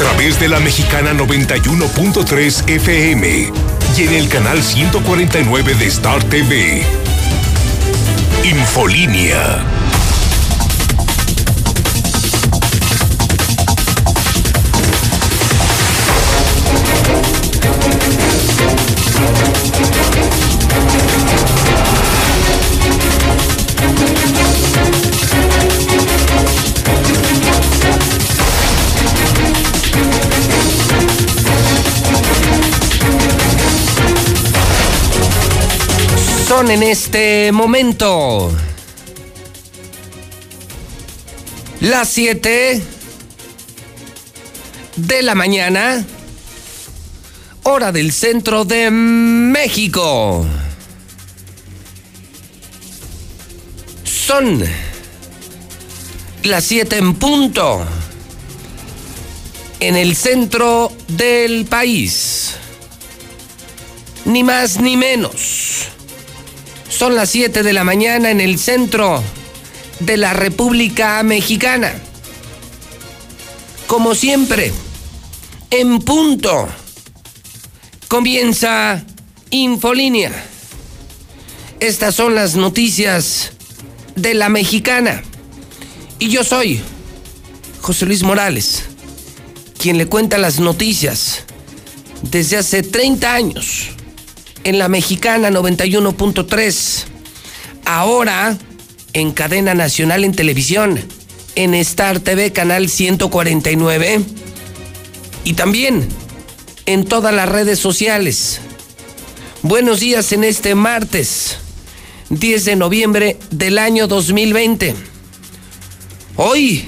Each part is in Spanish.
través de la mexicana 91.3 FM y en el canal 149 de Star TV. Infolínea. En este momento las 7 de la mañana, hora del centro de México. Son las 7 en punto en el centro del país. Ni más ni menos. Son las 7 de la mañana en el centro de la República Mexicana. Como siempre, en punto, comienza Infolínea. Estas son las noticias de la mexicana. Y yo soy José Luis Morales, quien le cuenta las noticias desde hace 30 años en la mexicana 91.3. Ahora en cadena nacional en televisión, en Star TV canal 149 y también en todas las redes sociales. Buenos días en este martes 10 de noviembre del año 2020. Hoy,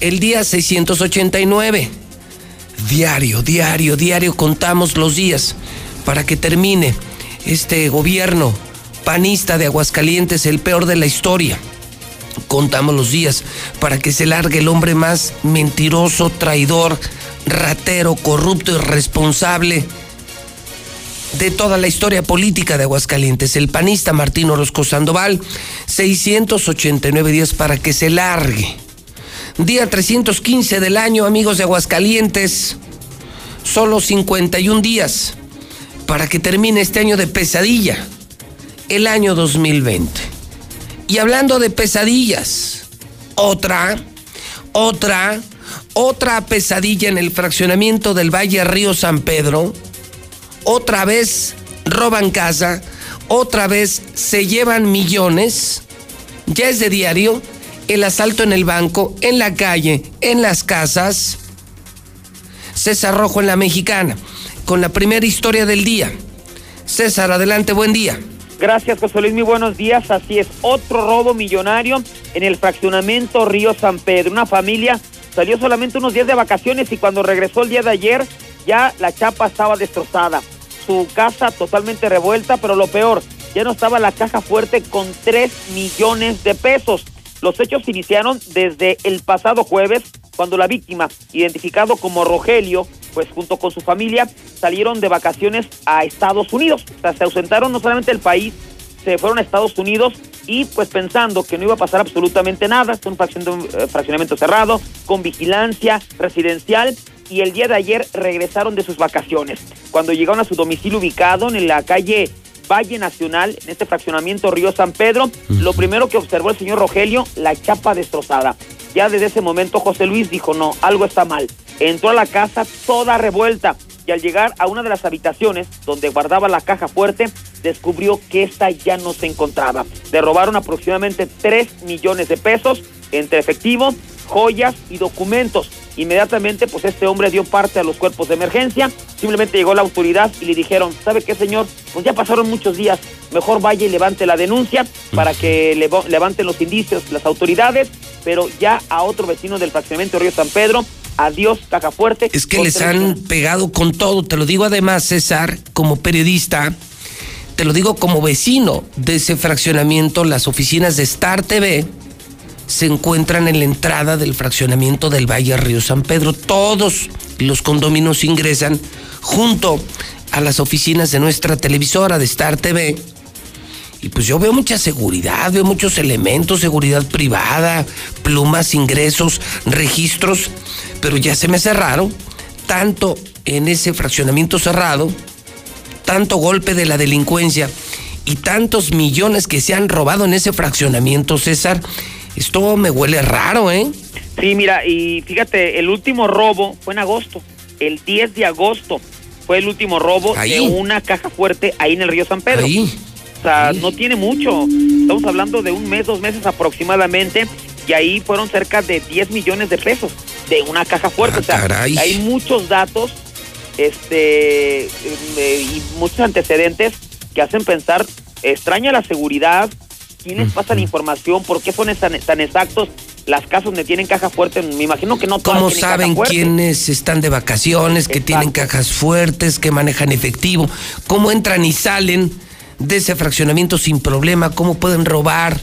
el día 689. Diario, diario, diario contamos los días para que termine este gobierno panista de Aguascalientes, el peor de la historia. Contamos los días para que se largue el hombre más mentiroso, traidor, ratero, corrupto, irresponsable de toda la historia política de Aguascalientes, el panista Martín Orozco Sandoval, 689 días para que se largue. Día 315 del año, amigos de Aguascalientes, solo 51 días para que termine este año de pesadilla, el año 2020. Y hablando de pesadillas, otra, otra, otra pesadilla en el fraccionamiento del Valle Río San Pedro, otra vez roban casa, otra vez se llevan millones, ya es de diario, el asalto en el banco, en la calle, en las casas. César Rojo en la Mexicana con la primera historia del día. César, adelante, buen día. Gracias, José Luis, muy buenos días. Así es, otro robo millonario en el fraccionamiento Río San Pedro. Una familia salió solamente unos días de vacaciones y cuando regresó el día de ayer ya la chapa estaba destrozada. Su casa totalmente revuelta, pero lo peor, ya no estaba la caja fuerte con 3 millones de pesos. Los hechos iniciaron desde el pasado jueves, cuando la víctima, identificado como Rogelio, pues junto con su familia salieron de vacaciones a Estados Unidos. O sea, se ausentaron no solamente del país, se fueron a Estados Unidos y pues pensando que no iba a pasar absolutamente nada, es un eh, fraccionamiento cerrado, con vigilancia residencial y el día de ayer regresaron de sus vacaciones. Cuando llegaron a su domicilio ubicado en la calle Valle Nacional, en este fraccionamiento Río San Pedro, lo primero que observó el señor Rogelio, la chapa destrozada. Ya desde ese momento José Luis dijo, no, algo está mal. Entró a la casa toda revuelta y al llegar a una de las habitaciones donde guardaba la caja fuerte, descubrió que esta ya no se encontraba. Le robaron aproximadamente 3 millones de pesos entre efectivo, joyas y documentos. Inmediatamente, pues este hombre dio parte a los cuerpos de emergencia. Simplemente llegó la autoridad y le dijeron, ¿sabe qué, señor? Pues ya pasaron muchos días. Mejor vaya y levante la denuncia para que levanten los indicios las autoridades. Pero ya a otro vecino del fraccionamiento Río San Pedro Adiós, caja fuerte. Es que les han pegado con todo. Te lo digo además, César, como periodista, te lo digo como vecino de ese fraccionamiento, las oficinas de Star TV se encuentran en la entrada del fraccionamiento del Valle Río San Pedro. Todos los condominios ingresan junto a las oficinas de nuestra televisora de Star TV Y pues yo veo mucha seguridad, veo muchos elementos, seguridad privada, plumas, ingresos, registros, pero ya se me cerraron, tanto en ese fraccionamiento cerrado, tanto golpe de la delincuencia y tantos millones que se han robado en ese fraccionamiento, César. Esto me huele raro, ¿eh? Sí, mira, y fíjate, el último robo fue en agosto, el 10 de agosto fue el último robo de una caja fuerte ahí en el río San Pedro. Ahí. O sea, no tiene mucho. Estamos hablando de un mes, dos meses aproximadamente. Y ahí fueron cerca de 10 millones de pesos de una caja fuerte. Ah, o sea, hay muchos datos este eh, y muchos antecedentes que hacen pensar, extraña la seguridad, quién les pasa la información, por qué son tan, tan exactos las casas donde tienen caja fuerte, me imagino que no todas ¿Cómo saben quiénes están de vacaciones, que tienen cajas fuertes, que manejan efectivo? ¿Cómo entran y salen de ese fraccionamiento sin problema? ¿Cómo pueden robar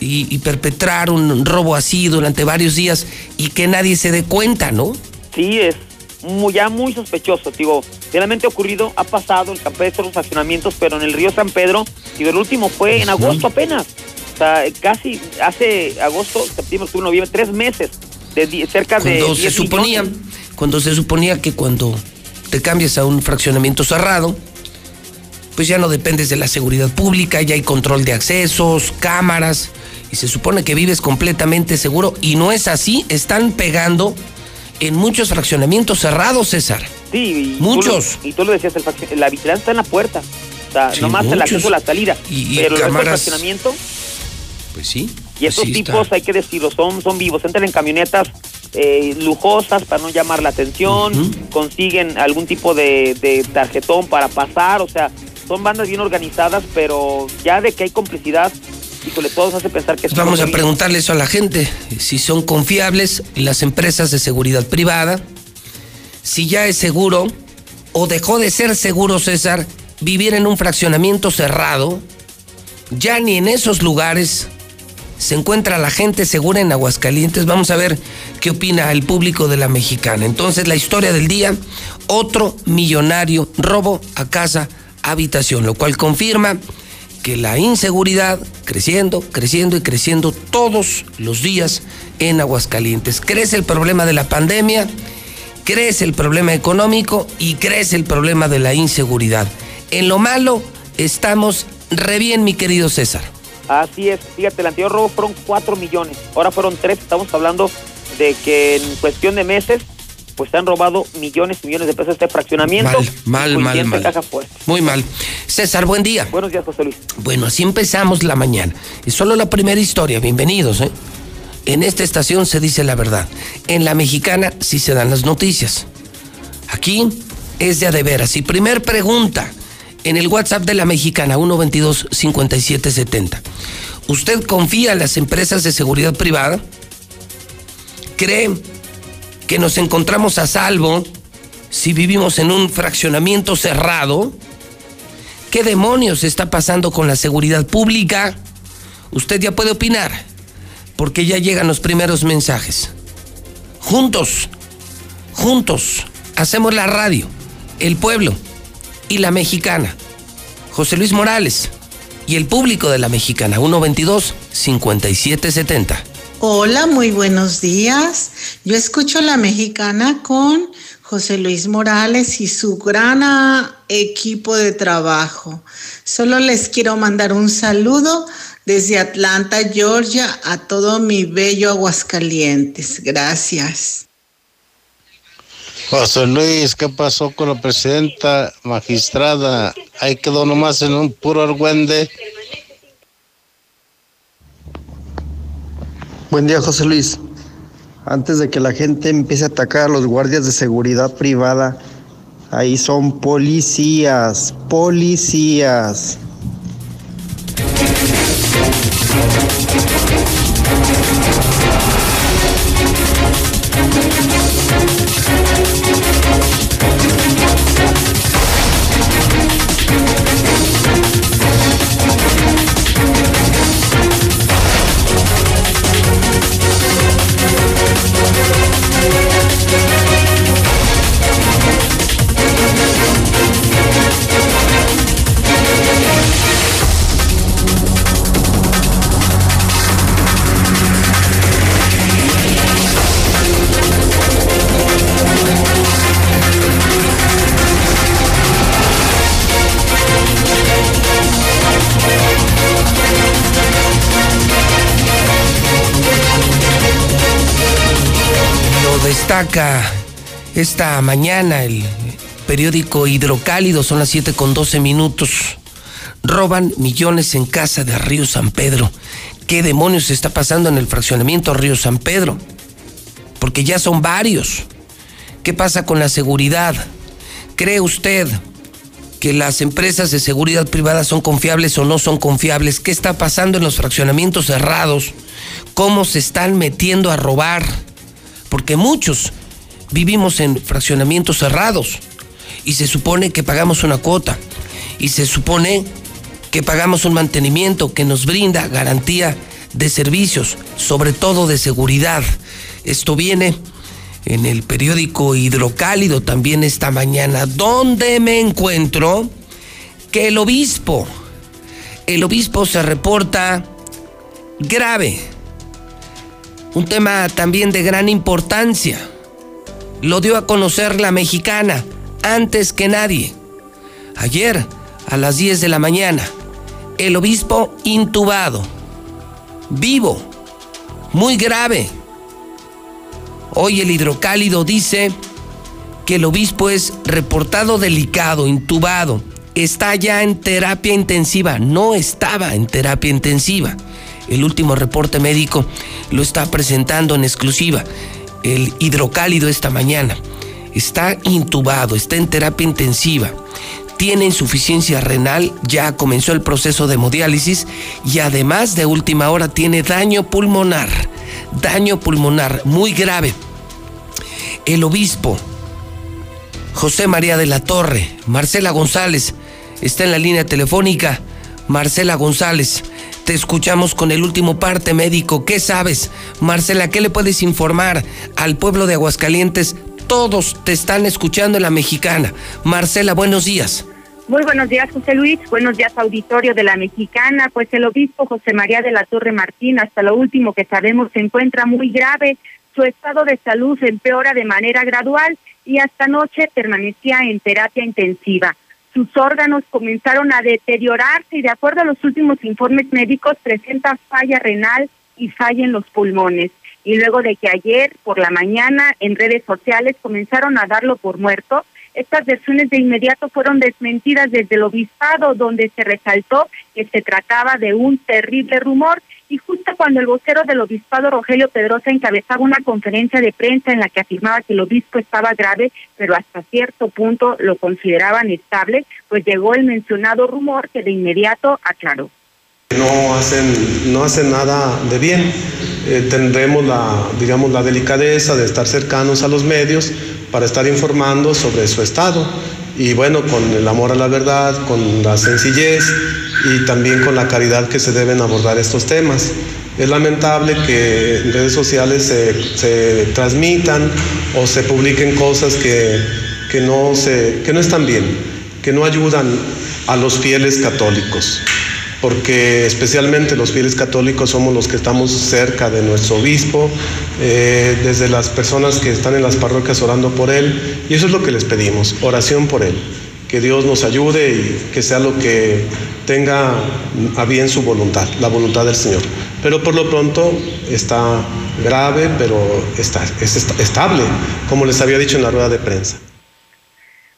y, y perpetrar un robo así durante varios días y que nadie se dé cuenta, no? Sí, es muy, ya muy sospechoso. Digo, realmente ocurrido, ha pasado el campestre, los fraccionamientos, pero en el río San Pedro, y el último fue en agosto apenas. O sea, casi hace agosto, septiembre, octubre, noviembre, tres meses, de cerca cuando de. se suponía, cuando se suponía que cuando te cambias a un fraccionamiento cerrado, pues ya no dependes de la seguridad pública, ya hay control de accesos, cámaras, y se supone que vives completamente seguro, y no es así, están pegando en muchos fraccionamientos cerrados, César. Sí, y muchos. y tú lo decías, la vigilancia está en la puerta, o sea, nomás el acceso a la salida, y, pero cámaras... el fraccionamiento. Pues sí. Y estos tipos, hay que decirlo, son, son vivos. Entran en camionetas eh, lujosas para no llamar la atención, consiguen algún tipo de, tarjetón para pasar, o sea, son bandas bien organizadas, pero ya de que hay complicidad, híjole, todos hace pensar que... Vamos a preguntarle eso a la gente, si son confiables las empresas de seguridad privada, si ya es seguro o dejó de ser seguro, César, vivir en un fraccionamiento cerrado, ya ni en esos lugares se encuentra la gente segura en Aguascalientes. Vamos a ver qué opina el público de la mexicana. Entonces, la historia del día, otro millonario robo a casa, habitación, lo cual confirma que la inseguridad creciendo, creciendo y creciendo todos los días en Aguascalientes. Crece el problema de la pandemia, crece el problema económico y crece el problema de la inseguridad. En lo malo estamos re bien, mi querido César. Así es, fíjate, el anterior robo fueron 4 millones, ahora fueron 3, estamos hablando de que en cuestión de meses pues se han robado millones y millones de pesos este fraccionamiento. Mal, mal, mal. Caja Muy mal. César, buen día. Buenos días, José Luis. Bueno, así empezamos la mañana. Es solo la primera historia, bienvenidos. ¿eh? En esta estación se dice la verdad. En la mexicana sí se dan las noticias. Aquí es de a de veras. Y primer pregunta en el WhatsApp de la mexicana 122-5770. ¿Usted confía en las empresas de seguridad privada? ¿Cree que nos encontramos a salvo si vivimos en un fraccionamiento cerrado? ¿Qué demonios está pasando con la seguridad pública? Usted ya puede opinar, porque ya llegan los primeros mensajes. Juntos, juntos, hacemos la radio, el pueblo y la mexicana. José Luis Morales y el público de la mexicana 122-5770. Hola, muy buenos días. Yo escucho la mexicana con José Luis Morales y su gran equipo de trabajo. Solo les quiero mandar un saludo desde Atlanta, Georgia, a todo mi bello Aguascalientes. Gracias. José Luis, ¿qué pasó con la presidenta magistrada? Ahí quedó nomás en un puro argüende. Buen día, José Luis. Antes de que la gente empiece a atacar a los guardias de seguridad privada, ahí son policías, policías. Destaca esta mañana el periódico Hidrocálido, son las 7 con 12 minutos. Roban millones en casa de Río San Pedro. ¿Qué demonios está pasando en el fraccionamiento Río San Pedro? Porque ya son varios. ¿Qué pasa con la seguridad? ¿Cree usted que las empresas de seguridad privada son confiables o no son confiables? ¿Qué está pasando en los fraccionamientos cerrados? ¿Cómo se están metiendo a robar? Porque muchos vivimos en fraccionamientos cerrados y se supone que pagamos una cuota y se supone que pagamos un mantenimiento que nos brinda garantía de servicios, sobre todo de seguridad. Esto viene en el periódico Hidrocálido también esta mañana, donde me encuentro que el obispo, el obispo se reporta grave, un tema también de gran importancia. Lo dio a conocer la mexicana antes que nadie. Ayer, a las 10 de la mañana, el obispo intubado, vivo, muy grave. Hoy el hidrocálido dice que el obispo es reportado delicado, intubado, está ya en terapia intensiva, no estaba en terapia intensiva. El último reporte médico lo está presentando en exclusiva el hidrocálido esta mañana. Está intubado, está en terapia intensiva, tiene insuficiencia renal, ya comenzó el proceso de hemodiálisis y además de última hora tiene daño pulmonar, daño pulmonar muy grave. El obispo José María de la Torre, Marcela González, está en la línea telefónica. Marcela González, te escuchamos con el último parte médico. ¿Qué sabes? Marcela, ¿qué le puedes informar al pueblo de Aguascalientes? Todos te están escuchando en la mexicana. Marcela, buenos días. Muy buenos días, José Luis. Buenos días, auditorio de la Mexicana. Pues el obispo José María de la Torre Martín, hasta lo último que sabemos, se encuentra muy grave. Su estado de salud empeora de manera gradual y hasta anoche permanecía en terapia intensiva sus órganos comenzaron a deteriorarse y de acuerdo a los últimos informes médicos presenta falla renal y falla en los pulmones. Y luego de que ayer por la mañana en redes sociales comenzaron a darlo por muerto, estas versiones de inmediato fueron desmentidas desde el obispado, donde se resaltó que se trataba de un terrible rumor y justo cuando el vocero del obispado Rogelio Pedrosa encabezaba una conferencia de prensa en la que afirmaba que el obispo estaba grave, pero hasta cierto punto lo consideraban estable, pues llegó el mencionado rumor que de inmediato aclaró. No hacen, no hacen nada de bien. Eh, tendremos la, digamos, la delicadeza de estar cercanos a los medios para estar informando sobre su estado y bueno, con el amor a la verdad, con la sencillez y también con la caridad que se deben abordar estos temas. Es lamentable que en redes sociales se, transmitan o se publiquen cosas que, que, no se, que no están bien, que no ayudan a los fieles católicos porque especialmente los fieles católicos somos los que estamos cerca de nuestro obispo, eh, desde las personas que están en las parroquias orando por él, y eso es lo que les pedimos, oración por él, que Dios nos ayude y que sea lo que tenga a bien su voluntad, la voluntad del Señor. Pero por lo pronto está grave, pero está, es estable, como les había dicho en la rueda de prensa.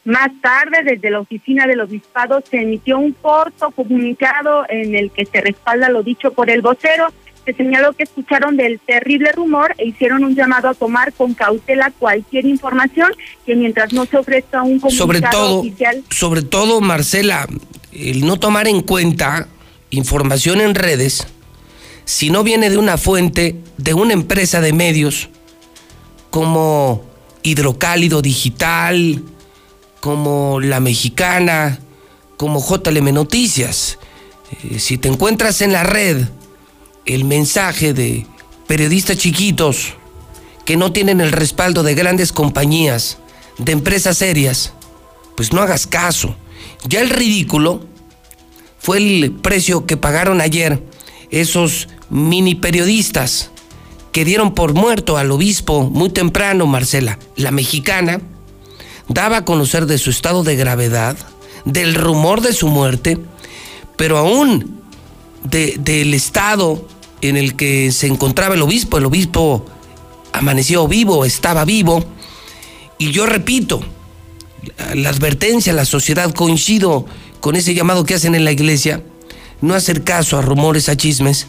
Más tarde, desde la oficina del obispado, se emitió un corto comunicado en el que se respalda lo dicho por el vocero. Se señaló que escucharon del terrible rumor e hicieron un llamado a tomar con cautela cualquier información que mientras no se ofrezca un comunicado sobre todo, oficial. Sobre todo, Marcela, el no tomar en cuenta información en redes si no viene de una fuente, de una empresa de medios como Hidrocálido Digital, como La Mexicana, como JLM Noticias. Eh, si te encuentras en la red el mensaje de periodistas chiquitos que no tienen el respaldo de grandes compañías, de empresas serias, pues no hagas caso. Ya el ridículo fue el precio que pagaron ayer esos mini periodistas que dieron por muerto al obispo muy temprano, Marcela, la mexicana, daba a conocer de su estado de gravedad, del rumor de su muerte, pero aún del estado en el que se encontraba el obispo. El obispo amaneció vivo, estaba vivo. Y yo repito, la advertencia, la sociedad, coincido con ese llamado que hacen en la iglesia, no hacer caso a rumores, a chismes,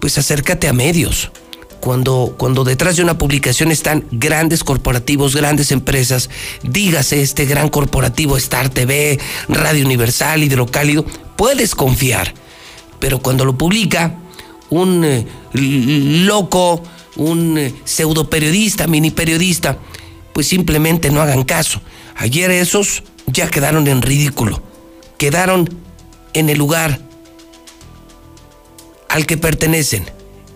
pues acércate a medios. Cuando, cuando detrás de una publicación están grandes corporativos, grandes empresas, dígase este gran corporativo Star TV, Radio Universal, Hidrocálido, puedes confiar. Pero cuando lo publica un eh, loco, un eh, pseudo periodista, mini periodista, pues simplemente no hagan caso. Ayer esos ya quedaron en ridículo, quedaron en el lugar al que pertenecen,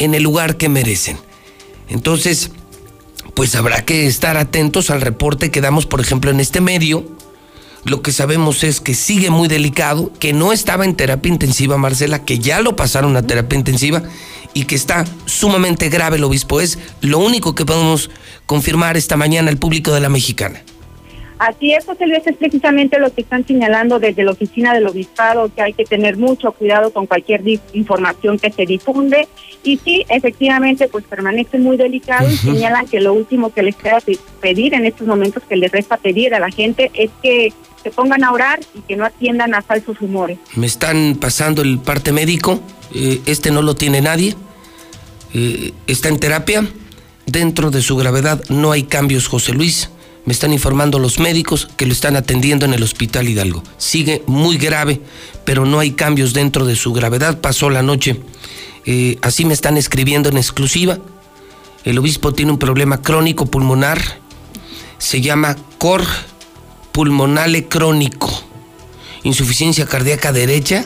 en el lugar que merecen. Entonces, pues habrá que estar atentos al reporte que damos, por ejemplo, en este medio. Lo que sabemos es que sigue muy delicado, que no estaba en terapia intensiva, Marcela, que ya lo pasaron a terapia intensiva y que está sumamente grave el obispo. Es lo único que podemos confirmar esta mañana al público de la mexicana. Así es, José Luis, es precisamente lo que están señalando desde la oficina del obispado, que hay que tener mucho cuidado con cualquier información que se difunde. Y sí, efectivamente, pues permanece muy delicado y señalan que lo último que les queda pedir en estos momentos, que les resta pedir a la gente, es que se pongan a orar y que no atiendan a falsos rumores. Me están pasando el parte médico, eh, este no lo tiene nadie, eh, está en terapia, dentro de su gravedad no hay cambios, José Luis me están informando los médicos que lo están atendiendo en el hospital Hidalgo. Sigue muy grave, pero no hay cambios dentro de su gravedad. Pasó la noche. Eh, así me están escribiendo en exclusiva. El obispo tiene un problema crónico pulmonar. Se llama cor pulmonale crónico. Insuficiencia cardíaca derecha.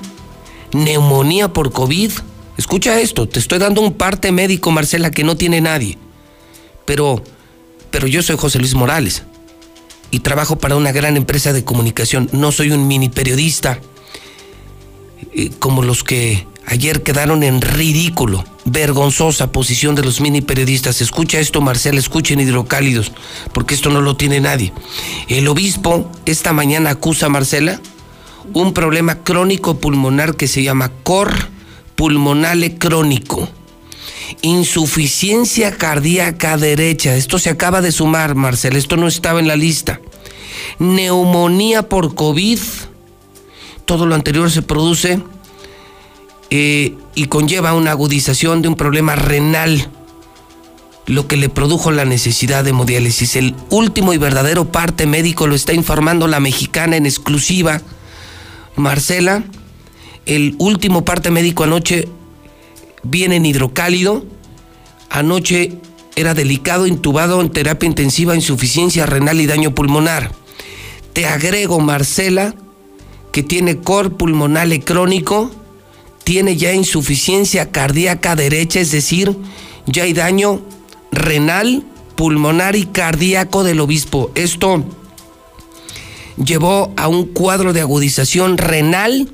Neumonía por COVID. Escucha esto, te estoy dando un parte médico, Marcela, que no tiene nadie. Pero pero yo soy José Luis Morales y trabajo para una gran empresa de comunicación. No soy un mini periodista eh, como los que ayer quedaron en ridículo, vergonzosa posición de los mini periodistas. Escucha esto, Marcela, escuchen hidrocálidos, porque esto no lo tiene nadie. El obispo esta mañana acusa a Marcela un problema crónico pulmonar que se llama cor pulmonale crónico insuficiencia cardíaca derecha. Esto se acaba de sumar, Marcel, esto no estaba en la lista. Neumonía por COVID. Todo lo anterior se produce eh, y conlleva una agudización de un problema renal, lo que le produjo la necesidad de hemodiálisis. El último y verdadero parte médico lo está informando la mexicana en exclusiva. Marcela, el último parte médico anoche viene en hidrocálido. Anoche era delicado, intubado en terapia intensiva, insuficiencia renal y daño pulmonar. Te agrego, Marcela, que tiene cor pulmonale crónico, tiene ya insuficiencia cardíaca derecha, es decir, ya hay daño renal, pulmonar y cardíaco del obispo. Esto llevó a un cuadro de agudización renal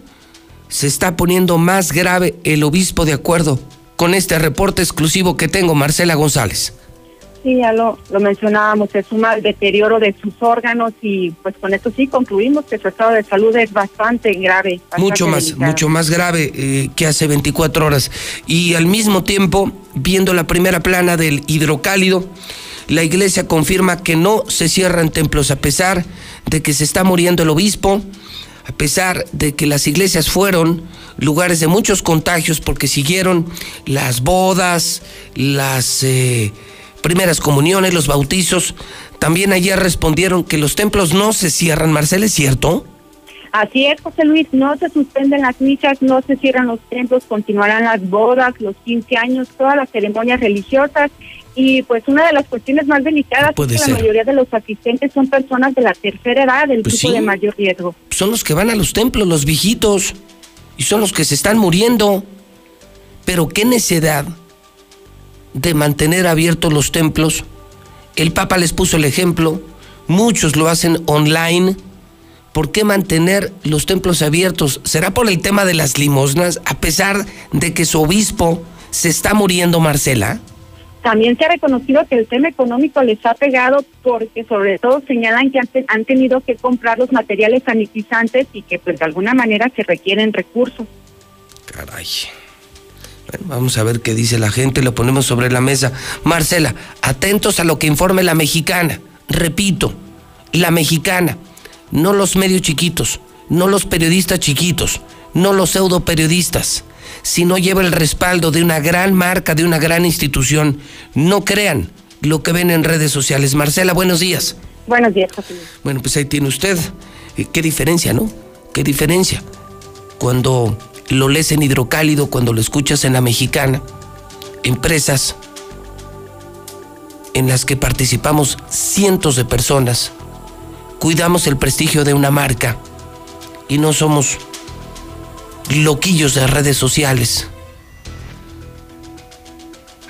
se está poniendo más grave el obispo de acuerdo con este reporte exclusivo que tengo, Marcela González. Sí, ya lo, lo mencionábamos, se suma el deterioro de sus órganos y pues con esto sí concluimos que su estado de salud es bastante grave. mucho más, mucho más grave eh, que hace 24 horas. Y al mismo tiempo, viendo la primera plana del hidrocálido, la iglesia confirma que no se cierran templos a pesar de que se está muriendo el obispo, a pesar de que las iglesias fueron lugares de muchos contagios porque siguieron las bodas, las eh, primeras comuniones, los bautizos, también ayer respondieron que los templos no se cierran, Marcel, ¿es cierto? Así es, José Luis, no se suspenden las misas, no se cierran los templos, continuarán las bodas, los 15 años, todas las ceremonias religiosas y pues una de las cuestiones más delicadas es que la mayoría de los asistentes son personas de la tercera edad, del pues grupo de mayor riesgo. Son los que van a los templos, los viejitos, y son los que se están muriendo. Pero qué necedad de mantener abiertos los templos. El Papa les puso el ejemplo, muchos lo hacen online. ¿Por qué mantener los templos abiertos? ¿Será por el tema de las limosnas, a pesar de que su obispo se está muriendo, Marcela? También se ha reconocido que el tema económico les ha pegado porque sobre todo señalan que han, tenido que comprar los materiales sanitizantes y que pues de alguna manera se requieren recursos. Caray. Vamos a ver qué dice la gente, lo ponemos sobre la mesa. Marcela, atentos a lo que informe la mexicana. Repito, la mexicana, no los medios chiquitos, no los periodistas chiquitos, no los pseudo periodistas. Si no lleva el respaldo de una gran marca, de una gran institución, no crean lo que ven en redes sociales. Marcela, buenos días. Buenos días, José. Bueno, pues ahí tiene usted. Eh, ¿Qué diferencia, no? ¿Qué diferencia? Cuando lo lees en hidrocálido, cuando lo escuchas en la mexicana, empresas en las que participamos cientos de personas, cuidamos el prestigio de una marca y no somos loquillos de redes sociales.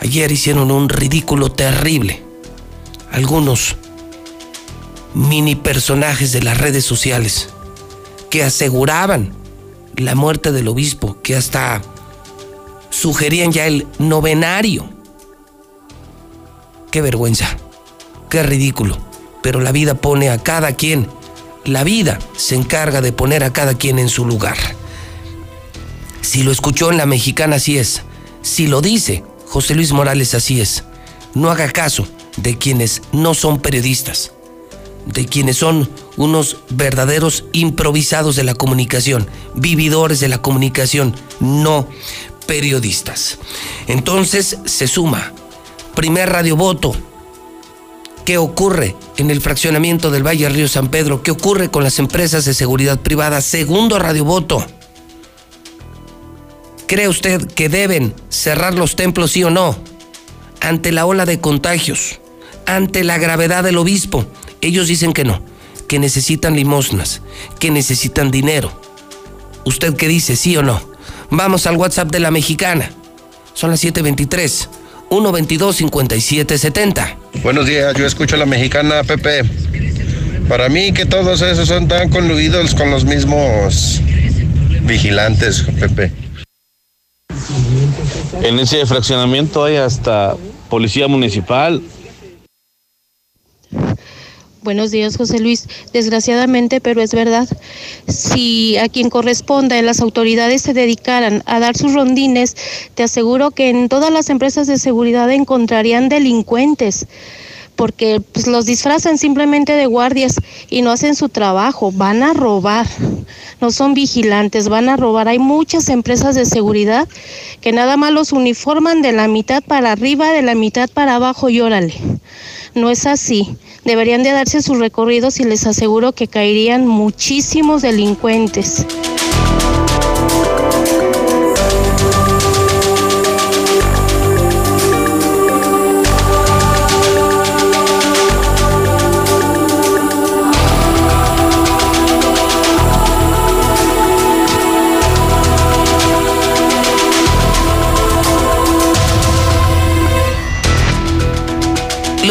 Ayer hicieron un ridículo terrible. Algunos mini personajes de las redes sociales que aseguraban la muerte del obispo, que hasta sugerían ya el novenario. Qué vergüenza, qué ridículo. Pero la vida pone a cada quien, la vida se encarga de poner a cada quien en su lugar. Si lo escuchó en la mexicana, así es. Si lo dice José Luis Morales, así es. No haga caso de quienes no son periodistas de quienes son unos verdaderos improvisados de la comunicación, vividores de la comunicación, no periodistas. Entonces se suma, primer radiovoto, ¿qué ocurre en el fraccionamiento del Valle Río San Pedro? ¿Qué ocurre con las empresas de seguridad privada? Segundo radiovoto. ¿Cree usted que deben cerrar los templos, sí o no? Ante la ola de contagios, ante la gravedad del obispo, ellos dicen que no, que necesitan limosnas, que necesitan dinero. ¿Usted qué dice, sí o no? Vamos al WhatsApp de la mexicana. Son las 7:23. 122 5770. Buenos días, yo escucho a la mexicana Pepe. Para mí que todos esos son tan conluidos con los mismos vigilantes, Pepe. En ese fraccionamiento hay hasta policía municipal, Buenos días, José Luis. Desgraciadamente, pero es verdad, si a quien corresponda las autoridades se dedicaran a dar sus rondines, te aseguro que en todas las empresas de seguridad encontrarían delincuentes porque pues, los disfrazan simplemente de guardias y no hacen su trabajo, van a robar, no son vigilantes, van a robar. Hay muchas empresas de seguridad que nada más los uniforman de la mitad para arriba, de la mitad para abajo y. No es así. Deberían de darse sus recorridos y les aseguro que caerían muchísimos delincuentes.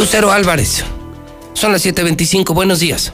Lucero Álvarez. Son las 7.25. Buenos días.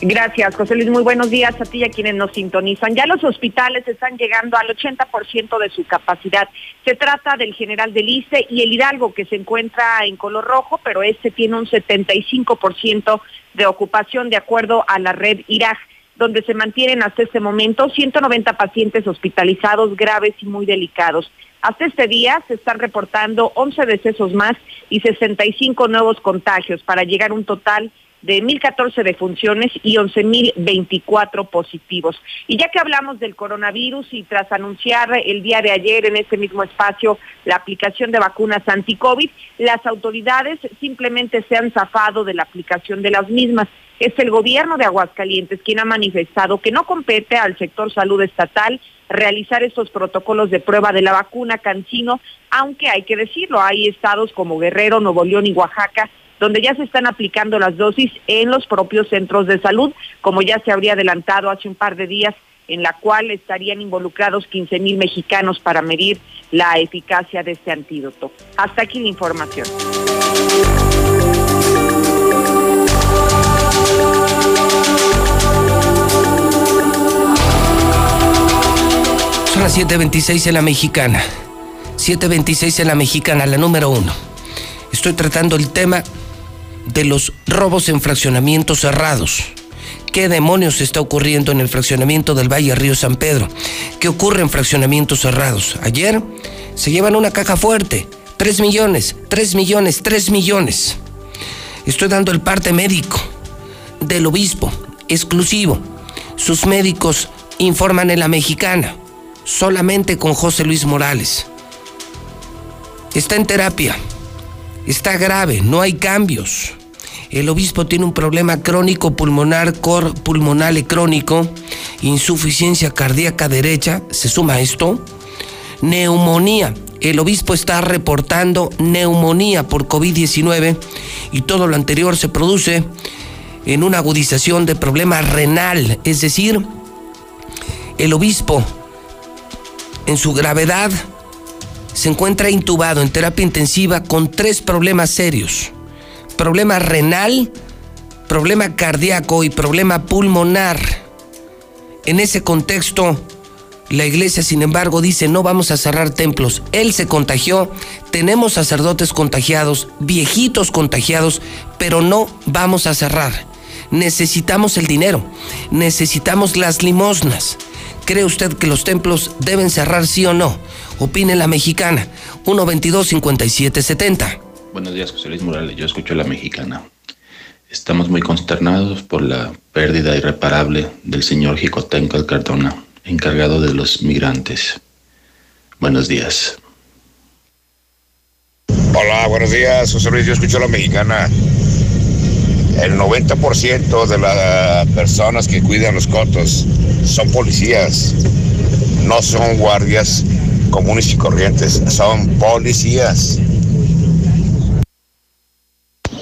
Gracias, José Luis. Muy buenos días a ti y a quienes nos sintonizan. Ya los hospitales están llegando al 80% de su capacidad. Se trata del General del ICE y el Hidalgo, que se encuentra en color rojo, pero este tiene un 75% de ocupación de acuerdo a la red IRAG donde se mantienen hasta este momento 190 pacientes hospitalizados graves y muy delicados. Hasta este día se están reportando 11 decesos más y 65 nuevos contagios para llegar a un total de 1.014 defunciones y 11.024 positivos. Y ya que hablamos del coronavirus y tras anunciar el día de ayer en este mismo espacio la aplicación de vacunas anti-COVID, las autoridades simplemente se han zafado de la aplicación de las mismas. Es el gobierno de Aguascalientes quien ha manifestado que no compete al sector salud estatal realizar estos protocolos de prueba de la vacuna Cancino, aunque hay que decirlo, hay estados como Guerrero, Nuevo León y Oaxaca donde ya se están aplicando las dosis en los propios centros de salud, como ya se habría adelantado hace un par de días, en la cual estarían involucrados 15 mil mexicanos para medir la eficacia de este antídoto. Hasta aquí la información. Son las 7.26 en la mexicana. 7.26 en la mexicana, la número uno. Estoy tratando el tema de los robos en fraccionamientos cerrados. ¿Qué demonios está ocurriendo en el fraccionamiento del Valle Río San Pedro? ¿Qué ocurre en fraccionamientos cerrados? Ayer Se llevan una caja fuerte. 3 millones, 3 millones, 3 millones. Estoy dando el parte médico del obispo, exclusivo. Sus médicos informan en la mexicana, solamente con José Luis Morales. Está en terapia, está grave, no hay cambios. El obispo tiene un problema crónico pulmonar, cor pulmonale crónico, insuficiencia cardíaca derecha, se suma esto, neumonía. El obispo está reportando neumonía por COVID-19 y todo lo anterior se produce en una agudización de problema renal, es decir, el obispo en su gravedad se encuentra intubado en terapia intensiva con tres problemas serios problema renal, problema cardíaco y problema pulmonar. En ese contexto, la iglesia, sin embargo, dice, no vamos a cerrar templos. Él se contagió, tenemos sacerdotes contagiados, viejitos contagiados, pero no vamos a cerrar. Necesitamos el dinero, necesitamos las limosnas. ¿Cree usted que los templos deben cerrar sí o no? Opine la mexicana, 122 5770 Buenos días, José Luis Morales. Yo escucho a la mexicana. Estamos muy consternados por la pérdida irreparable del señor Jicotenco Cardona, encargado de los migrantes. Buenos días. Hola, buenos días, José Luis. Yo escucho a la mexicana. El 90% de las personas que cuidan los cotos son policías, no son guardias comunes y corrientes, son policías.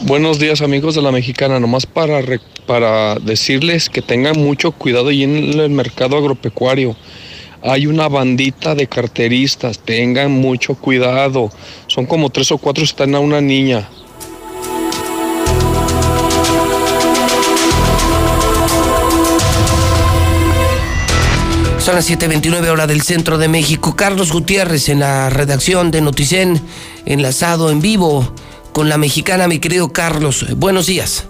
Buenos días amigos de la Mexicana, nomás para, para decirles que tengan mucho cuidado y en el mercado agropecuario. Hay una bandita de carteristas, tengan mucho cuidado. Son como tres o cuatro, están a una niña. Son las 7:29 hora del centro de México. Carlos Gutiérrez en la redacción de Noticen, enlazado en vivo con la mexicana, mi querido Carlos. Buenos días.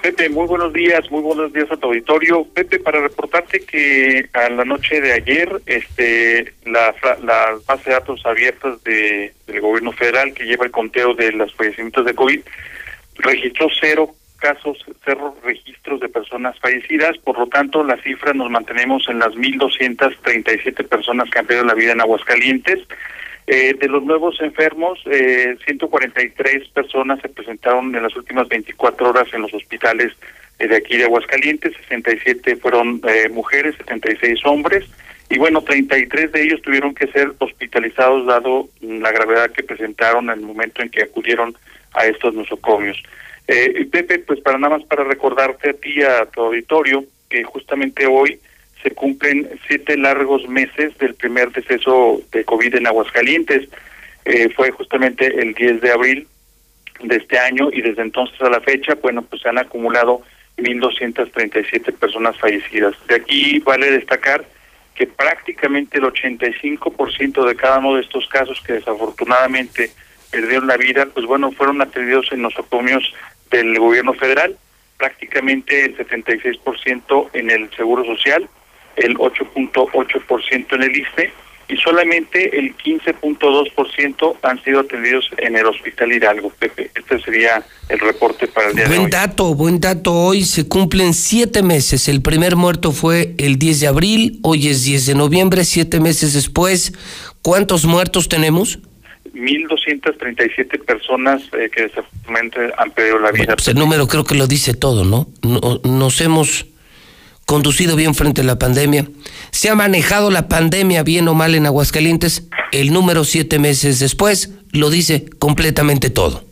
Pepe, muy buenos días, muy buenos días a tu auditorio. Pepe, para reportarte que a la noche de ayer, este, la, la base de datos abiertas de, del gobierno federal que lleva el conteo de los fallecimientos de COVID registró cero casos, cero registros de personas fallecidas, por lo tanto la cifra nos mantenemos en las 1.237 personas que han perdido la vida en Aguascalientes. Eh, de los nuevos enfermos, eh, 143 personas se presentaron en las últimas 24 horas en los hospitales eh, de aquí de Aguascalientes, 67 fueron eh, mujeres, 76 hombres, y bueno, 33 de ellos tuvieron que ser hospitalizados dado la gravedad que presentaron en el momento en que acudieron a estos nosocomios. Eh, Pepe, pues para nada más para recordarte a ti, a tu auditorio, que justamente hoy se cumplen siete largos meses del primer deceso de COVID en Aguascalientes. Eh, fue justamente el 10 de abril de este año y desde entonces a la fecha, bueno, pues se han acumulado 1.237 personas fallecidas. De aquí vale destacar que prácticamente el 85% de cada uno de estos casos que desafortunadamente perdieron la vida, pues bueno, fueron atendidos en nosocomios del gobierno federal, prácticamente el 76% en el Seguro Social el 8.8% en el ISTE y solamente el 15.2% han sido atendidos en el Hospital Hidalgo, Pepe. Este sería el reporte para el día de hoy. Buen dato, buen dato. Hoy se cumplen siete meses. El primer muerto fue el 10 de abril, hoy es 10 de noviembre, siete meses después. ¿Cuántos muertos tenemos? 1.237 personas eh, que desafortunadamente han perdido la vida. pues el número creo que lo dice todo, ¿no? Nos hemos conducido bien frente a la pandemia, se ha manejado la pandemia bien o mal en Aguascalientes, el número siete meses después lo dice completamente todo.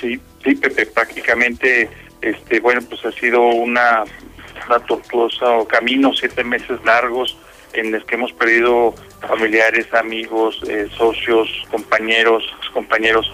Sí, sí, Pepe, prácticamente, este, bueno, pues ha sido una, una tortuosa camino, siete meses largos en los que hemos perdido familiares, amigos, eh, socios, compañeros, compañeros.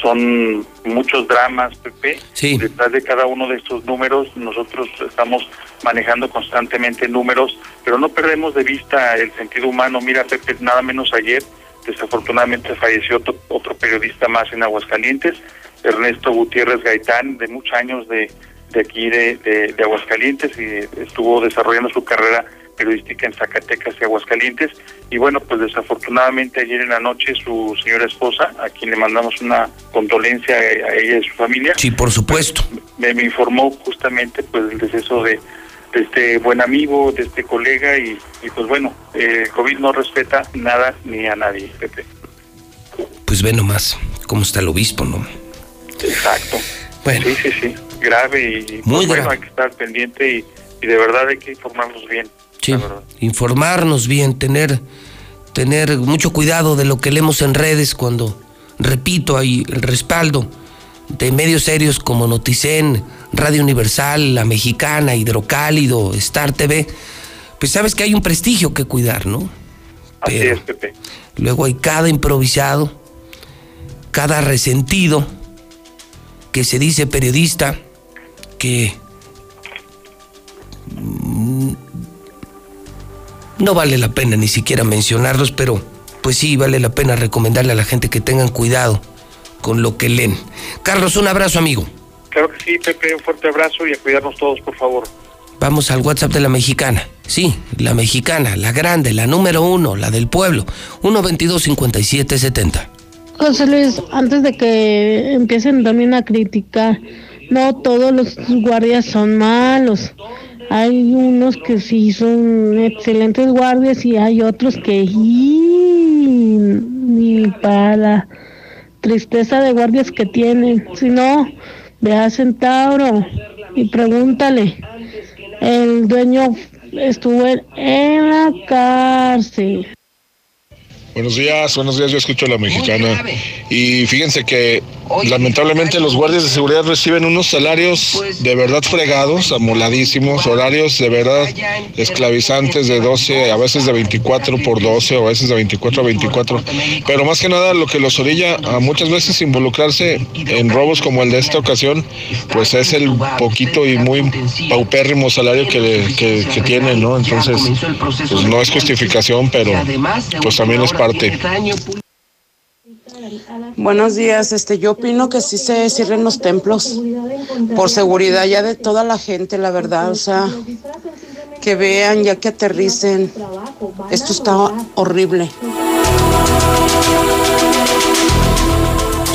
Son muchos dramas, Pepe. Sí. Detrás de cada uno de estos números, nosotros estamos manejando constantemente números, pero no perdemos de vista el sentido humano. Mira, Pepe, nada menos ayer, desafortunadamente falleció otro, otro periodista más en Aguascalientes, Ernesto Gutiérrez Gaitán, de muchos años de, de aquí de, de, de Aguascalientes, y estuvo desarrollando su carrera periodística en Zacatecas y Aguascalientes. Y bueno, pues desafortunadamente ayer en la noche su señora esposa, a quien le mandamos una condolencia a ella y a su familia. Sí, por supuesto. Me, me informó justamente pues del deceso de, de este buen amigo, de este colega y, y pues bueno, eh, COVID no respeta nada ni a nadie, Pepe. Pues ve nomás cómo está el obispo, ¿no? Exacto. Bueno. Sí, sí, sí. Grave y Muy pues, bueno, grave. hay que estar pendiente y, y de verdad hay que informarnos bien. Sí, informarnos bien, tener, tener mucho cuidado de lo que leemos en redes cuando, repito, hay el respaldo de medios serios como Noticen, Radio Universal, La Mexicana, Hidrocálido, Star TV, pues sabes que hay un prestigio que cuidar, ¿no? Así Pero es, Pepe. luego hay cada improvisado, cada resentido que se dice periodista que mm, no vale la pena ni siquiera mencionarlos, pero pues sí vale la pena recomendarle a la gente que tengan cuidado con lo que leen. Carlos, un abrazo amigo. Claro que sí, Pepe, un fuerte abrazo y a cuidarnos todos, por favor. Vamos al WhatsApp de la mexicana. Sí, la mexicana, la grande, la número uno, la del pueblo. 122-5770. José Luis, antes de que empiecen también a criticar, no todos los guardias son malos. Hay unos que sí son excelentes guardias y hay otros que ¡ii! ni para tristeza de guardias que tienen. Si no, ve a Centauro y pregúntale. El dueño estuvo en la cárcel. Buenos días, buenos días, yo escucho la mexicana. Y fíjense que lamentablemente los guardias de seguridad reciben unos salarios de verdad fregados, amoladísimos, horarios de verdad esclavizantes de 12, a veces de 24 por 12 o a veces de 24 a 24. Pero más que nada lo que los orilla a muchas veces involucrarse en robos como el de esta ocasión, pues es el poquito y muy paupérrimo salario que, que, que tienen, ¿no? Entonces, pues no es justificación, pero pues también es parte. Buenos días, este, yo opino que sí se cierren los templos por seguridad ya de toda la gente, la verdad, o sea, que vean ya que aterricen. Esto está horrible.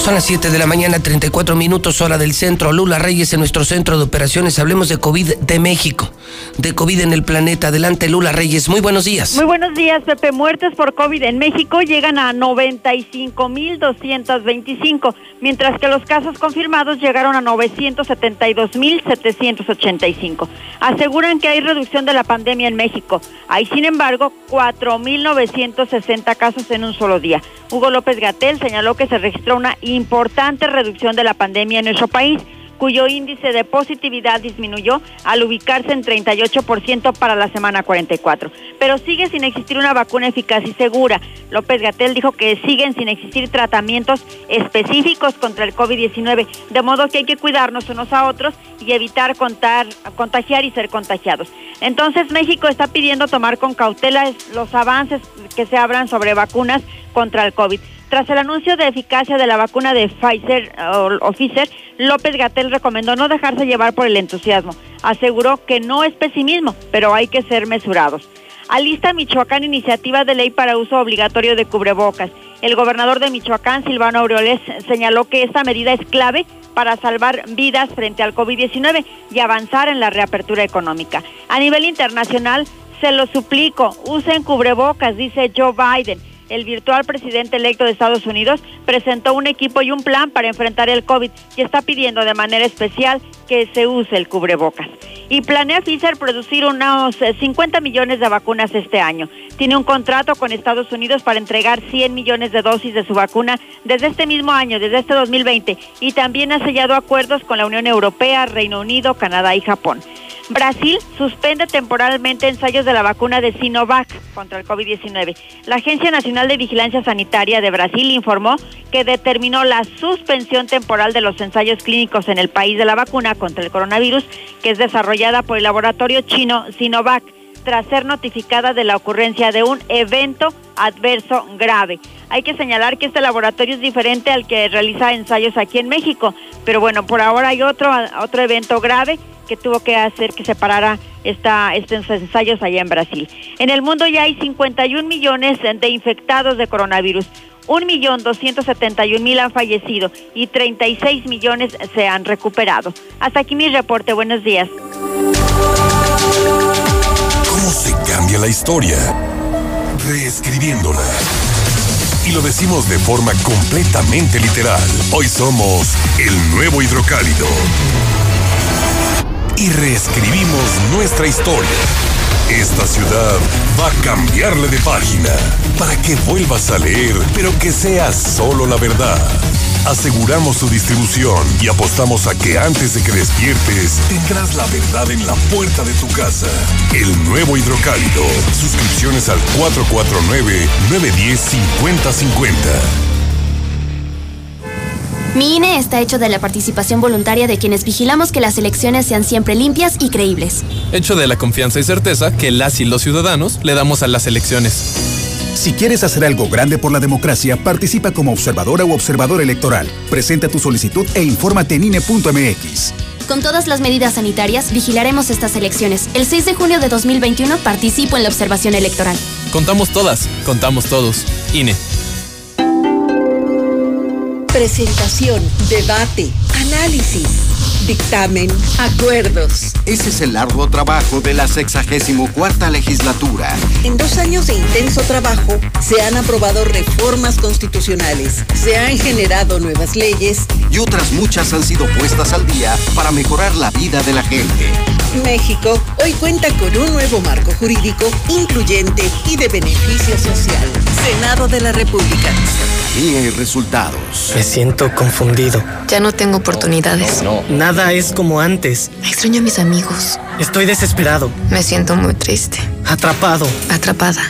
Son las 7 de la mañana, 34 minutos, hora del centro. Lula Reyes en nuestro centro de operaciones. Hablemos de COVID de México, de COVID en el planeta. Adelante, Lula Reyes. Muy buenos días. Muy buenos días, Pepe. Muertes por COVID en México llegan a 95.225, mientras que los casos confirmados llegaron a 972.785. Aseguran que hay reducción de la pandemia en México. Hay, sin embargo, 4.960 casos en un solo día. Hugo López Gatel señaló que se registró una importante reducción de la pandemia en nuestro país cuyo índice de positividad disminuyó al ubicarse en 38% para la semana 44. Pero sigue sin existir una vacuna eficaz y segura. López Gatel dijo que siguen sin existir tratamientos específicos contra el COVID-19, de modo que hay que cuidarnos unos a otros y evitar contagiar y ser contagiados. Entonces México está pidiendo tomar con cautela los avances que se abran sobre vacunas contra el COVID. Tras el anuncio de eficacia de la vacuna de Pfizer o, Pfizer, López Gatel recomendó no dejarse llevar por el entusiasmo. Aseguró que no es pesimismo, pero hay que ser mesurados. Alista Michoacán iniciativa de ley para uso obligatorio de cubrebocas. El gobernador de Michoacán, Silvano Aureoles, señaló que esta medida es clave para salvar vidas frente al COVID-19 y avanzar en la reapertura económica. A nivel internacional, se lo suplico, usen cubrebocas, dice Joe Biden el virtual presidente electo de Estados Unidos presentó un equipo y un plan para enfrentar el COVID y está pidiendo de manera especial que se use el cubrebocas. Y planea Pfizer producir unos 50 millones de vacunas este año. Tiene un contrato con Estados Unidos para entregar 100 millones de dosis de su vacuna desde este mismo año, desde este 2020, y también ha sellado acuerdos con la Unión Europea, Reino Unido, Canadá y Japón. Brasil suspende temporalmente ensayos de la vacuna de Sinovac contra el COVID-19. La Agencia Nacional de Vigilancia Sanitaria de Brasil informó que determinó la suspensión temporal de los ensayos clínicos en el país de la vacuna contra el coronavirus, que es desarrollada por el laboratorio chino Sinovac, tras ser notificada de la ocurrencia de un evento adverso grave. Hay que señalar que este laboratorio es diferente al que realiza ensayos aquí en México, pero bueno, por ahora hay otro, otro evento grave que tuvo que hacer que se parara esta, estos ensayos allá en Brasil. En el mundo ya hay 51 millones de infectados de coronavirus. 1.271.000 han fallecido y 36 millones se han recuperado. Hasta aquí mi reporte. Buenos días. ¿Cómo se cambia la historia? Reescribiéndola. Y lo decimos de forma completamente literal. Hoy somos el nuevo hidrocálido. Y reescribimos nuestra historia. Esta ciudad va a cambiarle de página para que vuelvas a leer, pero que sea solo la verdad. Aseguramos su distribución y apostamos a que antes de que despiertes tendrás la verdad en la puerta de tu casa. El nuevo hidrocálido. Suscripciones al 449-910-5050. Mi INE está hecho de la participación voluntaria de quienes vigilamos que las elecciones sean siempre limpias y creíbles. Hecho de la confianza y certeza que las y los ciudadanos le damos a las elecciones. Si quieres hacer algo grande por la democracia, participa como observadora o observador electoral. Presenta tu solicitud e infórmate en INE.mx. Con todas las medidas sanitarias, vigilaremos estas elecciones. El 6 de junio de 2021 participo en la observación electoral. Contamos todas, contamos todos. INE. Presentación, debate, análisis, dictamen, acuerdos. Ese es el largo trabajo de la 64 legislatura. En dos años de intenso trabajo se han aprobado reformas constitucionales, se han generado nuevas leyes y otras muchas han sido puestas al día para mejorar la vida de la gente. México hoy cuenta con un nuevo marco jurídico incluyente y de beneficio social. Senado de la República. Cercanía y resultados. Me siento confundido. Ya no tengo oportunidades. No, Nada es como antes. Extraño a mis amigos. Estoy desesperado. Me siento muy triste. Atrapado. Atrapada.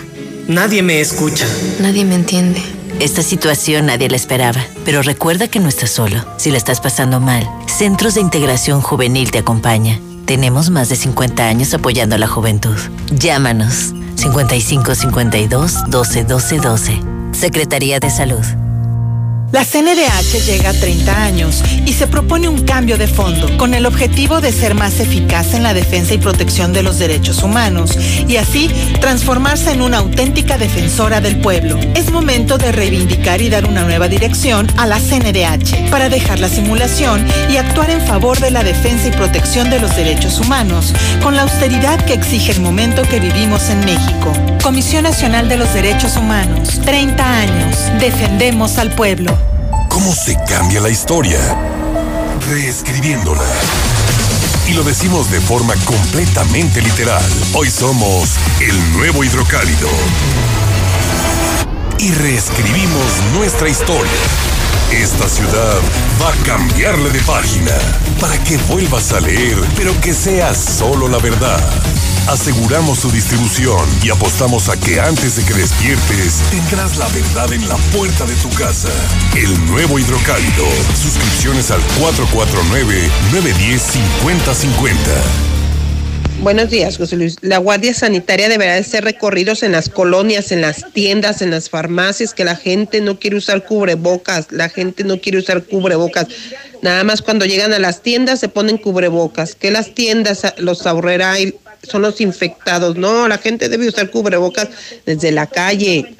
Nadie me escucha. Nadie me entiende. Esta situación nadie la esperaba, pero recuerda que no estás solo. Si la estás pasando mal, Centros de Integración Juvenil te acompaña. Tenemos más de 50 años apoyando a la juventud. Llámanos 55 52 12 12 12. Secretaría de Salud. La CNDH llega a 30 años y se propone un cambio de fondo con el objetivo de ser más eficaz en la defensa y protección de los derechos humanos y así transformarse en una auténtica defensora del pueblo. Es momento de reivindicar y dar una nueva dirección a la CNDH para dejar la simulación y actuar en favor de la defensa y protección de los derechos humanos con la austeridad que exige el momento que vivimos en México. Comisión Nacional de los Derechos Humanos. 30 años. Defendemos al pueblo. ¿Cómo se cambia la historia? Reescribiéndola. Y lo decimos de forma completamente literal. Hoy somos el nuevo hidrocálido. Y reescribimos nuestra historia. Esta ciudad va a cambiarle de página para que vuelvas a leer, pero que sea solo la verdad. Aseguramos su distribución y apostamos a que antes de que despiertes tendrás la verdad en la puerta de tu casa. El nuevo hidrocálido. Suscripciones al 449-910-5050. Buenos días, José Luis. La Guardia Sanitaria deberá de hacer recorridos en las colonias, en las tiendas, en las farmacias, que la gente no quiere usar cubrebocas, la gente no quiere usar cubrebocas. Nada más cuando llegan a las tiendas se ponen cubrebocas, que las tiendas los ahorrará y son los infectados. No, la gente debe usar cubrebocas desde la calle.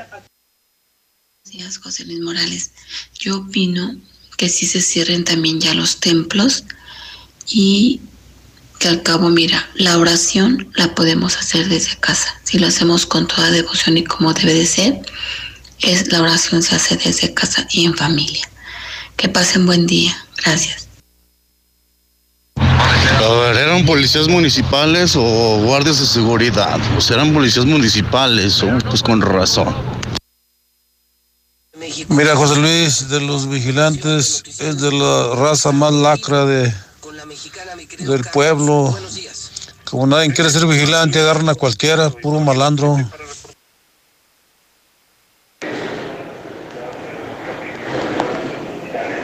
Buenos días, José Luis Morales. Yo opino que sí se cierren también ya los templos y que al cabo, mira, la oración la podemos hacer desde casa. Si lo hacemos con toda devoción y como debe de ser, es la oración se hace desde casa y en familia. Que pasen buen día. Gracias. A ver, ¿eran policías municipales o guardias de seguridad? Pues eran policías municipales, oh, pues con razón. Mira, José Luis, de los vigilantes es de la raza más lacra de, del pueblo. Como nadie quiere ser vigilante, agarran a cualquiera, puro malandro.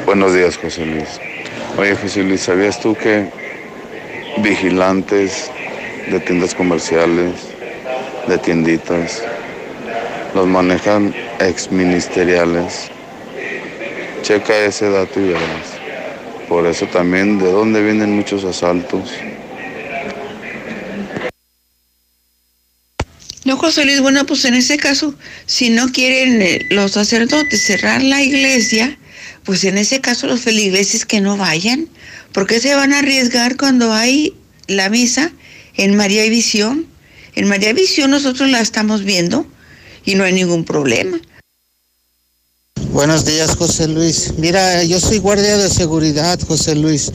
Buenos días, José Luis. Oye, José Luis, ¿sabías tú que vigilantes de tiendas comerciales, de tienditas, los manejan exministeriales? Checa ese dato y verás. Por eso también de dónde vienen muchos asaltos. No, José Luis, bueno, pues en ese caso, si no quieren eh, los sacerdotes cerrar la iglesia, pues en ese caso los feligreses que no vayan, porque se van a arriesgar cuando hay la misa en María y Visión. En María y Visión nosotros la estamos viendo y no hay ningún problema. Buenos días, José Luis. Mira, yo soy guardia de seguridad, José Luis,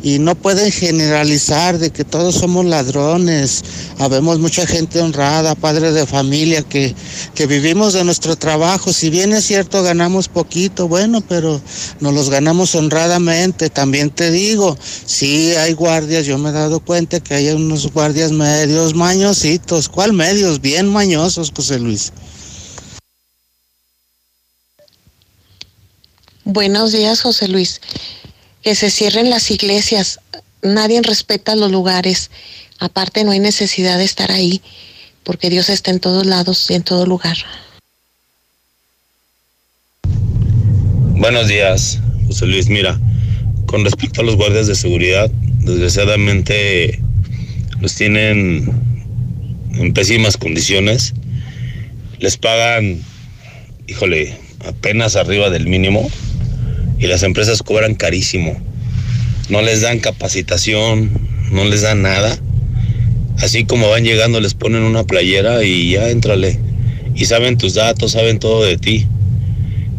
y no pueden generalizar de que todos somos ladrones. Habemos mucha gente honrada, padre de familia, que, que vivimos de nuestro trabajo. Si bien es cierto, ganamos poquito, bueno, pero nos los ganamos honradamente. También te digo, sí hay guardias, yo me he dado cuenta que hay unos guardias medios mañositos. ¿Cuál medios? Bien mañosos, José Luis. Buenos días, José Luis. Que se cierren las iglesias. Nadie respeta los lugares. Aparte, no hay necesidad de estar ahí, porque Dios está en todos lados y en todo lugar. Buenos días, José Luis. Mira, con respecto a los guardias de seguridad, desgraciadamente los tienen en pésimas condiciones. Les pagan, híjole, apenas arriba del mínimo y las empresas cobran carísimo. No les dan capacitación, no les dan nada. Así como van llegando les ponen una playera y ya entrale. Y saben tus datos, saben todo de ti.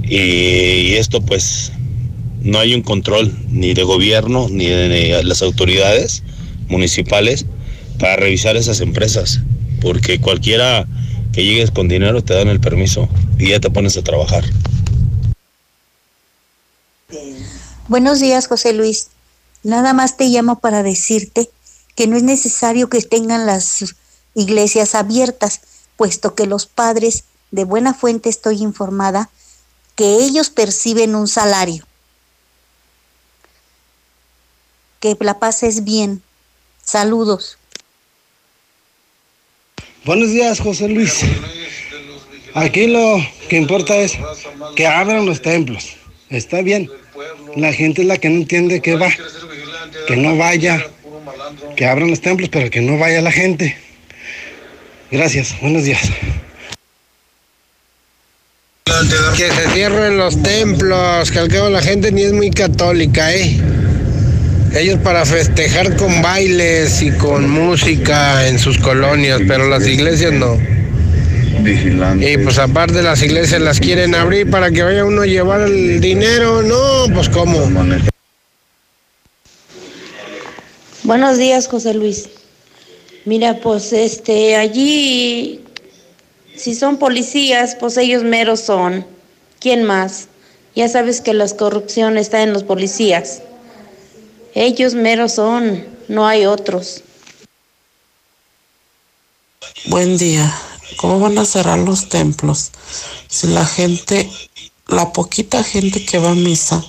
Y, y esto pues no hay un control ni de gobierno ni de las autoridades municipales para revisar esas empresas. Porque cualquiera que llegues con dinero te dan el permiso y ya te pones a trabajar. Buenos días, José Luis. Nada más te llamo para decirte que no es necesario que tengan las iglesias abiertas, puesto que los padres, de buena fuente estoy informada, que ellos perciben un salario. Que la pases bien. Saludos. Buenos días, José Luis. Aquí lo que importa es que abran los templos. Está bien. La gente es la que no entiende que va. Que no vaya. Que abran los templos, pero que no vaya la gente. Gracias. Buenos días. Que se cierren los templos, que al cabo la gente ni es muy católica, ¿eh? Ellos para festejar con bailes y con música en sus colonias, pero las iglesias no. Y pues aparte las iglesias las quieren abrir para que vaya uno a llevar el dinero, no, pues cómo. Buenos días, José Luis. Mira, pues este, allí, si son policías, pues ellos meros son. ¿Quién más? Ya sabes que la corrupción está en los policías. Ellos meros son, no hay otros. Buen día. ¿Cómo van a cerrar los templos? Si la gente, la poquita gente que va a misa,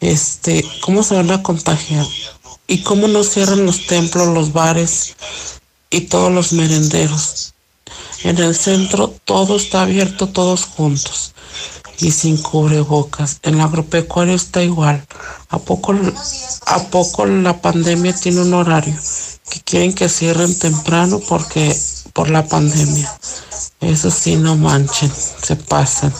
este, ¿cómo se van a contagiar? ¿Y cómo no cierran los templos, los bares y todos los merenderos? En el centro todo está abierto, todos juntos y sin cubrebocas. En el agropecuario está igual. ¿A poco, ¿A poco la pandemia tiene un horario? Que quieren que cierren temprano porque por la pandemia. Eso sí, no manchen, se pasan.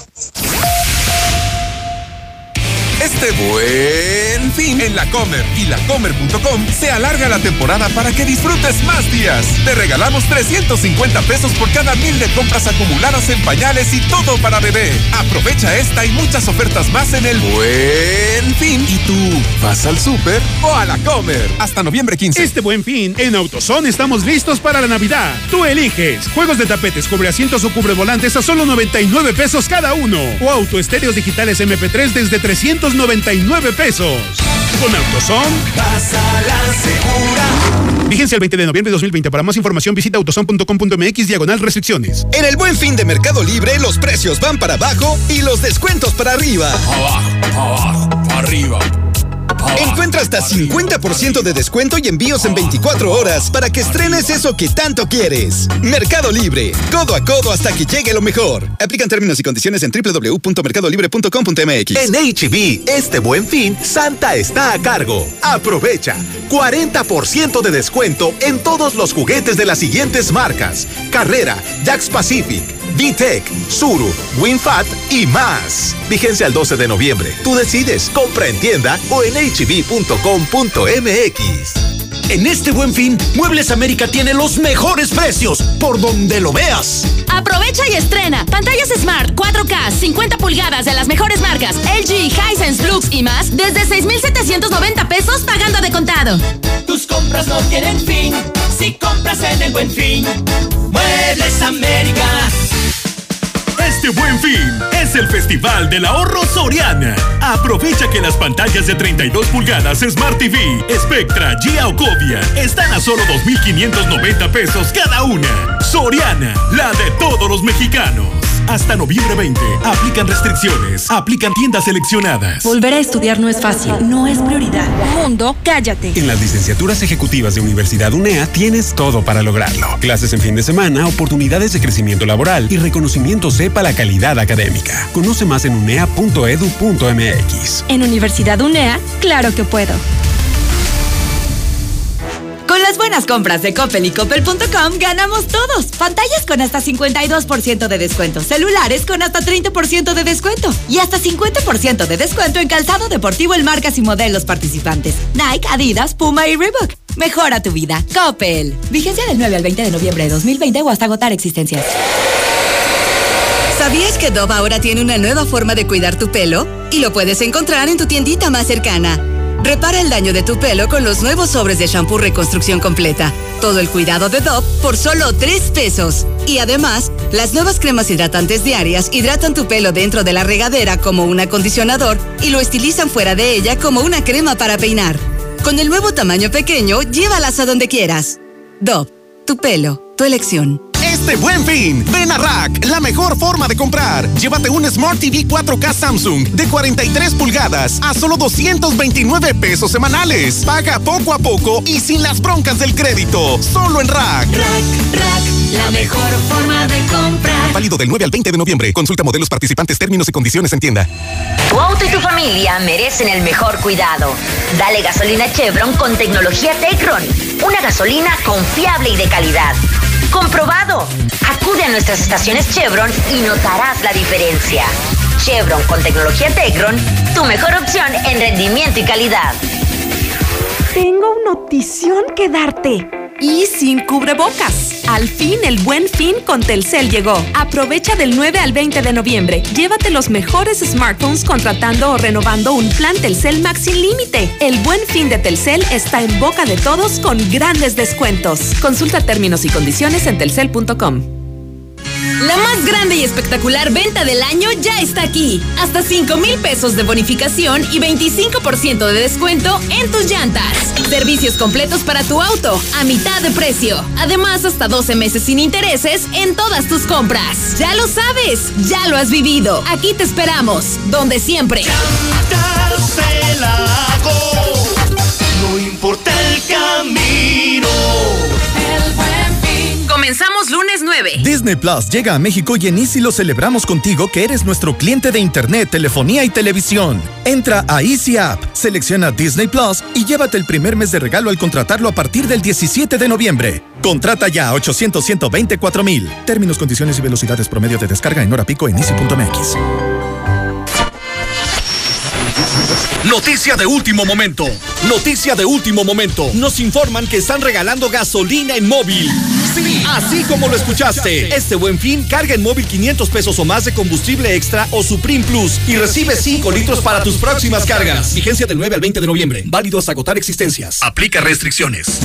Este buen en la Comer y lacomer.com se alarga la temporada para que disfrutes más días. Te regalamos 350 pesos por cada mil de compras acumuladas en pañales y todo para bebé. Aprovecha esta y muchas ofertas más en el buen fin. ¿Y tú vas al súper o a la Comer? Hasta noviembre 15. Este buen fin, en AutoZone estamos listos para la Navidad. Tú eliges juegos de tapetes, cubre asientos o cubre volantes a solo 99 pesos cada uno. O autoestéreos digitales MP3 desde 300 99 pesos. Con Autoson. Pasa la segura. Vigencia el 20 de noviembre de 2020. Para más información visita autoson.com.mx diagonal restricciones. En el buen fin de Mercado Libre, los precios van para abajo y los descuentos para arriba. Abajo, abajo, arriba. Encuentra hasta 50% de descuento y envíos en 24 horas para que estrenes eso que tanto quieres. Mercado Libre, codo a codo hasta que llegue lo mejor. Aplican términos y condiciones en www.mercadolibre.com.mx. En HB, este buen fin, Santa está a cargo. Aprovecha 40% de descuento en todos los juguetes de las siguientes marcas: Carrera, Jax Pacific, VTEC, Suru, WinFat y más. Vigencia el 12 de noviembre. Tú decides, compra en tienda o en hb.com.mx. En este buen fin, Muebles América tiene los mejores precios, por donde lo veas. Aprovecha y estrena pantallas Smart 4K 50 pulgadas de las mejores marcas LG, Hisense, Flux y más desde 6,790 pesos pagando de contado. Tus compras no tienen fin si compras en el buen fin. Muebles América. Este buen fin es el Festival del Ahorro Soriana. Aprovecha que las pantallas de 32 pulgadas Smart TV, Spectra, Gia o Cobia están a solo 2,590 pesos cada una. Soriana, la de todos los mexicanos. Hasta noviembre 20. Aplican restricciones. Aplican tiendas seleccionadas. Volver a estudiar no es fácil, no es prioridad. Mundo, cállate. En las licenciaturas ejecutivas de Universidad UNEA tienes todo para lograrlo. Clases en fin de semana, oportunidades de crecimiento laboral y reconocimiento sepa la calidad académica. Conoce más en unea.edu.mx. En Universidad UNEA, claro que puedo. Con las buenas compras de Coppel y Coppel.com ganamos todos. Pantallas con hasta 52% de descuento, celulares con hasta 30% de descuento y hasta 50% de descuento en calzado deportivo en marcas y modelos participantes. Nike, Adidas, Puma y Reebok. Mejora tu vida. Coppel. Vigencia del 9 al 20 de noviembre de 2020 o hasta agotar existencias. ¿Sabías que Dove ahora tiene una nueva forma de cuidar tu pelo? Y lo puedes encontrar en tu tiendita más cercana. Repara el daño de tu pelo con los nuevos sobres de shampoo Reconstrucción Completa. Todo el cuidado de Dove por solo 3 pesos. Y además, las nuevas cremas hidratantes diarias hidratan tu pelo dentro de la regadera como un acondicionador y lo estilizan fuera de ella como una crema para peinar. Con el nuevo tamaño pequeño, llévalas a donde quieras. Dove, tu pelo, tu elección. Este buen fin, ven a Rack, la mejor forma de comprar. Llévate un Smart TV 4K Samsung de 43 pulgadas a solo 229 pesos semanales. Paga poco a poco y sin las broncas del crédito. Solo en Rack. Rack, Rack, la mejor forma de comprar. Válido del 9 al 20 de noviembre. Consulta modelos participantes, términos y condiciones en tienda. Tu auto y tu familia merecen el mejor cuidado. Dale gasolina Chevron con tecnología Tecron. Una gasolina confiable y de calidad. Comprobado. Acude a nuestras estaciones Chevron y notarás la diferencia. Chevron con tecnología Tecron, tu mejor opción en rendimiento y calidad. Tengo una notición que darte. Y sin cubrebocas. Al fin el buen fin con Telcel llegó. Aprovecha del 9 al 20 de noviembre. Llévate los mejores smartphones contratando o renovando un plan Telcel Max sin límite. El buen fin de Telcel está en boca de todos con grandes descuentos. Consulta términos y condiciones en telcel.com. La más grande y espectacular venta del año ya está aquí. Hasta 5 mil pesos de bonificación y 25% de descuento en tus llantas. Servicios completos para tu auto a mitad de precio. Además, hasta 12 meses sin intereses en todas tus compras. Ya lo sabes, ya lo has vivido. Aquí te esperamos, donde siempre. No importa el camino. Comenzamos lunes 9. Disney Plus llega a México y en Easy lo celebramos contigo que eres nuestro cliente de internet, telefonía y televisión. Entra a Easy App, selecciona Disney Plus y llévate el primer mes de regalo al contratarlo a partir del 17 de noviembre. Contrata ya a 800 124 mil. Términos, condiciones y velocidades promedio de descarga en hora pico en easy.mx. Noticia de último momento. Noticia de último momento. Nos informan que están regalando gasolina en móvil. Sí, así como lo escuchaste. Este buen fin, carga en móvil 500 pesos o más de combustible extra o Supreme Plus y recibe 5 litros para tus próximas cargas. Vigencia del 9 al 20 de noviembre. Válido hasta agotar existencias. Aplica restricciones.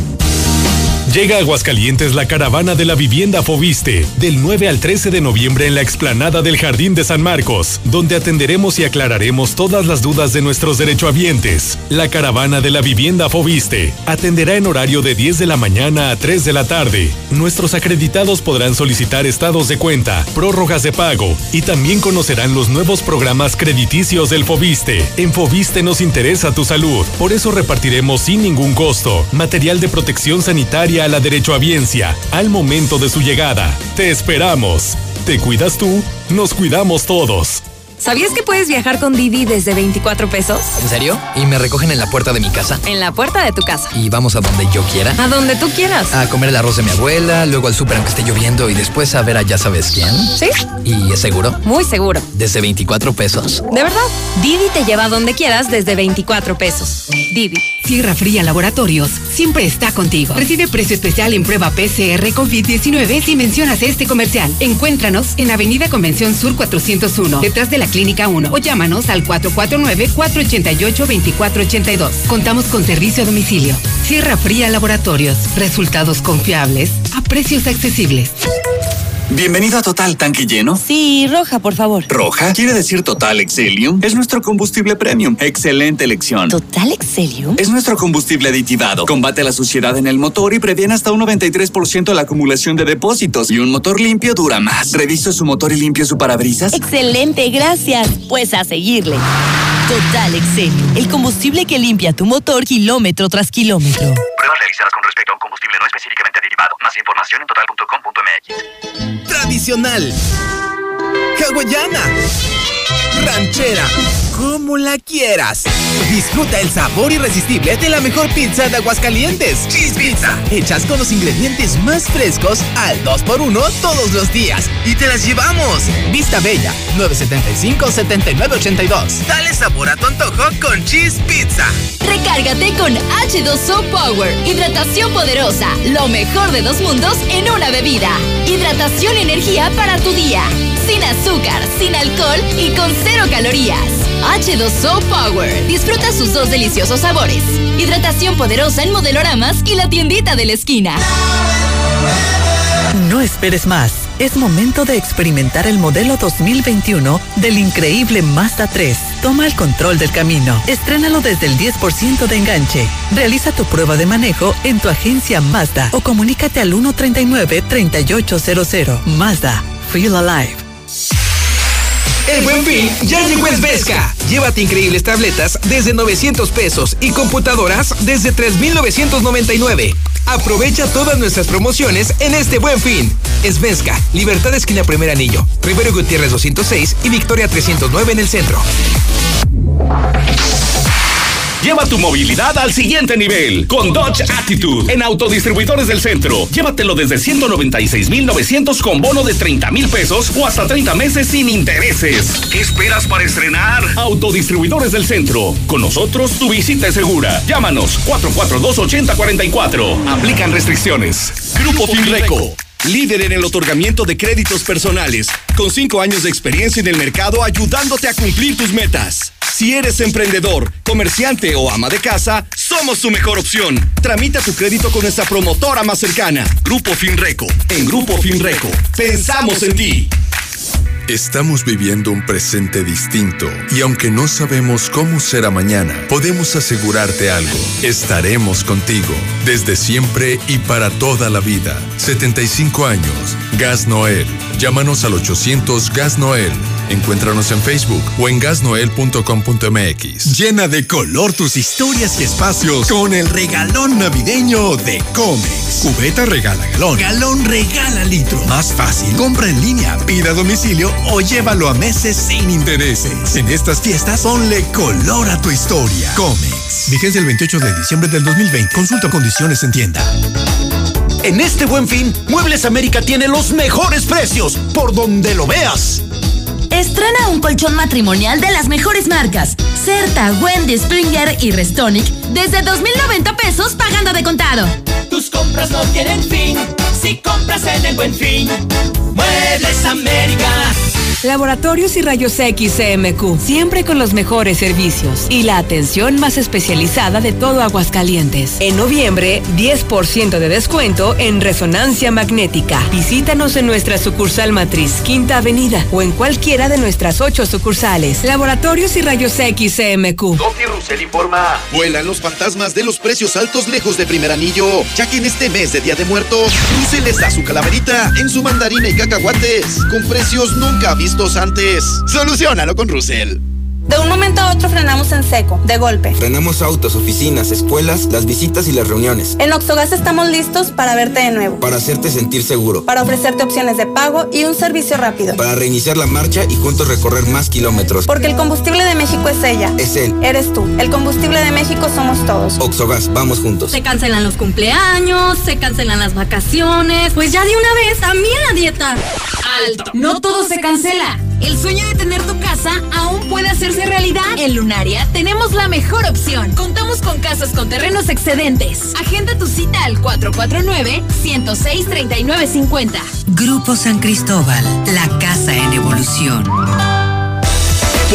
Llega a Aguascalientes la caravana de la vivienda Fobiste, del 9 al 13 de noviembre en la explanada del Jardín de San Marcos, donde atenderemos y aclararemos todas las dudas de nuestros derechohabientes. La caravana de la vivienda Fobiste atenderá en horario de 10 de la mañana a 3 de la tarde. Nuestros acreditados podrán solicitar estados de cuenta, prórrogas de pago y también conocerán los nuevos programas crediticios del Fobiste. En Fobiste nos interesa tu salud, por eso repartiremos sin ningún costo material de protección sanitaria a la derechohabiencia al momento de su llegada. Te esperamos. ¿Te cuidas tú? Nos cuidamos todos. ¿Sabías que puedes viajar con Didi desde 24 pesos? ¿En serio? ¿Y me recogen en la puerta de mi casa? En la puerta de tu casa. ¿Y vamos a donde yo quiera? A donde tú quieras. A comer el arroz de mi abuela, luego al súper aunque esté lloviendo y después a ver a ya sabes quién. ¿Sí? ¿Y es seguro? Muy seguro. ¿Desde 24 pesos? ¿De verdad? Didi te lleva a donde quieras desde 24 pesos. Didi. Sierra Fría Laboratorios siempre está contigo. Recibe precio especial en prueba PCR COVID-19 si mencionas este comercial. Encuéntranos en Avenida Convención Sur 401, detrás de la Clínica 1 o llámanos al 449-488-2482. Contamos con servicio a domicilio. Sierra Fría Laboratorios. Resultados confiables a precios accesibles. Bienvenido a Total Tanque Lleno. Sí, roja, por favor. ¿Roja? Quiere decir Total Excelium. Es nuestro combustible premium. Excelente elección. ¿Total Excelium? Es nuestro combustible aditivado. Combate la suciedad en el motor y previene hasta un 93% la acumulación de depósitos. Y un motor limpio dura más. ¿Reviso su motor y limpio su parabrisas? Excelente, gracias. Pues a seguirle. Total Excelium, el combustible que limpia tu motor kilómetro tras kilómetro. Con respecto a un combustible no específicamente derivado. Más información en total.com.mx. Tradicional. Hawaiana. Ranchera. Como la quieras. Disfruta el sabor irresistible de la mejor pizza de Aguascalientes. Cheese Pizza. Hechas con los ingredientes más frescos al 2x1 todos los días. Y te las llevamos. Vista Bella. 975-7982. Dale sabor a tu antojo con Cheese Pizza. Recárgate con H2O Power. Hidratación poderosa. Lo mejor de dos mundos en una bebida. Hidratación y energía para tu día. Sin azúcar, sin alcohol y con cero calorías. H2O Power. Disfruta sus dos deliciosos sabores. Hidratación poderosa en modeloramas y la tiendita de la esquina. No esperes más. Es momento de experimentar el modelo 2021 del increíble Mazda 3. Toma el control del camino. Estrénalo desde el 10% de enganche. Realiza tu prueba de manejo en tu agencia Mazda o comunícate al 139-3800. Mazda. Feel alive. El buen fin ya llegó en Vesca. Llévate increíbles tabletas desde 900 pesos y computadoras desde 3,999. Aprovecha todas nuestras promociones en este buen fin. Esvesca, Libertad Esquina Primer Anillo, Rivero Gutiérrez 206 y Victoria 309 en el centro. Lleva tu movilidad al siguiente nivel con Dodge Attitude en Autodistribuidores del Centro. Llévatelo desde 196,900 con bono de 30 mil pesos o hasta 30 meses sin intereses. ¿Qué esperas para estrenar? Autodistribuidores del Centro. Con nosotros tu visita es segura. Llámanos 442-8044. Aplican restricciones. Grupo Finreco. Líder en el otorgamiento de créditos personales, con cinco años de experiencia en el mercado ayudándote a cumplir tus metas. Si eres emprendedor, comerciante o ama de casa, somos tu mejor opción. Tramita tu crédito con nuestra promotora más cercana, Grupo Finreco. En Grupo Finreco, pensamos en ti. Estamos viviendo un presente distinto y aunque no sabemos cómo será mañana, podemos asegurarte algo. Estaremos contigo desde siempre y para toda la vida. 75 años. Gas Noel. Llámanos al 800 Gas Noel. Encuéntranos en Facebook o en gasnoel.com.mx. Llena de color tus historias y espacios con el regalón navideño de Comex. Cubeta regala galón. Galón regala litro. Más fácil. Compra en línea, pida a domicilio o llévalo a meses sin intereses. En estas fiestas, ponle color a tu historia. Comex. Vigencia el 28 de diciembre del 2020. Consulta condiciones en tienda. En este buen fin, Muebles América tiene los mejores precios, por donde lo veas. Estrena un colchón matrimonial de las mejores marcas. Certa, Wendy, Springer y Restonic desde 2.090 pesos pagando de contado. Tus compras no tienen fin si compras en el buen fin. Muebles América, Laboratorios y Rayos X CMQ, siempre con los mejores servicios y la atención más especializada de todo Aguascalientes. En noviembre, 10% de descuento en resonancia magnética. Visítanos en nuestra sucursal matriz, Quinta Avenida, o en cualquiera de nuestras ocho sucursales. Laboratorios y Rayos X CMQ. Doki Russell informa. Vuelan los fantasmas de los precios altos lejos de primer anillo, ya que en este mes de Día de Muertos, Russell les da su calaverita en su mandarina y cacahuates, con precios nunca vistos antes. Solucionalo con Russell. De un momento a otro frenamos en seco, de golpe. Frenamos autos, oficinas, escuelas, las visitas y las reuniones. En Oxogas estamos listos para verte de nuevo. Para hacerte sentir seguro. Para ofrecerte opciones de pago y un servicio rápido. Para reiniciar la marcha y juntos recorrer más kilómetros. Porque el combustible de México es ella. Es él. Eres tú. El combustible de México somos todos. Oxogas, vamos juntos. Se cancelan los cumpleaños, se cancelan las vacaciones. Pues ya de una vez, a mí en la dieta. Alto. No todo se cancela. El sueño de tener tu casa aún puede hacerse realidad. En Lunaria tenemos la mejor opción. Contamos con casas con terrenos excedentes. Agenda tu cita al 449-106-3950. Grupo San Cristóbal, la casa en evolución.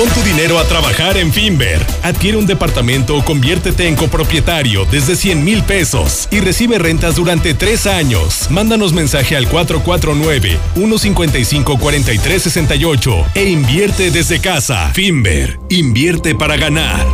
Pon tu dinero a trabajar en Finver. Adquiere un departamento o conviértete en copropietario desde 100 mil pesos y recibe rentas durante tres años. Mándanos mensaje al 449-155-4368 e invierte desde casa. Finver, invierte para ganar.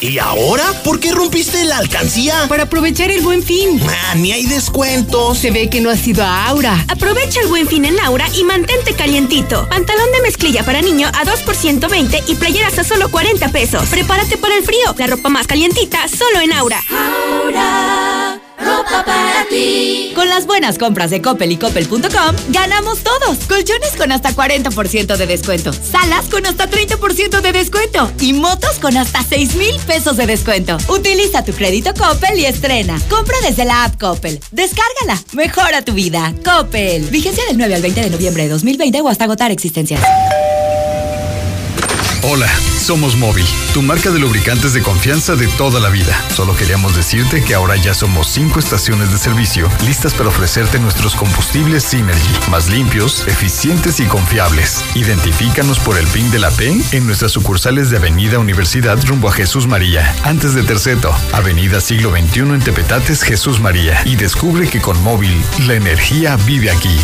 ¿Y ahora? ¿Por qué rompiste la alcancía? Para aprovechar el buen fin. Ah, ni hay descuentos. Se ve que no has ido a Aura. Aprovecha el buen fin en Aura y mantente calientito. Pantalón de mezclilla para niño a 2 por 120 y playeras a solo 40 pesos. Prepárate para el frío. La ropa más calientita solo en Aura. Aura, ropa para ti. Con las buenas compras de Coppel y Coppel.com, ganamos todos. Colchones con hasta 40% de descuento. Salas con hasta 30% de descuento. Y motos con hasta 6 mil pesos de descuento. Utiliza tu crédito Coppel y estrena. Compra desde la app Coppel. Descárgala. Mejora tu vida. Coppel. Vigencia del 9 al 20 de noviembre de 2020 o hasta agotar existencias. Hola, somos Móvil, tu marca de lubricantes de confianza de toda la vida. Solo queríamos decirte que ahora ya somos cinco estaciones de servicio listas para ofrecerte nuestros combustibles Synergy, más limpios, eficientes y confiables. Identifícanos por el PIN de la P en nuestras sucursales de Avenida Universidad rumbo a Jesús María, antes de Terceto, Avenida Siglo XXI en Tepetates, Jesús María. Y descubre que con Móvil, la energía vive aquí.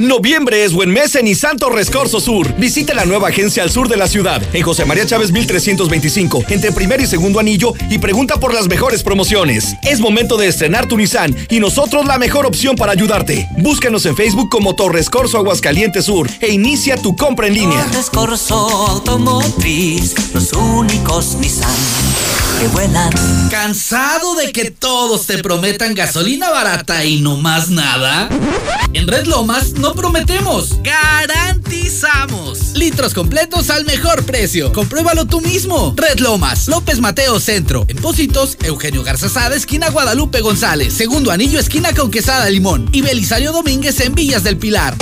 Noviembre es buen mes en Nissan Torres Corso Sur. Visite la nueva agencia al sur de la ciudad, en José María Chávez 1325, entre primer y segundo anillo, y pregunta por las mejores promociones. Es momento de estrenar tu Nissan y nosotros la mejor opción para ayudarte. Búscanos en Facebook como Torres Corso Aguascalientes Sur e inicia tu compra en línea. Torres Corso Automotriz, los únicos Nissan que vuelan. ¿Cansado de que todos te prometan gasolina barata y no más nada? En Red Lomas no prometemos, garantizamos. Litros completos al mejor precio. Compruébalo tú mismo. Red Lomas, López Mateo Centro. En Eugenio Garzazada, esquina Guadalupe González. Segundo anillo, esquina con Quesada Limón. Y Belisario Domínguez en Villas del Pilar.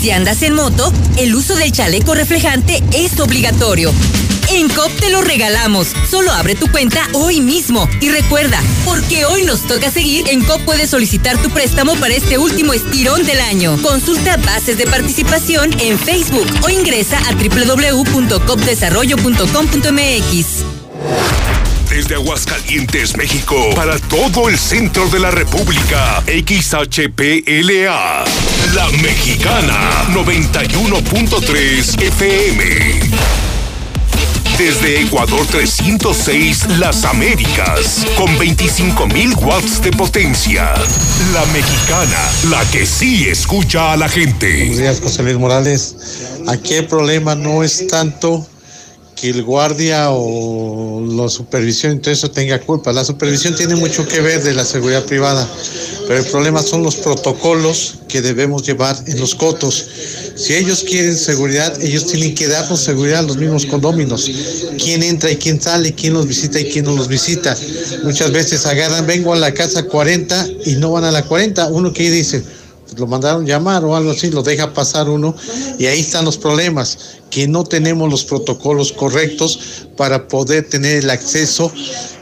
Si andas en moto, el uso del chaleco reflejante es obligatorio. En COP te lo regalamos. Solo abre tu cuenta hoy mismo. Y recuerda, porque hoy nos toca seguir, en COP puedes solicitar tu préstamo para este último estirón del año. Consulta bases de participación en Facebook o ingresa a www.copdesarrollo.com.mx. Desde Aguascalientes, México, para todo el centro de la República, XHPLA, La Mexicana, 91.3 FM. Desde Ecuador 306, Las Américas, con 25.000 watts de potencia. La Mexicana, la que sí escucha a la gente. Buenos días, José Luis Morales. Aquí el problema no es tanto el guardia o la supervisión todo eso tenga culpa. La supervisión tiene mucho que ver de la seguridad privada, pero el problema son los protocolos que debemos llevar en los cotos. Si ellos quieren seguridad, ellos tienen que darnos seguridad a los mismos condóminos. Quién entra y quién sale, quién los visita y quién no los visita. Muchas veces agarran, vengo a la casa 40 y no van a la 40. Uno que dice, lo mandaron llamar o algo así, lo deja pasar uno y ahí están los problemas, que no tenemos los protocolos correctos para poder tener el acceso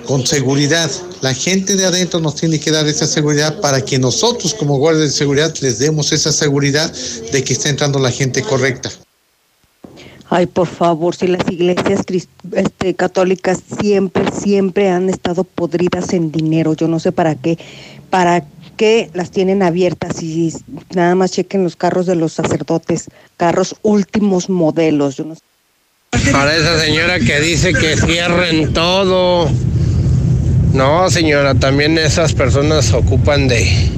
con seguridad. La gente de adentro nos tiene que dar esa seguridad para que nosotros como guardias de seguridad les demos esa seguridad de que está entrando la gente correcta. Ay, por favor, si las iglesias este, católicas siempre, siempre han estado podridas en dinero, yo no sé para qué, para qué las tienen abiertas y nada más chequen los carros de los sacerdotes, carros últimos modelos. Yo. Para esa señora que dice que cierren todo. No, señora, también esas personas ocupan de,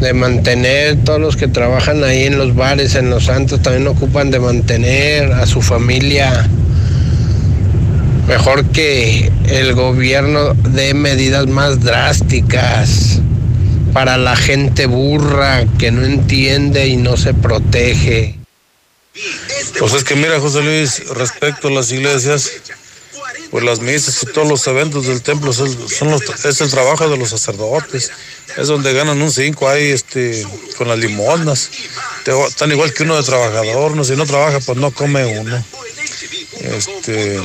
de mantener, todos los que trabajan ahí en los bares, en los santos, también ocupan de mantener a su familia. Mejor que el gobierno dé medidas más drásticas para la gente burra que no entiende y no se protege. Pues es que mira, José Luis, respecto a las iglesias, pues las misas y todos los eventos del templo son, es el trabajo de los sacerdotes. Es donde ganan un cinco ahí este, con las limonas. Tan igual que uno de trabajador, no, si no trabaja, pues no come uno. Este,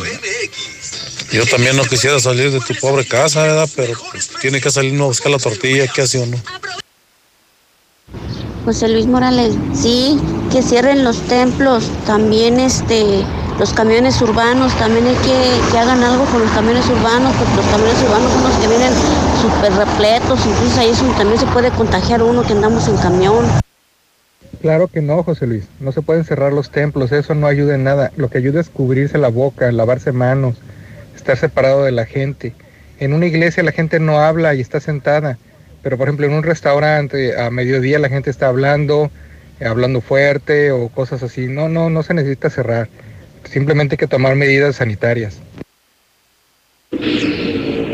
yo también no quisiera salir de tu pobre casa, ¿verdad? Pero pues, tiene que salir uno a buscar la tortilla, ¿qué hace uno? José Luis Morales, sí, que cierren los templos, también este, los camiones urbanos, también hay que, que hagan algo con los camiones urbanos, porque los camiones urbanos son los que vienen súper repletos, entonces ahí también se puede contagiar uno que andamos en camión. Claro que no, José Luis, no se pueden cerrar los templos, eso no ayuda en nada, lo que ayuda es cubrirse la boca, lavarse manos, estar separado de la gente. En una iglesia la gente no habla y está sentada pero por ejemplo en un restaurante a mediodía la gente está hablando, hablando fuerte o cosas así. No, no, no se necesita cerrar. Simplemente hay que tomar medidas sanitarias.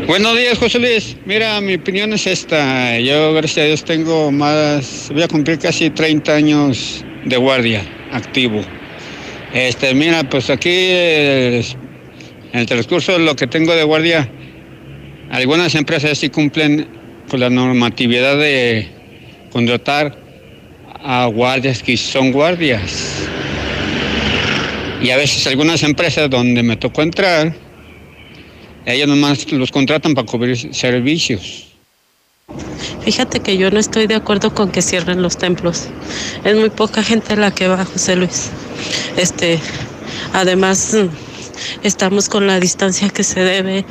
Buenos días, José Luis. Mira, mi opinión es esta. Yo, gracias a Dios, tengo más, voy a cumplir casi 30 años de guardia activo. Este, mira, pues aquí en el transcurso de lo que tengo de guardia, algunas empresas sí cumplen con la normatividad de contratar a guardias que son guardias. Y a veces algunas empresas donde me tocó entrar, ellos nomás los contratan para cubrir servicios. Fíjate que yo no estoy de acuerdo con que cierren los templos. Es muy poca gente la que va, José Luis. Este, además, estamos con la distancia que se debe,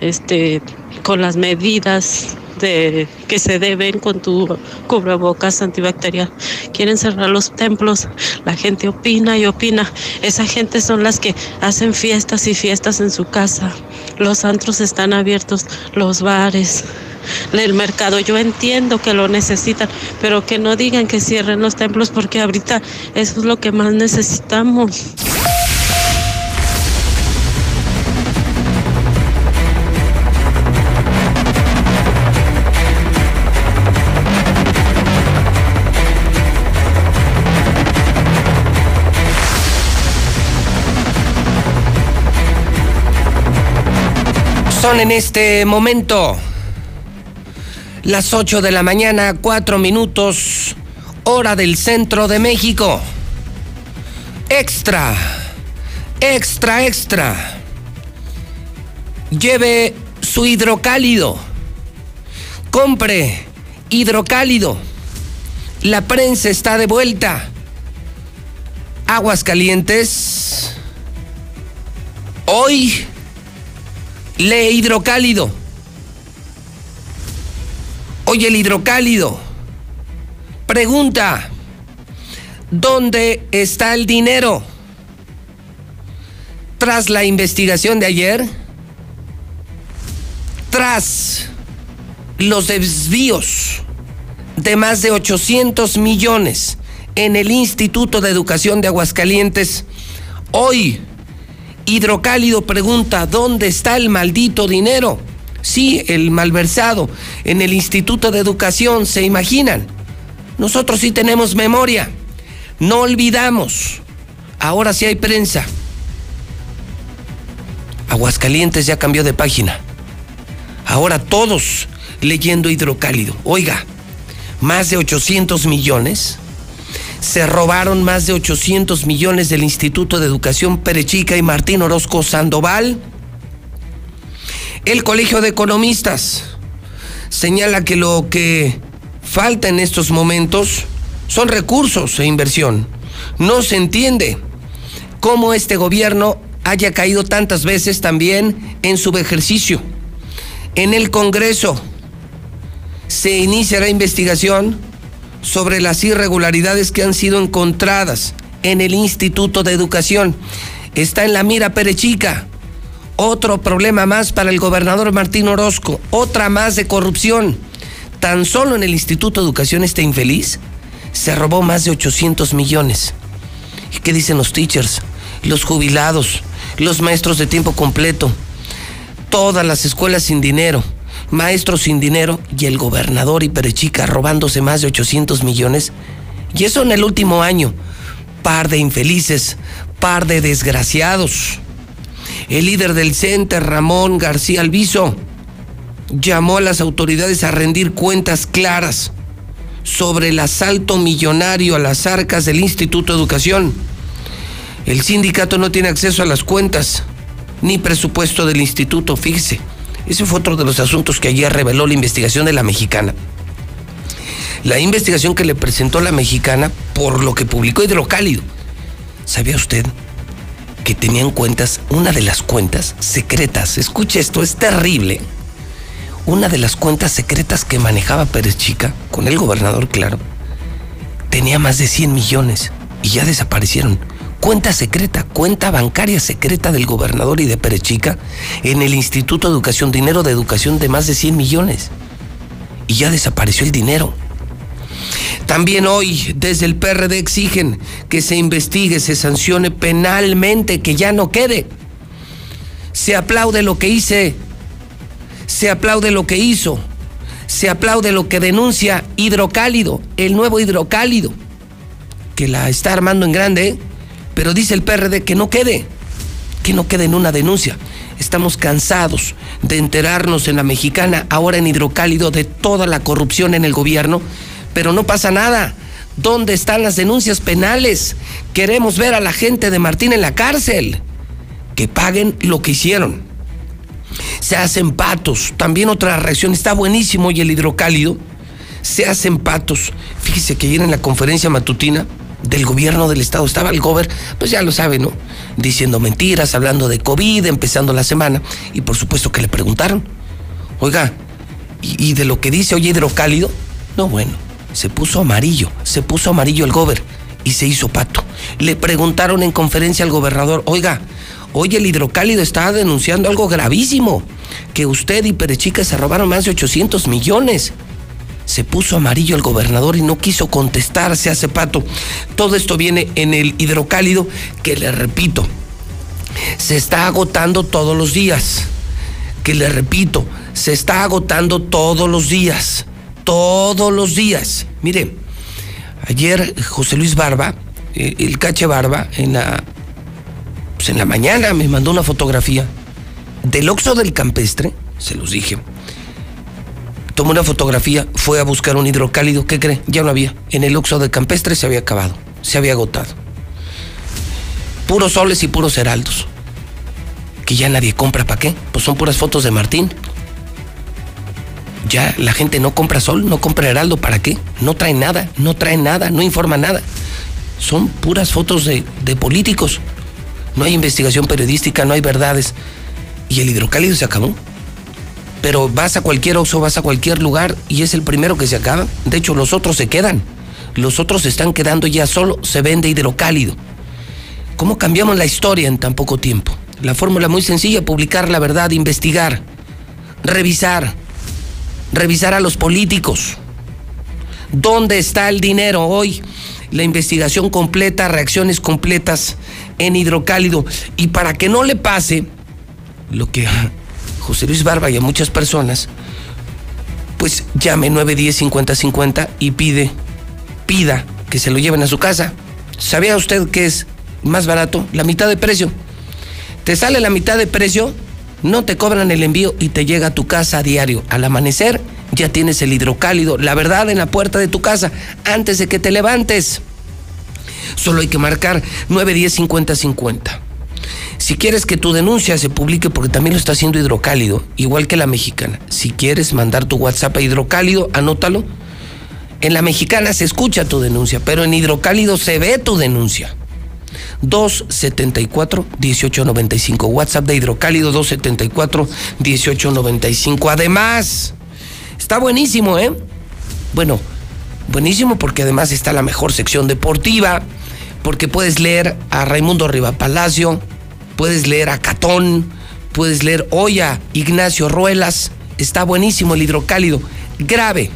este, con las medidas que se deben con tu cubrebocas antibacterial. Quieren cerrar los templos, la gente opina y opina. Esa gente son las que hacen fiestas y fiestas en su casa. Los antros están abiertos, los bares el mercado. Yo entiendo que lo necesitan, pero que no digan que cierren los templos porque ahorita eso es lo que más necesitamos. En este momento las 8 de la mañana, 4 minutos, hora del centro de México. Extra, extra, extra. Lleve su hidrocálido. Compre hidrocálido. La prensa está de vuelta. Aguas calientes. Hoy Lee hidrocálido. Oye, el hidrocálido. Pregunta. ¿Dónde está el dinero? Tras la investigación de ayer, tras los desvíos de más de 800 millones en el Instituto de Educación de Aguascalientes, hoy Hidrocálido pregunta, ¿dónde está el maldito dinero? Sí, el malversado en el Instituto de Educación, ¿se imaginan? Nosotros sí tenemos memoria, no olvidamos. Ahora sí hay prensa. Aguascalientes ya cambió de página. Ahora todos leyendo hidrocálido. Oiga, más de 800 millones se robaron más de 800 millones del Instituto de Educación Perechica y Martín Orozco Sandoval. El Colegio de Economistas señala que lo que falta en estos momentos son recursos e inversión. No se entiende cómo este gobierno haya caído tantas veces también en su ejercicio. En el Congreso se inicia la investigación sobre las irregularidades que han sido encontradas en el Instituto de Educación. Está en la mira Perechica. Otro problema más para el gobernador Martín Orozco. Otra más de corrupción. Tan solo en el Instituto de Educación este infeliz se robó más de 800 millones. ¿Y qué dicen los teachers? Los jubilados, los maestros de tiempo completo, todas las escuelas sin dinero, maestros sin dinero y el gobernador y Perechica robándose más de 800 millones. Y eso en el último año. Par de infelices, par de desgraciados. El líder del CENTE, Ramón García Alviso, llamó a las autoridades a rendir cuentas claras sobre el asalto millonario a las arcas del Instituto de Educación. El sindicato no tiene acceso a las cuentas ni presupuesto del instituto, fíjese. Ese fue otro de los asuntos que ayer reveló la investigación de la mexicana. La investigación que le presentó la mexicana por lo que publicó Hidrocálido. ¿Sabía usted que tenían cuentas, una de las cuentas secretas, escuche esto, es terrible, una de las cuentas secretas que manejaba Pérez Chica, con el gobernador, claro, tenía más de 100 millones y ya desaparecieron. Cuenta secreta, cuenta bancaria secreta del gobernador y de Pérez Chica en el Instituto de Educación, dinero de educación de más de 100 millones. Y ya desapareció el dinero. También hoy desde el PRD exigen que se investigue, se sancione penalmente, que ya no quede. Se aplaude lo que hice, se aplaude lo que hizo, se aplaude lo que denuncia Hidrocálido, el nuevo Hidrocálido, que la está armando en grande, ¿eh? Pero dice el PRD que no quede, que no quede en una denuncia. Estamos cansados de enterarnos en la mexicana, ahora en Hidrocálido, de toda la corrupción en el gobierno pero no pasa nada. ¿Dónde están las denuncias penales? Queremos ver a la gente de Martín en la cárcel. Que paguen lo que hicieron. Se hacen patos. También otra reacción. Está buenísimo y el hidrocálido. Se hacen patos. Fíjese que ayer en la conferencia matutina del gobierno del estado estaba el gober, pues ya lo sabe, ¿no? Diciendo mentiras, hablando de COVID, empezando la semana. Y por supuesto que le preguntaron. Oiga, ¿y, y de lo que dice hoy hidrocálido? No, bueno se puso amarillo, se puso amarillo el gober y se hizo pato. Le preguntaron en conferencia al gobernador, oiga, hoy el hidrocálido está denunciando algo gravísimo, que usted y Perechica se robaron más de 800 millones. Se puso amarillo el gobernador y no quiso contestar, se hace pato. Todo esto viene en el hidrocálido que le repito, se está agotando todos los días. Que le repito, se está agotando todos los días todos los días. Mire, ayer José Luis Barba, eh, el cache Barba, en la, pues en la mañana me mandó una fotografía del Oxo del Campestre, se los dije. Tomó una fotografía, fue a buscar un hidrocálido, ¿qué cree? Ya no había. En el Oxo del Campestre se había acabado, se había agotado. Puros soles y puros heraldos. Que ya nadie compra, ¿para qué? Pues son puras fotos de Martín. Ya la gente no compra Sol, no compra Heraldo, ¿para qué? No trae nada, no trae nada, no informa nada. Son puras fotos de, políticos. No hay investigación periodística, no hay verdades. Y el hidrocálido se acabó. Pero vas a cualquier oso, vas a cualquier lugar y es el primero que se acaba. De hecho, los otros se quedan. Los otros se están quedando ya solo, se vende hidrocálido. ¿Cómo cambiamos la historia en tan poco tiempo? La fórmula muy sencilla, publicar la verdad, investigar, revisar, revisar a los políticos. ¿Dónde está el dinero hoy? La investigación completa, reacciones completas en hidrocálido. Y para que no le pase lo que José Luis Barba y a muchas personas, pues llame 910 5050 y pide, pida que se lo lleven a su casa. ¿Sabía usted que es más barato? La mitad de precio. Te sale la mitad de precio no te cobran el envío y te llega a tu casa a diario. Al amanecer ya tienes el hidrocálido, la verdad en la puerta de tu casa, antes de que te levantes. Solo hay que marcar 910 5050. Si quieres que tu denuncia se publique, porque también lo está haciendo Hidrocálido, igual que la mexicana. Si quieres mandar tu WhatsApp a Hidrocálido, anótalo. En la mexicana se escucha tu denuncia, pero en Hidrocálido se ve tu denuncia. 274-1895. WhatsApp de Hidrocálido 274-1895. Además, está buenísimo, ¿eh? Bueno, buenísimo porque además está la mejor sección deportiva, porque puedes leer a Raimundo Riva Palacio, puedes leer a Catón, puedes leer hoy a Ignacio Ruelas. Está buenísimo el Hidrocálido. Grave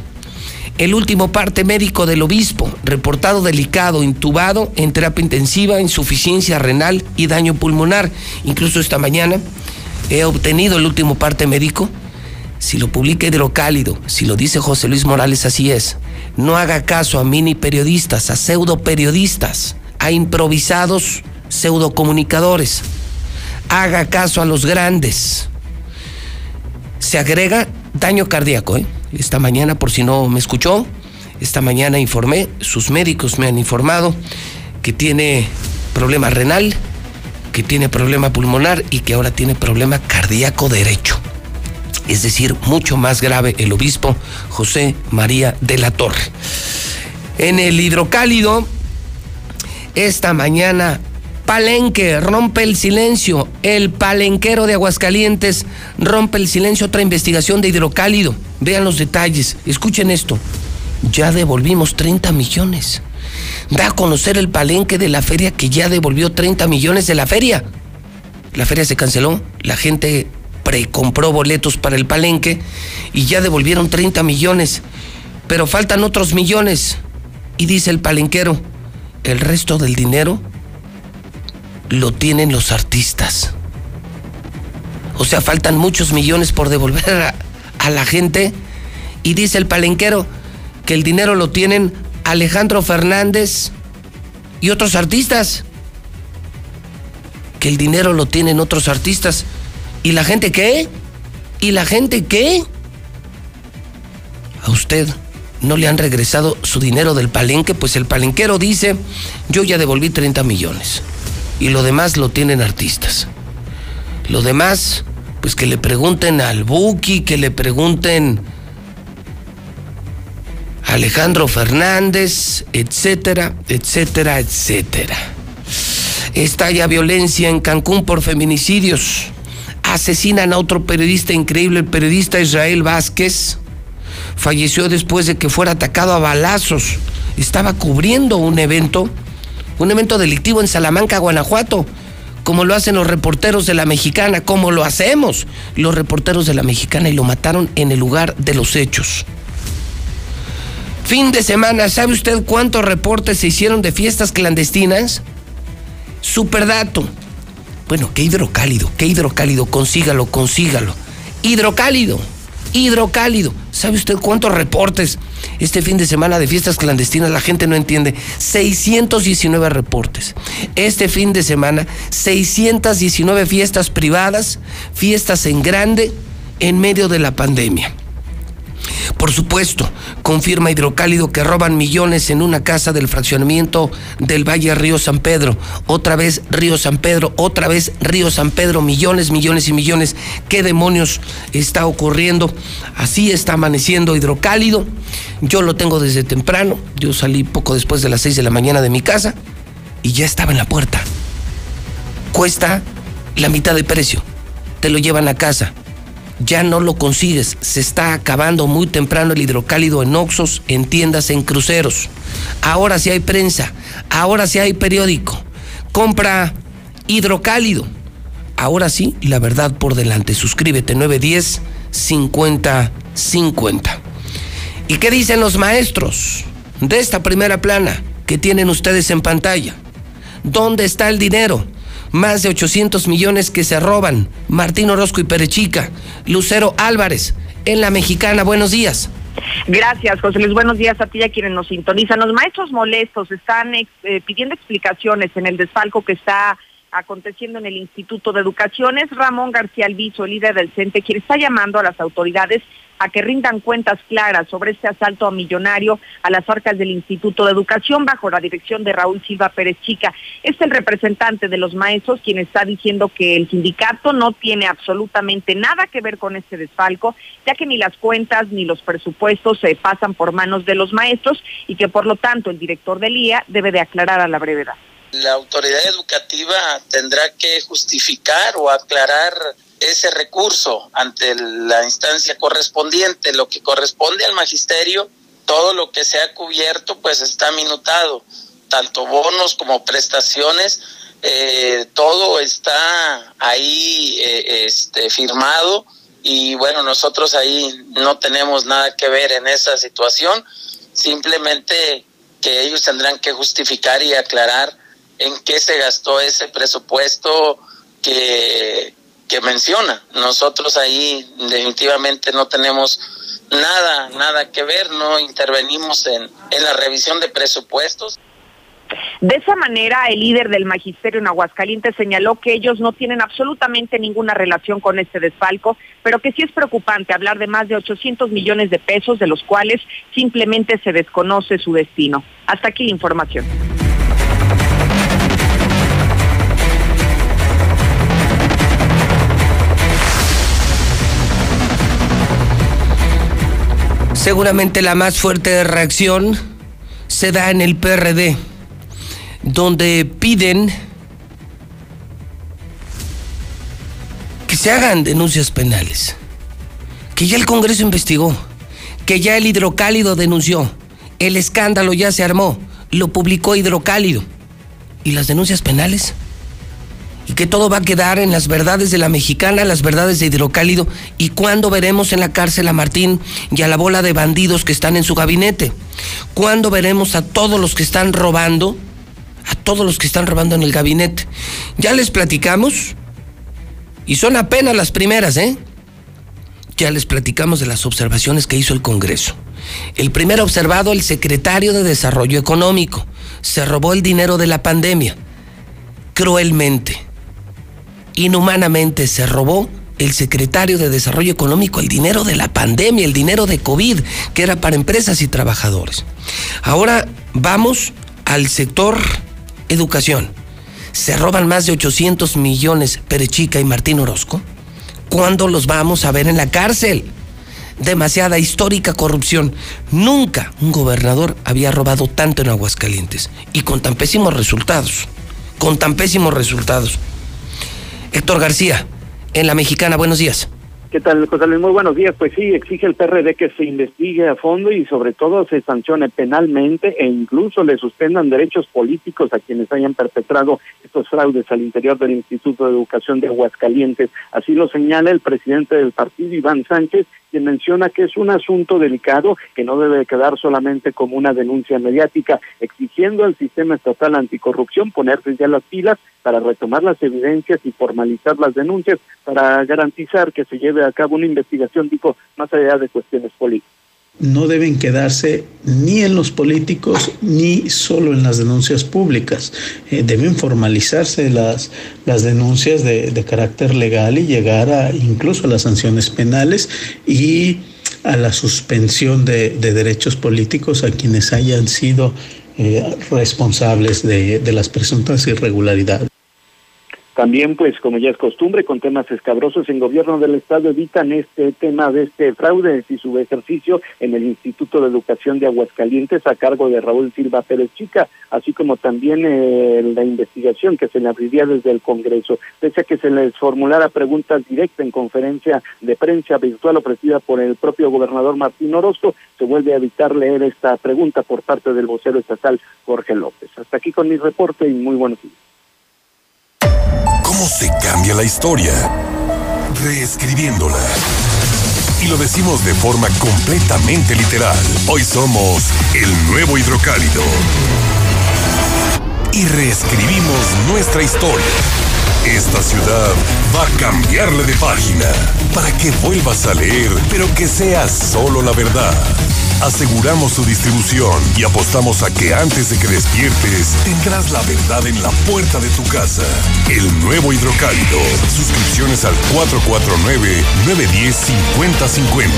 el último parte médico del obispo, reportado delicado, intubado en terapia intensiva, insuficiencia renal y daño pulmonar. Incluso esta mañana he obtenido el último parte médico. Si lo publica Hidrocálido, si lo dice José Luis Morales, así es. No haga caso a mini periodistas, a pseudo periodistas, a improvisados pseudo comunicadores. Haga caso a los grandes. Se agrega daño cardíaco, ¿eh? esta mañana, por si no me escuchó, esta mañana informé, sus médicos me han informado que tiene problema renal, que tiene problema pulmonar y que ahora tiene problema cardíaco derecho. Es decir, mucho más grave el obispo José María de la Torre. En el hidrocálido, esta mañana Palenque rompe el silencio. El palenquero de Aguascalientes rompe el silencio. Otra investigación de hidrocálido. Vean los detalles. Escuchen esto. Ya devolvimos 30 millones. Da a conocer el palenque de la feria que ya devolvió 30 millones de la feria. La feria se canceló. La gente precompró boletos para el palenque y ya devolvieron 30 millones. Pero faltan otros millones. Y dice el palenquero, el resto del dinero lo tienen los artistas. O sea, faltan muchos millones por devolver a, la gente. Y dice el palenquero que el dinero lo tienen Alejandro Fernández y otros artistas. Que el dinero lo tienen otros artistas. ¿Y la gente qué? ¿Y la gente qué? A usted no le han regresado su dinero del palenque, pues el palenquero dice, yo ya devolví 30 millones y lo demás lo tienen artistas. Lo demás, pues que le pregunten al Buki, que le pregunten a Alejandro Fernández, etcétera, etcétera, etcétera. Estalla violencia en Cancún por feminicidios. Asesinan a otro periodista increíble, el periodista Israel Vázquez. Falleció después de que fuera atacado a balazos. Estaba cubriendo un evento un evento delictivo en Salamanca, Guanajuato, como lo hacen los reporteros de la mexicana, como lo hacemos los reporteros de la mexicana y lo mataron en el lugar de los hechos. Fin de semana, ¿sabe usted cuántos reportes se hicieron de fiestas clandestinas? Superdato. Bueno, qué hidrocálido, qué hidrocálido, consígalo, consígalo. Hidrocálido hidrocálido. ¿Sabe usted cuántos reportes este fin de semana de fiestas clandestinas? La gente no entiende. 619 reportes. Este fin de semana, 619 fiestas privadas, fiestas en grande, en medio de la pandemia. Por supuesto, confirma Hidrocálido que roban millones en una casa del fraccionamiento del Valle Río San Pedro. Otra vez Río San Pedro, otra vez Río San Pedro, millones, millones y millones. ¿Qué demonios está ocurriendo? Así está amaneciendo Hidrocálido. Yo lo tengo desde temprano. Yo salí poco después de las 6 de la mañana de mi casa y ya estaba en la puerta. Cuesta la mitad de precio. Te lo llevan a casa ya no lo consigues. Se está acabando muy temprano el hidrocálido en Oxos, en tiendas, en cruceros. Ahora sí hay prensa, ahora sí hay periódico. Compra hidrocálido. Ahora sí, la verdad por delante. Suscríbete 910 50 50. ¿Y qué dicen los maestros de esta primera plana que tienen ustedes en pantalla? ¿Dónde está el dinero? Más de 800 millones que se roban. Martín Orozco y Perechica, Lucero Álvarez, en la mexicana. Buenos días. Gracias, José Luis. Buenos días a ti y a quienes nos sintonizan. Los maestros molestos están eh, pidiendo explicaciones en el desfalco que está aconteciendo en el Instituto de Educación. Es Ramón García Alviso, líder del CENTE, quien está llamando a las autoridades a que rindan cuentas claras sobre este asalto a millonario a las arcas del Instituto de Educación bajo la dirección de Raúl Silva Pérez Chica. Es el representante de los maestros quien está diciendo que el sindicato no tiene absolutamente nada que ver con este desfalco, ya que ni las cuentas ni los presupuestos se pasan por manos de los maestros y que por lo tanto el director del IA debe de aclarar a la brevedad. La autoridad educativa tendrá que justificar o aclarar ese recurso ante la instancia correspondiente, lo que corresponde al magisterio, todo lo que se ha cubierto pues está minutado, tanto bonos como prestaciones, eh, todo está ahí eh, este, firmado. Y bueno, nosotros ahí no tenemos nada que ver en esa situación, simplemente que ellos tendrán que justificar y aclarar en qué se gastó ese presupuesto que que menciona. Nosotros ahí definitivamente no tenemos nada, nada que ver, no intervenimos en, en la revisión de presupuestos. De esa manera, el líder del magisterio en Aguascalientes señaló que ellos no tienen absolutamente ninguna relación con este desfalco, pero que sí es preocupante hablar de más de 800 millones de pesos, de los cuales simplemente se desconoce su destino. Hasta aquí la información. Seguramente la más fuerte reacción se da en el PRD, donde piden que se hagan denuncias penales, que ya el Congreso investigó, que ya el hidrocálido denunció, el escándalo ya se armó, lo publicó hidrocálido. ¿Y las denuncias penales? Y que todo va a quedar en las verdades de la mexicana, las verdades de Hidrocálido, y cuándo veremos en la cárcel a Martín y a la bola de bandidos que están en su gabinete, cuándo veremos a todos los que están robando, a todos los que están robando en el gabinete. Ya les platicamos, y son apenas las primeras, ¿eh? Ya les platicamos de las observaciones que hizo el Congreso. El primer observado, el secretario de Desarrollo Económico, se robó el dinero de la pandemia, cruelmente inhumanamente se robó el secretario de Desarrollo Económico el dinero de la pandemia, el dinero de COVID, que era para empresas y trabajadores. Ahora vamos al sector educación. Se roban más de 800 millones Perechica y Martín Orozco. ¿Cuándo los vamos a ver en la cárcel? Demasiada histórica corrupción. Nunca un gobernador había robado tanto en Aguascalientes y con tan pésimos resultados. Con tan pésimos resultados. Héctor García, en La Mexicana, buenos días. ¿Qué tal, José? Muy buenos días. Pues sí, exige el PRD que se investigue a fondo y sobre todo se sancione penalmente e incluso le suspendan derechos políticos a quienes hayan perpetrado estos fraudes al interior del Instituto de Educación de Aguascalientes. Así lo señala el presidente del partido, Iván Sánchez, quien menciona que es un asunto delicado que no debe quedar solamente como una denuncia mediática, exigiendo al sistema estatal anticorrupción ponerse ya las pilas para retomar las evidencias y formalizar las denuncias para garantizar que se lleve a cabo una investigación, digo, más allá de cuestiones políticas no deben quedarse ni en los políticos ni solo en las denuncias públicas. Eh, deben formalizarse las, las denuncias de, de, carácter legal y llegar a incluso a las sanciones penales y a la suspensión de, de derechos políticos a quienes hayan sido eh, responsables de, de las presuntas irregularidades. También, pues, como ya es costumbre, con temas escabrosos en gobierno del Estado evitan este tema de este fraude y su ejercicio en el Instituto de Educación de Aguascalientes a cargo de Raúl Silva Pérez Chica, así como también eh, la investigación que se le abriría desde el Congreso. Pese a que se les formulara preguntas directas en conferencia de prensa virtual ofrecida por el propio gobernador Martín Orozco, se vuelve a evitar leer esta pregunta por parte del vocero estatal Jorge López. Hasta aquí con mi reporte y muy buenos días. ¿Cómo se cambia la historia? Reescribiéndola. Y lo decimos de forma completamente literal. Hoy somos el nuevo hidrocálido. Y reescribimos nuestra historia. Esta ciudad va a cambiarle de página para que vuelvas a leer, pero que sea solo la verdad. Aseguramos su distribución y apostamos a que antes de que despiertes tendrás la verdad en la puerta de tu casa. El nuevo hidrocálido. Suscripciones al 449-910-5050.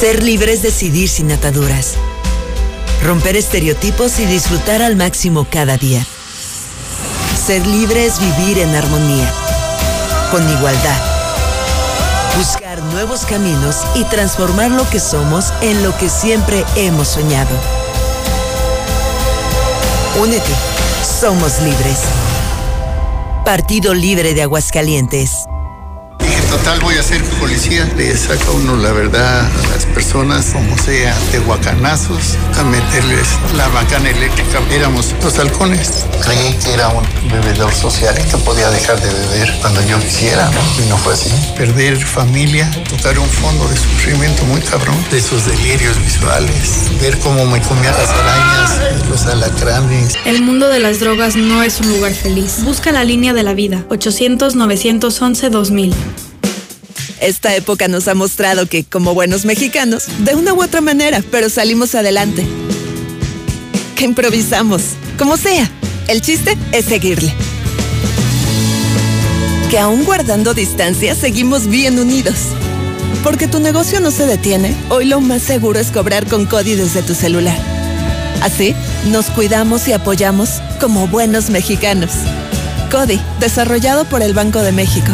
Ser libre es decidir sin ataduras. Romper estereotipos y disfrutar al máximo cada día. Ser libre es vivir en armonía, con igualdad. Buscar nuevos caminos y transformar lo que somos en lo que siempre hemos soñado. Únete, somos libres. Partido Libre de Aguascalientes. Total, voy a ser policía. Le saca uno la verdad a las personas, como sea, de guacanazos, a meterles la bacana eléctrica. Éramos los halcones. Creí que era un bebedor social que podía dejar de beber cuando yo quisiera. Y no fue así. Perder familia, tocar un fondo de sufrimiento muy cabrón, de esos delirios visuales, ver cómo me comía las arañas, los alacranes. El mundo de las drogas no es un lugar feliz. Busca la línea de la vida. 800-911-2000. Esta época nos ha mostrado que, como buenos mexicanos, de una u otra manera, pero salimos adelante. Que improvisamos, como sea. El chiste es seguirle. Que aún guardando distancia, seguimos bien unidos. Porque tu negocio no se detiene, hoy lo más seguro es cobrar con CODI desde tu celular. Así, nos cuidamos y apoyamos como buenos mexicanos. CODI, desarrollado por el Banco de México.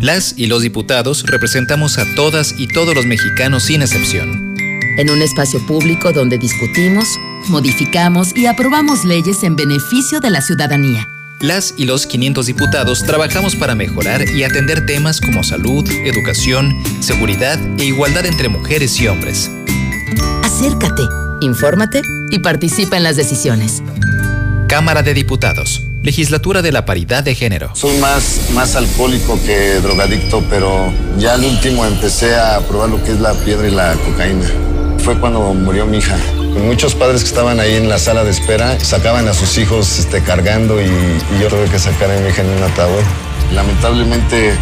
Las y los diputados representamos a todas y todos los mexicanos sin excepción. En un espacio público donde discutimos, modificamos y aprobamos leyes en beneficio de la ciudadanía. Las y los 500 diputados trabajamos para mejorar y atender temas como salud, educación, seguridad e igualdad entre mujeres y hombres. Acércate, infórmate y participa en las decisiones. Cámara de Diputados. Legislatura de la Paridad de Género. Soy más, más alcohólico que drogadicto, pero ya al último empecé a probar lo que es la piedra y la cocaína. Fue cuando murió mi hija. Muchos padres que estaban ahí en la sala de espera sacaban a sus hijos este, cargando y, y yo tuve que sacar a mi hija en un ataúd. Lamentablemente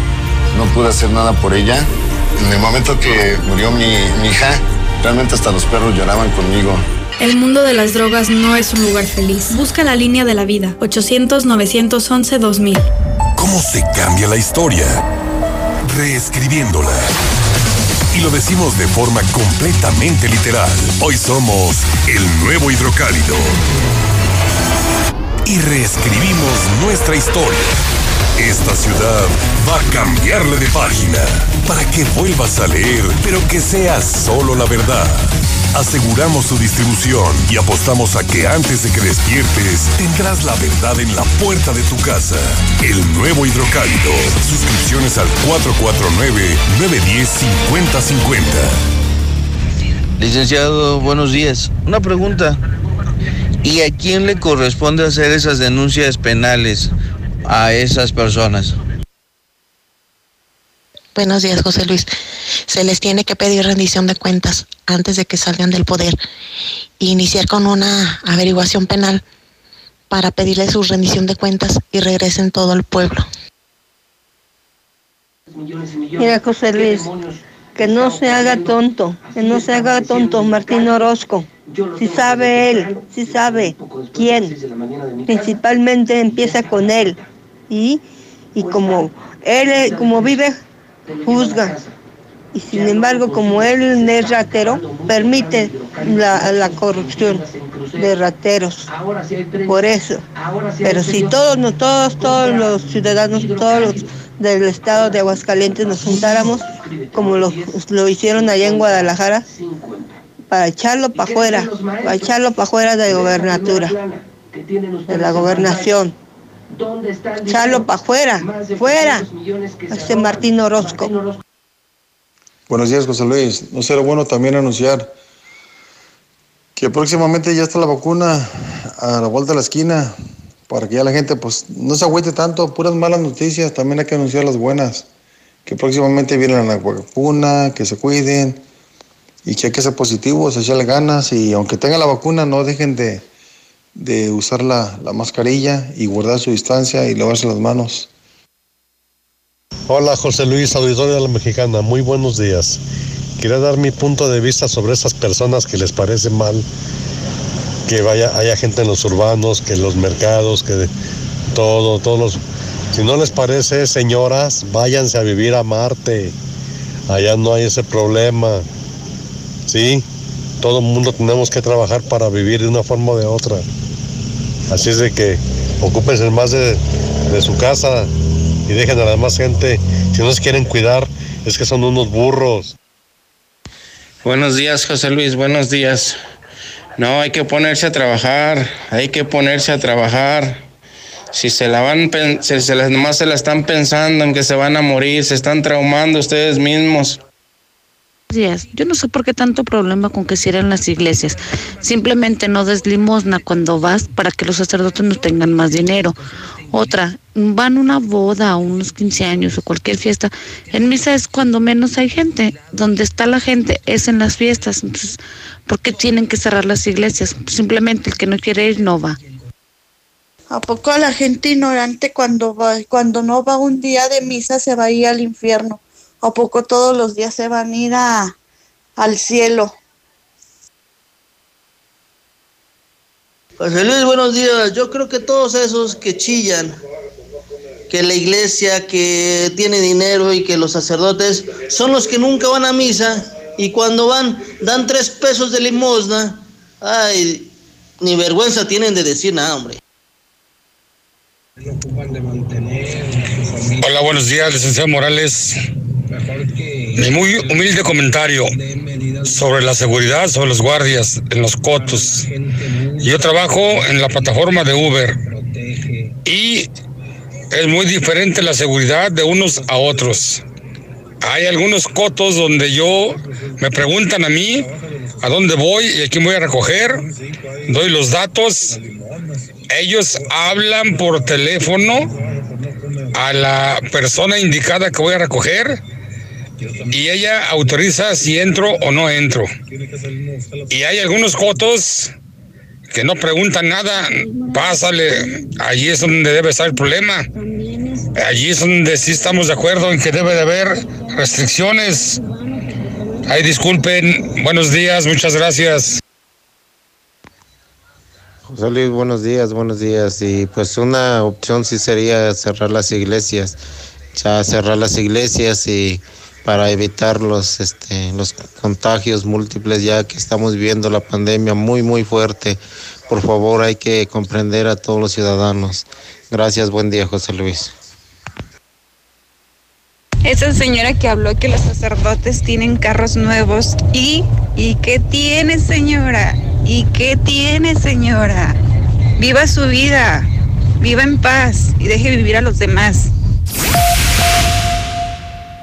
no pude hacer nada por ella. En el momento que murió mi, mi hija, realmente hasta los perros lloraban conmigo. El mundo de las drogas no es un lugar feliz. Busca la línea de la vida. 800-911-2000. ¿Cómo se cambia la historia? Reescribiéndola. Y lo decimos de forma completamente literal. Hoy somos el nuevo hidrocálido. Y reescribimos nuestra historia. Esta ciudad va a cambiarle de página para que vuelvas a leer, pero que sea solo la verdad. Aseguramos su distribución y apostamos a que antes de que despiertes tendrás la verdad en la puerta de tu casa. El nuevo hidrocálido. Suscripciones al 449-910-5050. Licenciado, buenos días. Una pregunta. ¿Y a quién le corresponde hacer esas denuncias penales a esas personas? Buenos días, José Luis. Se les tiene que pedir rendición de cuentas antes de que salgan del poder e iniciar con una averiguación penal para pedirle su rendición de cuentas y regresen todo al pueblo. Mira, José Luis, que no se haga tonto, que no se haga tonto Martín Orozco. Si sabe él, si sabe quién. Principalmente empieza con él. Y, y como él, como vive, juzga. Y sin embargo, como él es ratero, permite la, la corrupción de rateros. Por eso. Pero si todos, no, todos, todos los ciudadanos, todos los del estado de Aguascalientes nos juntáramos, como lo, lo hicieron allá en Guadalajara, para echarlo para afuera, para echarlo para afuera de gobernatura, de la gobernación. Echarlo para afuera, fuera, este Martín Orozco. Buenos días, José Luis. No será bueno también anunciar que próximamente ya está la vacuna a la vuelta de la esquina para que ya la gente pues no se agüite tanto, puras malas noticias, también hay que anunciar las buenas, que próximamente viene la vacuna, que se cuiden y que hay que ser positivos, echarle ganas y aunque tengan la vacuna no dejen de, de usar la, la mascarilla y guardar su distancia y lavarse las manos. Hola José Luis, auditorio de la Mexicana, muy buenos días. Quería dar mi punto de vista sobre esas personas que les parece mal que vaya, haya gente en los urbanos, que en los mercados, que todo, todos los... Si no les parece, señoras, váyanse a vivir a Marte. Allá no hay ese problema. Sí, todo el mundo tenemos que trabajar para vivir de una forma o de otra. Así es de que ocúpense más de, su casa y dejen a la demás gente. Si no se quieren cuidar, es que son unos burros. Buenos días, José Luis, buenos días. No, hay que ponerse a trabajar, hay que ponerse a trabajar. Si se la van, si se las, nomás se la están pensando en que se van a morir, se están traumando ustedes mismos. Días. Yo no sé por qué tanto problema con que cierren las iglesias. Simplemente no des limosna cuando vas para que los sacerdotes no tengan más dinero. Otra, van una boda, a unos 15 años o cualquier fiesta. En misa es cuando menos hay gente. Donde está la gente es en las fiestas. Entonces, ¿por qué tienen que cerrar las iglesias? Simplemente el que no quiere ir no va. ¿A poco la gente ignorante cuando va, cuando no va un día de misa se va a ir al infierno? ¿A poco todos los días se van a ir a, al cielo? José Luis, buenos días. Yo creo que todos esos que chillan, que la iglesia que tiene dinero y que los sacerdotes son los que nunca van a misa y cuando van dan tres pesos de limosna. Ay, ni vergüenza tienen de decir nada, hombre. Hola, buenos días, licenciado Morales. Mi muy humilde comentario sobre la seguridad, sobre los guardias en los cotos. Yo trabajo en la plataforma de Uber y es muy diferente la seguridad de unos a otros. Hay algunos cotos donde yo me preguntan a mí a dónde voy y a quién voy a recoger, doy los datos, ellos hablan por teléfono a la persona indicada que voy a recoger y ella autoriza si entro o no entro. Y hay algunos cotos que no preguntan nada, pásale, allí es donde debe estar el problema. Allí es donde sí estamos de acuerdo en que debe de haber restricciones. Ay, disculpen, buenos días, muchas gracias. José Luis, buenos días, buenos días. Y pues una opción sí sería cerrar las iglesias, ya cerrar las iglesias y para evitar los, este, los contagios múltiples, ya que estamos viviendo la pandemia muy, muy fuerte. Por favor, hay que comprender a todos los ciudadanos. Gracias, buen día, José Luis. Esa señora que habló que los sacerdotes tienen carros nuevos. ¿Y? ¿Y qué tiene, señora? ¿Y qué tiene, señora? Viva su vida, viva en paz y deje vivir a los demás.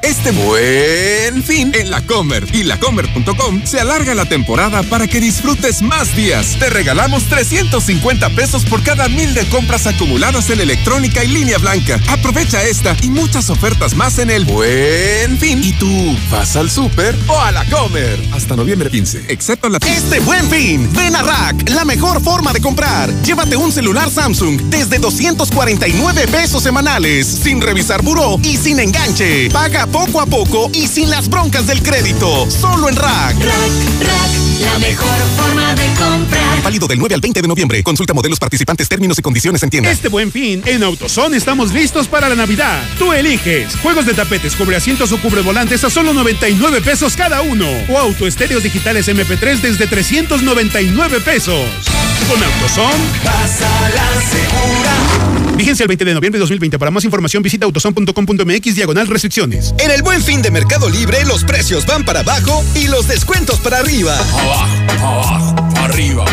Este buen fin en la Comer y lacomer.com se alarga la temporada para que disfrutes más días. Te regalamos 350 pesos por cada mil de compras acumuladas en electrónica y línea blanca. Aprovecha esta y muchas ofertas más en el buen fin. ¿Y tú vas al súper o a la Comer? Hasta noviembre 15, excepto la... Este buen fin, ven a Rack, la mejor forma de comprar. Llévate un celular Samsung desde 249 pesos semanales, sin revisar buró y sin enganche. Paga poco a poco y sin las broncas del crédito. Solo en Rack. Rack, Rack, la mejor forma de comprar. Válido del 9 al 20 de noviembre. Consulta modelos participantes, términos y condiciones en tienda. Este buen fin, en AutoZone estamos listos para la Navidad. Tú eliges. Juegos de tapetes, cubre asientos o cubre volantes a solo 99 pesos cada uno. O autoestéreos digitales MP3 desde 399 pesos. Con AutoZone. Pasa la segura. Vigencia el 20 de noviembre de 2020. Para más información visita autoson.com.mx diagonal restricciones. En el buen fin de Mercado Libre, los precios van para abajo y los descuentos para arriba. Abajo, abajo, arriba.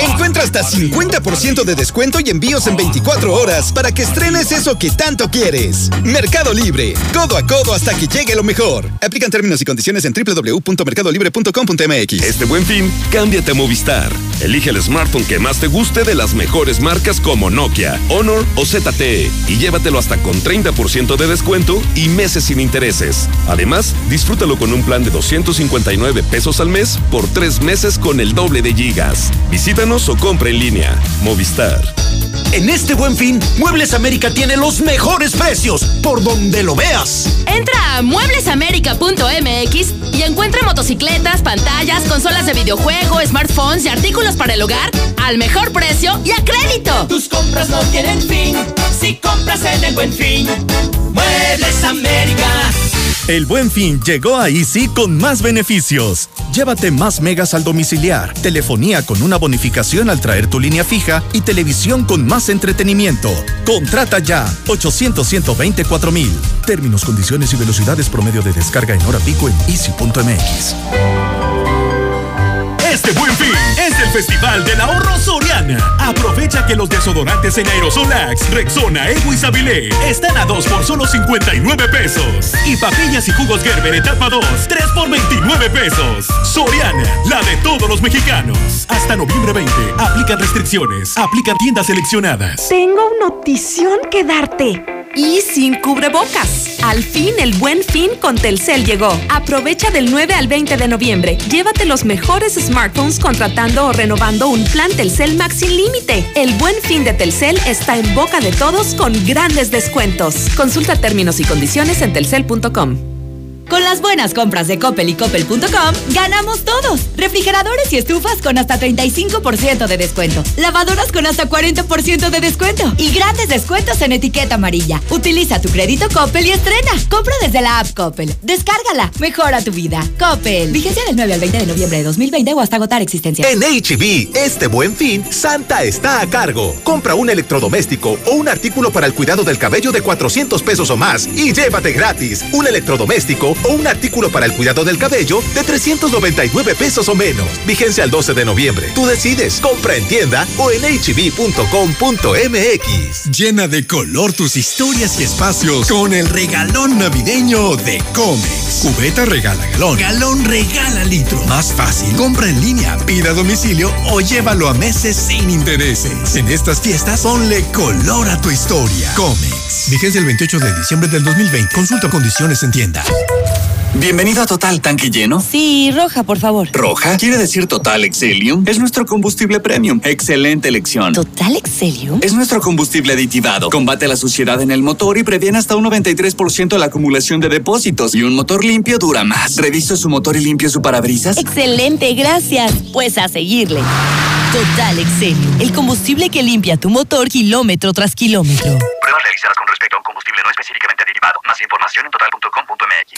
Encuentra hasta 50% de descuento y envíos en 24 horas para que estrenes eso que tanto quieres. Mercado Libre, codo a codo hasta que llegue lo mejor. Aplican términos y condiciones en www.mercadolibre.com.mx. Este buen fin, cámbiate a Movistar. Elige el smartphone que más te guste de las mejores marcas como Nokia, Honor o ZTE y llévatelo hasta con 30% de descuento y meses sin intereses. Además, disfrútalo con un plan de 259 pesos al mes por tres meses con el doble de gigas. Visítanos o compra en línea. Movistar. En este buen fin, Muebles América tiene los mejores precios, por donde lo veas. Entra a mueblesamerica.mx y encuentra motocicletas, pantallas, consolas de videojuego, smartphones y artículos para el hogar al mejor precio y a crédito. Tus compras no tienen fin si compras en el buen fin. Muebles América. El buen fin llegó a Easy con más beneficios. Llévate más megas al domiciliar, telefonía con una bonificación al traer tu línea fija y televisión con más entretenimiento. Contrata ya 800 124 mil. Términos, condiciones y velocidades promedio de descarga en hora pico en easy.mx. Este buen fin es el Festival del Ahorro Soriana. Aprovecha que los desodorantes en Aerosolax, Rexona, Evo y Sabilé están a 2 por solo 59 pesos. Y papillas y jugos Gerber etapa 2, 3 por 29 pesos. Soriana, la de todos los mexicanos. Hasta noviembre 20, aplican restricciones, aplican tiendas seleccionadas. Tengo notición que darte. Y sin cubrebocas. Al fin el buen fin con Telcel llegó. Aprovecha del 9 al 20 de noviembre. Llévate los mejores smartphones contratando o renovando un plan Telcel Max sin límite. El buen fin de Telcel está en boca de todos con grandes descuentos. Consulta términos y condiciones en telcel.com. Con las buenas compras de Coppel y Coppel.com, ganamos todos. Refrigeradores y estufas con hasta 35% de descuento. Lavadoras con hasta 40% de descuento. Y grandes descuentos en etiqueta amarilla. Utiliza tu crédito Coppel y estrena. Compra desde la app Coppel. Descárgala. Mejora tu vida. Coppel. Vigencia del 9 al 20 de noviembre de 2020 o hasta agotar existencia. En HB, este buen fin, Santa está a cargo. Compra un electrodoméstico o un artículo para el cuidado del cabello de 400 pesos o más y llévate gratis un electrodoméstico o un artículo para el cuidado del cabello de 399 pesos o menos. Vigencia al 12 de noviembre. Tú decides. Compra en tienda o en hb.com.mx. Llena de color tus historias y espacios con el regalón navideño de Comex. Cubeta regala galón. Galón regala litro. Más fácil. Compra en línea, pida a domicilio o llévalo a meses sin intereses. En estas fiestas, ponle color a tu historia. Comex. Vigencia el 28 de diciembre del 2020. Consulta condiciones en tienda. Bienvenido a Total Tanque Lleno. Sí, roja, por favor. ¿Roja? Quiere decir Total Excelium. Es nuestro combustible premium. Excelente elección. ¿Total Excelium? Es nuestro combustible aditivado. Combate la suciedad en el motor y previene hasta un 93% la acumulación de depósitos. Y un motor limpio dura más. ¿Reviso su motor y limpio su parabrisas? Excelente, gracias. Pues a seguirle. Total Excelium, el combustible que limpia tu motor kilómetro tras kilómetro. Realizadas con respecto a un combustible no específicamente derivado. Más información en total.com.mx.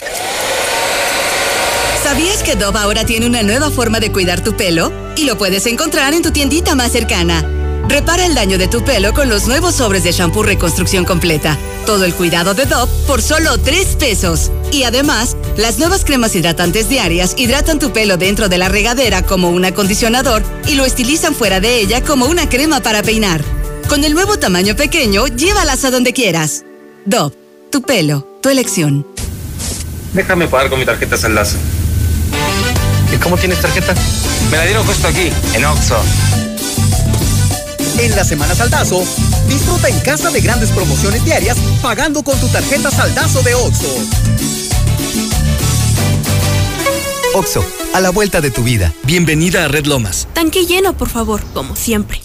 ¿Sabías que Dove ahora tiene una nueva forma de cuidar tu pelo? Y lo puedes encontrar en tu tiendita más cercana. Repara el daño de tu pelo con los nuevos sobres de shampoo Reconstrucción Completa. Todo el cuidado de Dove por solo 3 pesos. Y además, las nuevas cremas hidratantes diarias hidratan tu pelo dentro de la regadera como un acondicionador y lo estilizan fuera de ella como una crema para peinar. Con el nuevo tamaño pequeño, llévalas a donde quieras. Dove, tu pelo, tu elección. Déjame pagar con mi tarjeta Saldazo. ¿Y cómo tienes tarjeta? Me la dieron justo aquí, en Oxxo. En la Semana Saldazo, disfruta en casa de grandes promociones diarias pagando con tu tarjeta Saldazo de Oxxo. Oxo, a la vuelta de tu vida. Bienvenida a Red Lomas. Tanque lleno, por favor, como siempre.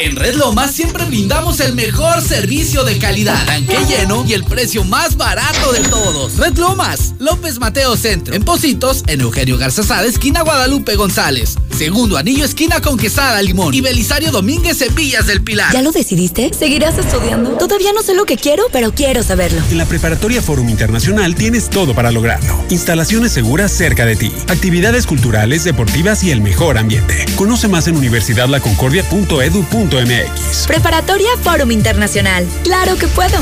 En Red Lomas siempre brindamos el mejor servicio de calidad, tanque lleno y el precio más barato de todos. Red Lomas, López Mateo Centro. En Positos, en Eugenio Garzazada, esquina Guadalupe González. Segundo anillo, esquina con Quesada Limón. Y Belisario Domínguez en Villas del Pilar. ¿Ya lo decidiste? ¿Seguirás estudiando? Todavía no sé lo que quiero, pero quiero saberlo. En la Preparatoria Forum Internacional tienes todo para lograrlo. Instalaciones seguras cerca de ti. Actividades culturales, deportivas y el mejor ambiente. Conoce más en universidadlaconcordia.edu.mx. Preparatoria Forum Internacional. Claro que puedo.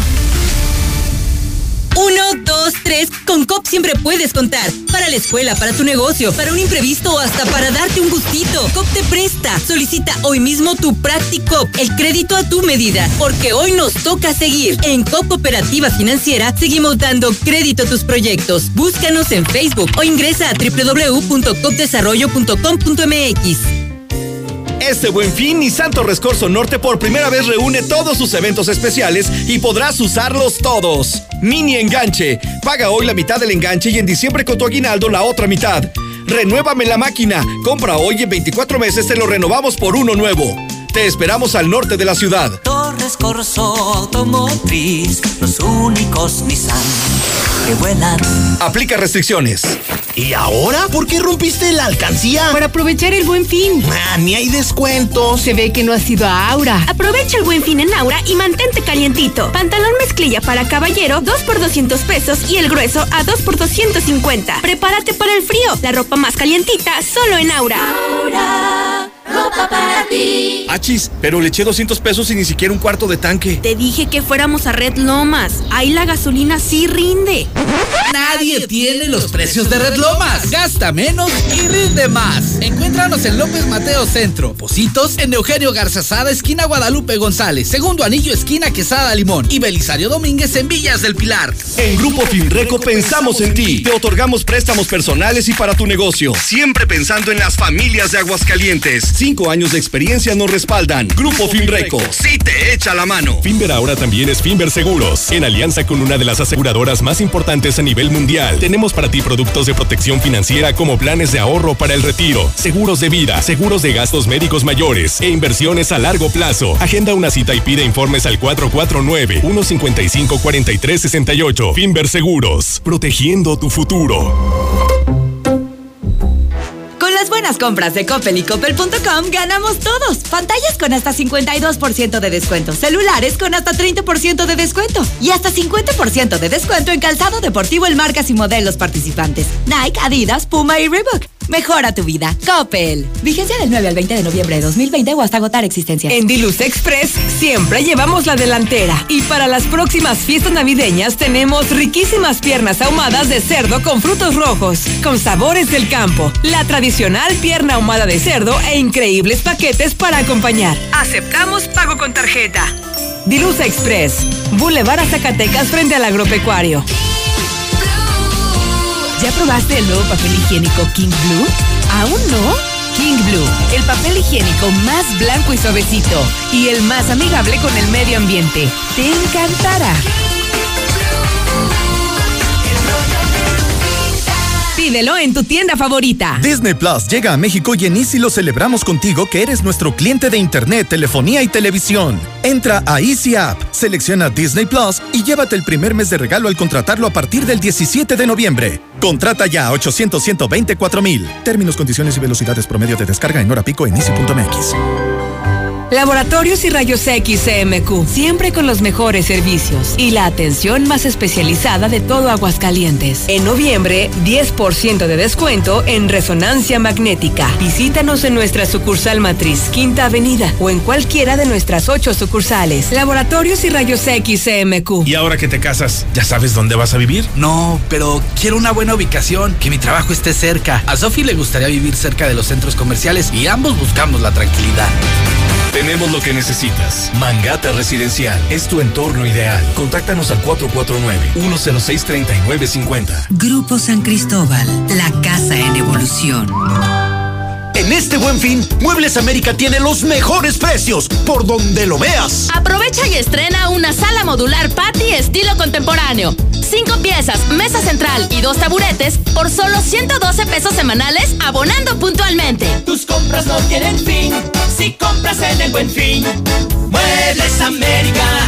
Uno, dos, tres. Con COP siempre puedes contar. Para la escuela, para tu negocio, para un imprevisto o hasta para darte un gustito. COP te presta. Solicita hoy mismo tu Practicop, el crédito a tu medida. Porque hoy nos toca seguir. En COP Operativa Financiera seguimos dando crédito a tus proyectos. Búscanos en Facebook o ingresa a www.copdesarrollo.com.mx. Este buen fin, Nissan Torres Corso Norte por primera vez reúne todos sus eventos especiales y podrás usarlos todos. Mini enganche. Paga hoy la mitad del enganche y en diciembre con tu aguinaldo la otra mitad. Renuévame la máquina. Compra hoy y en 24 meses te lo renovamos por uno nuevo. Te esperamos al norte de la ciudad. Torres es Corso Automotriz, los únicos Nissan que vuelan. Aplica restricciones. ¿Y ahora? ¿Por qué rompiste la alcancía? Para aprovechar el buen fin. Ah, ni hay descuentos. Se ve que no has ido a Aura. Aprovecha el buen fin en Aura y mantente calientito. Pantalón mezclilla para caballero, 2 por 200 pesos y el grueso a 2 por 250. Prepárate para el frío. La ropa más calientita solo en Aura. Aura, ropa para ti. Achis, pero le eché 200 pesos y ni siquiera un cuarto de tanque. Te dije que fuéramos a Red Lomas. Ahí la gasolina sí rinde. Nadie tiene los precios de Red Lomas. Gasta menos y rinde más. Encuéntranos en López Mateo Centro. Positos en Eugenio Garzazada, esquina Guadalupe González. Segundo anillo, esquina Quesada Limón. Y Belisario Domínguez en Villas del Pilar. En Grupo Finreco pensamos en ti. Te otorgamos préstamos personales y para tu negocio. Siempre pensando en las familias de Aguascalientes. Cinco años de experiencia nos respaldan. Grupo Finreco. Sí te echa la mano. Finver ahora también es Finver Seguros. En alianza con una de las aseguradoras más importantes a nivel mundial, tenemos para ti productos de protección financiera como planes de ahorro para el retiro, seguros de vida, seguros de gastos médicos mayores e inversiones a largo plazo. Agenda una cita y pide informes al 449-155-4368. Finver Seguros, protegiendo tu futuro. Las buenas compras de Coppel y Coppel.com ganamos todos. Pantallas con hasta 52% de descuento, celulares con hasta 30% de descuento y hasta 50% de descuento en calzado deportivo en marcas y modelos participantes. Nike, Adidas, Puma y Reebok. Mejora tu vida. Coppel. Vigencia del 9 al 20 de noviembre de 2020 o hasta agotar existencia. En Diluz Express siempre llevamos la delantera. Y para las próximas fiestas navideñas tenemos riquísimas piernas ahumadas de cerdo con frutos rojos, con sabores del campo, la tradicional pierna ahumada de cerdo e increíbles paquetes para acompañar. Aceptamos pago con tarjeta. Diluz Express. Boulevard a Zacatecas frente al agropecuario. ¿Ya probaste el nuevo papel higiénico King Blue? ¿Aún no? King Blue, el papel higiénico más blanco y suavecito y el más amigable con el medio ambiente. Te encantará. Pídelo en tu tienda favorita. Disney Plus llega a México y en Easy lo celebramos contigo que eres nuestro cliente de internet, telefonía y televisión. Entra a Easy App, selecciona Disney Plus y llévate el primer mes de regalo al contratarlo a partir del 17 de noviembre. Contrata ya a 800 124 mil. Términos, condiciones y velocidades promedio de descarga en hora pico en easy.mx. Laboratorios y Rayos X CMQ, siempre con los mejores servicios y la atención más especializada de todo Aguascalientes. En noviembre, 10% de descuento en resonancia magnética. Visítanos en nuestra sucursal matriz, Quinta Avenida, o en cualquiera de nuestras ocho sucursales. Laboratorios y Rayos X CMQ. ¿Y ahora que te casas, ya sabes dónde vas a vivir? No, pero quiero una buena ubicación, que mi trabajo esté cerca. A Sofi le gustaría vivir cerca de los centros comerciales y ambos buscamos la tranquilidad. Tenemos lo que necesitas. Mangata Residencial es tu entorno ideal. Contáctanos al 449-106-3950. Grupo San Cristóbal, la casa en evolución. En este buen fin, Muebles América tiene los mejores precios, por donde lo veas. Aprovecha y estrena una sala modular patio estilo contemporáneo. Cinco piezas, mesa central y dos taburetes por solo 112 pesos semanales, abonando puntualmente. Tus compras no tienen fin si compras en el buen fin. Muebles América.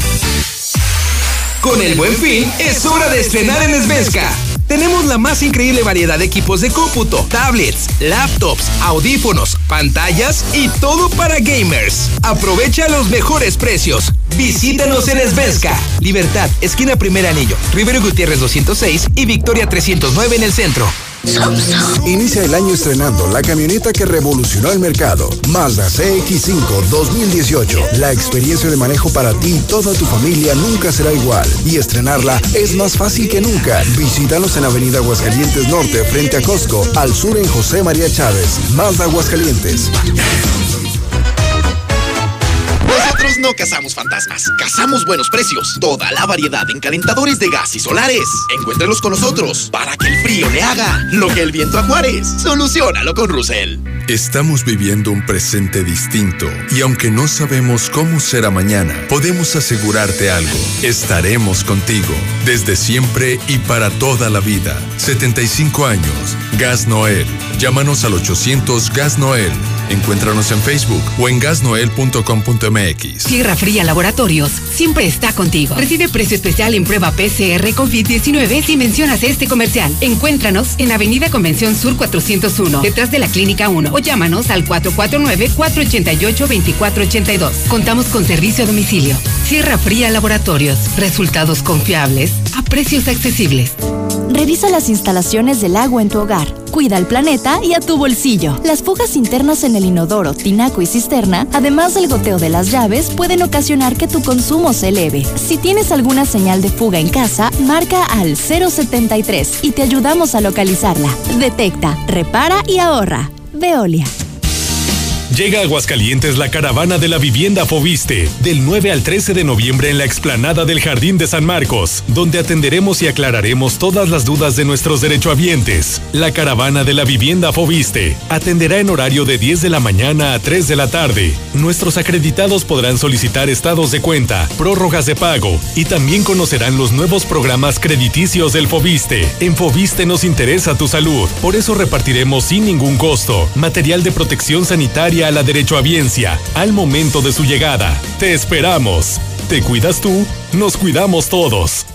Con el buen fin, es hora de estrenar en Esvesca. Tenemos la más increíble variedad de equipos de cómputo, tablets, laptops, audífonos, pantallas y todo para gamers. Aprovecha los mejores precios. Visítanos en Esvesca. Libertad, esquina Primer Anillo, Rivero Gutiérrez 206 y Victoria 309 en el centro. Inicia el año estrenando la camioneta que revolucionó el mercado. Mazda CX5 2018. La experiencia de manejo para ti y toda tu familia nunca será igual. Y estrenarla es más fácil que nunca. Visítanos en Avenida Aguascalientes Norte, frente a Costco. Al sur en José María Chávez. Mazda Aguascalientes. Nosotros no cazamos fantasmas, cazamos buenos precios. Toda la variedad en calentadores de gas y solares. Encuéntrelos con nosotros para que el frío le haga lo que el viento a Juárez. Solucionalo con Russell. Estamos viviendo un presente distinto y aunque no sabemos cómo será mañana, podemos asegurarte algo. Estaremos contigo desde siempre y para toda la vida. 75 años. Gas Noel. Llámanos al 800 Gas Noel Encuéntranos en Facebook o en gasnoel.com.mx. Tierra Fría Laboratorios siempre está contigo. Recibe precio especial en prueba PCR COVID-19 si mencionas este comercial. Encuéntranos en Avenida Convención Sur 401, detrás de la Clínica 1 o llámanos al 449-488-2482. Contamos con servicio a domicilio. Tierra Fría Laboratorios. Resultados confiables a precios accesibles. Revisa las instalaciones del agua en tu hogar. Cuida al planeta y a tu bolsillo. Las fugas internas en el inodoro, tinaco y cisterna, además del goteo de las llaves, pueden ocasionar que tu consumo se eleve. Si tienes alguna señal de fuga en casa, marca al 073 y te ayudamos a localizarla. Detecta, repara y ahorra. Veolia. Llega a Aguascalientes la caravana de la vivienda Fobiste, del 9 al 13 de noviembre en la explanada del Jardín de San Marcos, donde atenderemos y aclararemos todas las dudas de nuestros derechohabientes. La caravana de la vivienda Fobiste atenderá en horario de 10 de la mañana a 3 de la tarde. Nuestros acreditados podrán solicitar estados de cuenta, prórrogas de pago y también conocerán los nuevos programas crediticios del Fobiste. En Fobiste nos interesa tu salud, por eso repartiremos sin ningún costo material de protección sanitaria a la derechohabiencia al momento de su llegada. Te esperamos. Te cuidas tú, nos cuidamos todos.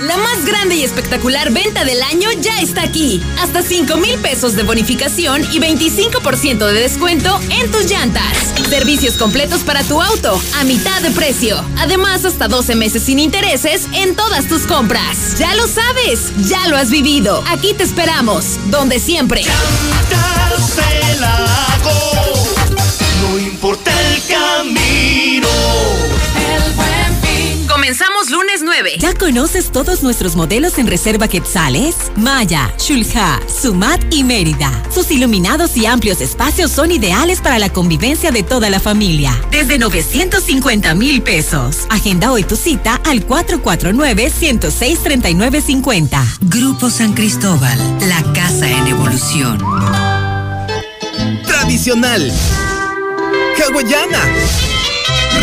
La más grande y espectacular venta del año ya está aquí. Hasta 5 mil pesos de bonificación y 25% de descuento en tus llantas. Servicios completos para tu auto a mitad de precio. Además, hasta 12 meses sin intereses en todas tus compras. Ya lo sabes, ya lo has vivido. Aquí te esperamos, donde siempre. No importa el camino. Comenzamos lunes 9. ¿Ya conoces todos nuestros modelos en Reserva Quetzales? Maya, Shulha, Sumat y Mérida. Sus iluminados y amplios espacios son ideales para la convivencia de toda la familia. Desde 950 mil pesos. Agenda hoy tu cita al 449-106-3950. Grupo San Cristóbal, la casa en evolución. Tradicional. Hawaiana.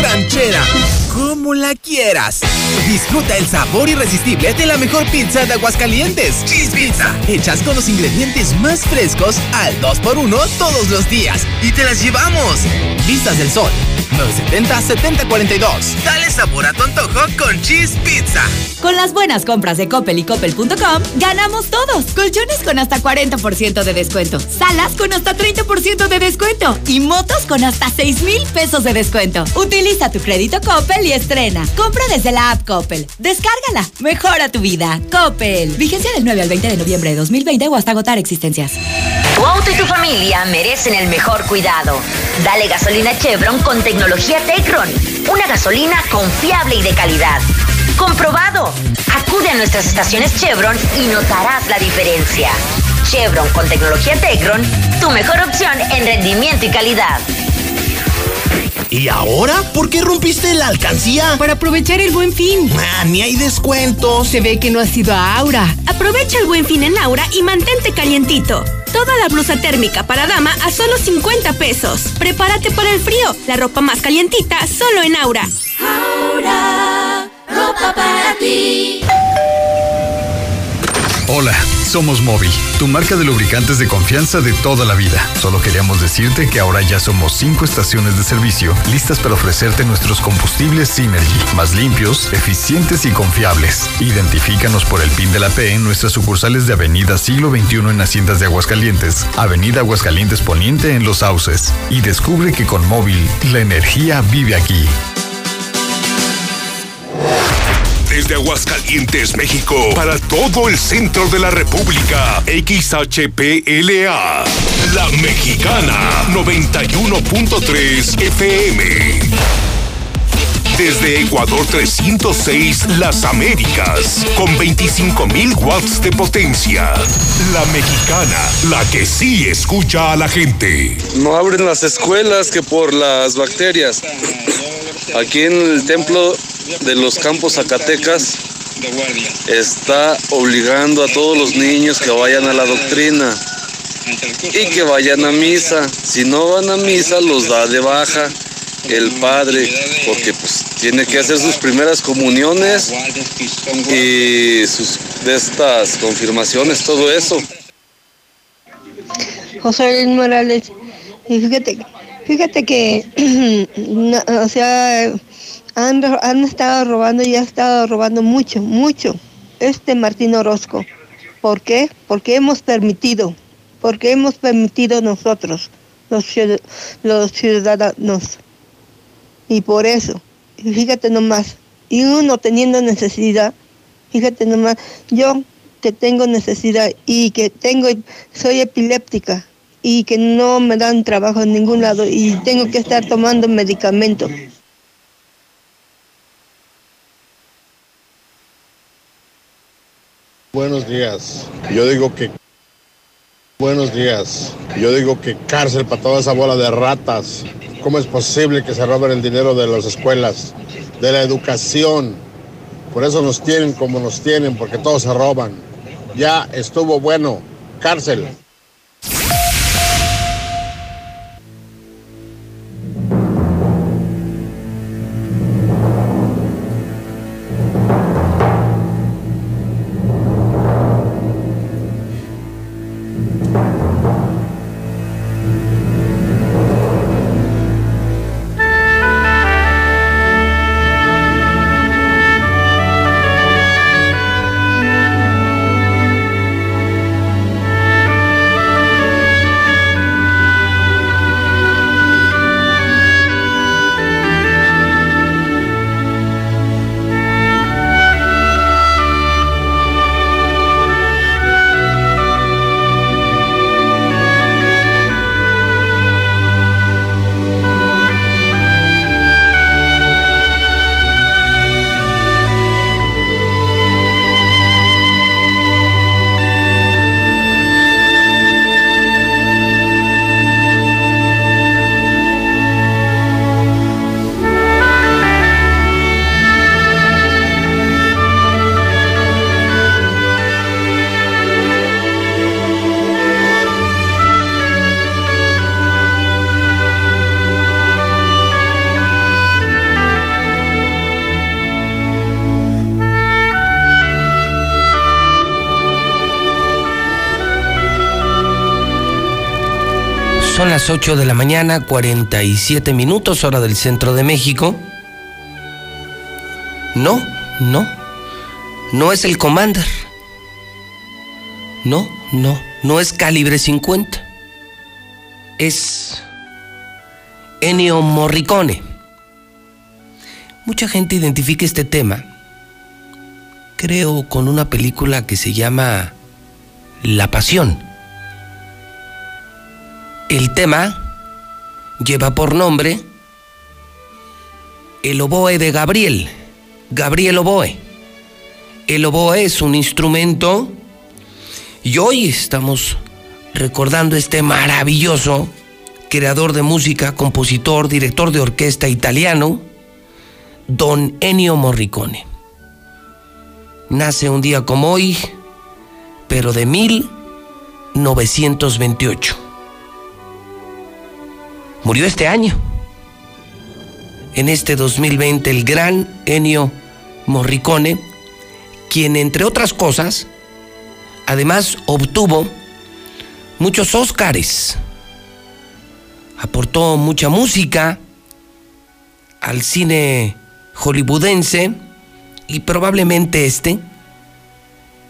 Ranchera. Como la quieras. Disfruta el sabor irresistible de la mejor pizza de Aguascalientes. Cheese Pizza. Hechas con los ingredientes más frescos al 2x1 todos los días. Y te las llevamos. Vistas del Sol. 970-7042. Dale sabor a tu antojo con Cheese Pizza. Con las buenas compras de Coppel y Coppel.com, ganamos todos. Colchones con hasta 40% de descuento. Salas con hasta 30% de descuento. Y motos con hasta 6 mil pesos de descuento. Utiliza tu crédito Coppel y estrena. Compra desde la app Coppel. Descárgala. Mejora tu vida. Coppel. Vigencia del 9 al 20 de noviembre de 2020 o hasta agotar existencias. Tu auto y tu familia merecen el mejor cuidado. Dale gasolina Chevron con tecnología Tecron. Una gasolina confiable y de calidad. Comprobado. Acude a nuestras estaciones Chevron y notarás la diferencia. Chevron con tecnología Tecron, tu mejor opción en rendimiento y calidad. ¿Y ahora? ¿Por qué rompiste la alcancía? Para aprovechar el buen fin. Ah, ni hay descuentos. Se ve que no has ido a Aura. Aprovecha el buen fin en Aura y mantente calientito. Toda la blusa térmica para dama a solo 50 pesos. Prepárate para el frío. La ropa más calientita solo en Aura. Aura, ropa para ti. Hola, somos Móvil, tu marca de lubricantes de confianza de toda la vida. Solo queríamos decirte que ahora ya somos cinco estaciones de servicio listas para ofrecerte nuestros combustibles Synergy, más limpios, eficientes y confiables. Identifícanos por el PIN de la P en nuestras sucursales de Avenida Siglo XXI en Haciendas de Aguascalientes, Avenida Aguascalientes Poniente en Los Sauces. Y descubre que con Móvil, la energía vive aquí. Desde Aguascalientes, México, para todo el centro de la República, XHPLA, La Mexicana, 91.3 FM. Desde Ecuador 306, Las Américas, con 25.000 watts de potencia. La Mexicana, la que sí escucha a la gente. No abren las escuelas que por las bacterias. Aquí en el templo de los campos Zacatecas está obligando a todos los niños que vayan a la doctrina y que vayan a misa. Si no van a misa, los da de baja el padre, porque pues tiene que hacer sus primeras comuniones y sus de estas confirmaciones, todo eso. José Luis Morales, fíjate, fíjate que, o sea, han, han estado robando y ha estado robando mucho, mucho este Martín Orozco. ¿Por qué? Porque hemos permitido, porque hemos permitido nosotros, los, los ciudadanos. Y por eso, fíjate nomás, y uno teniendo necesidad, fíjate nomás, yo que tengo necesidad y que tengo, soy epiléptica y que no me dan trabajo en ningún lado y tengo que estar tomando medicamentos. Buenos días. Yo digo que... Buenos días. Yo digo que cárcel para toda esa bola de ratas. ¿Cómo es posible que se roben el dinero de las escuelas, de la educación? Por eso nos tienen como nos tienen, porque todos se roban. Ya estuvo bueno. Cárcel. Las 8 de la mañana, 47 minutos, hora del centro de México. No, no, no es el Commander. No, no, no es calibre 50. Es Ennio Morricone. Mucha gente identifica este tema, creo, con una película que se llama La Pasión el tema lleva por nombre el oboe de Gabriel, Gabriel Oboe. El oboe es un instrumento y hoy estamos recordando este maravilloso creador de música, compositor, director de orquesta italiano, don Ennio Morricone. Nace un día como hoy, pero de 1928 murió este año. En este 2020 el gran Ennio Morricone, quien entre otras cosas, además obtuvo muchos Óscares, aportó mucha música al cine hollywoodense y probablemente este,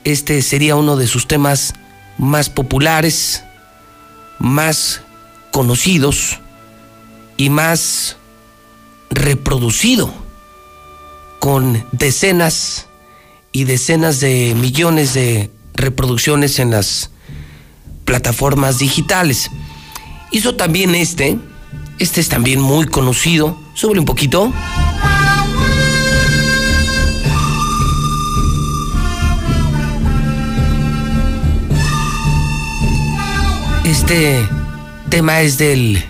este sería uno de sus temas más populares, más conocidos y más reproducido, con decenas y decenas de millones de reproducciones en las plataformas digitales. Hizo también este, este es también muy conocido, súbele un poquito. Este tema es del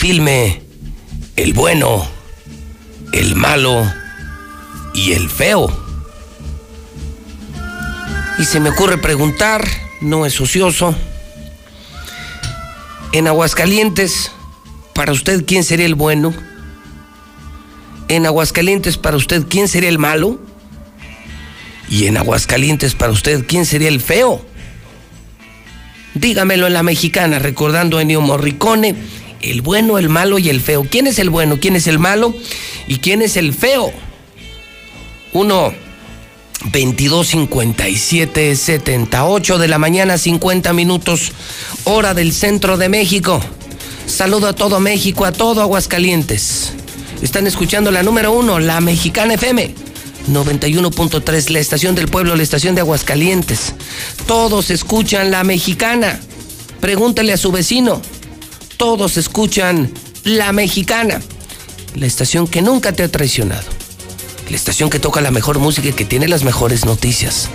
filme El bueno, el malo y el feo. Y se me ocurre preguntar, no es ocioso, en Aguascalientes, para usted, ¿quién sería el bueno? En Aguascalientes, para usted, ¿quién sería el malo? Y en Aguascalientes, para usted, ¿quién sería el feo? Dígamelo en la mexicana, recordando a Ennio Morricone, el bueno, el malo y el feo. ¿Quién es el bueno? ¿Quién es el malo? ¿Y quién es el feo? Uno, 22, 57, 78 de la mañana, 50 minutos, hora del centro de México. Saludo a todo México, a todo Aguascalientes. Están escuchando la número uno, la Mexicana FM. 91.3, la estación del pueblo, la estación de Aguascalientes. Todos escuchan la mexicana. Pregúntale a su vecino. Todos escuchan la mexicana. La estación que nunca te ha traicionado. La estación que toca la mejor música y que tiene las mejores noticias.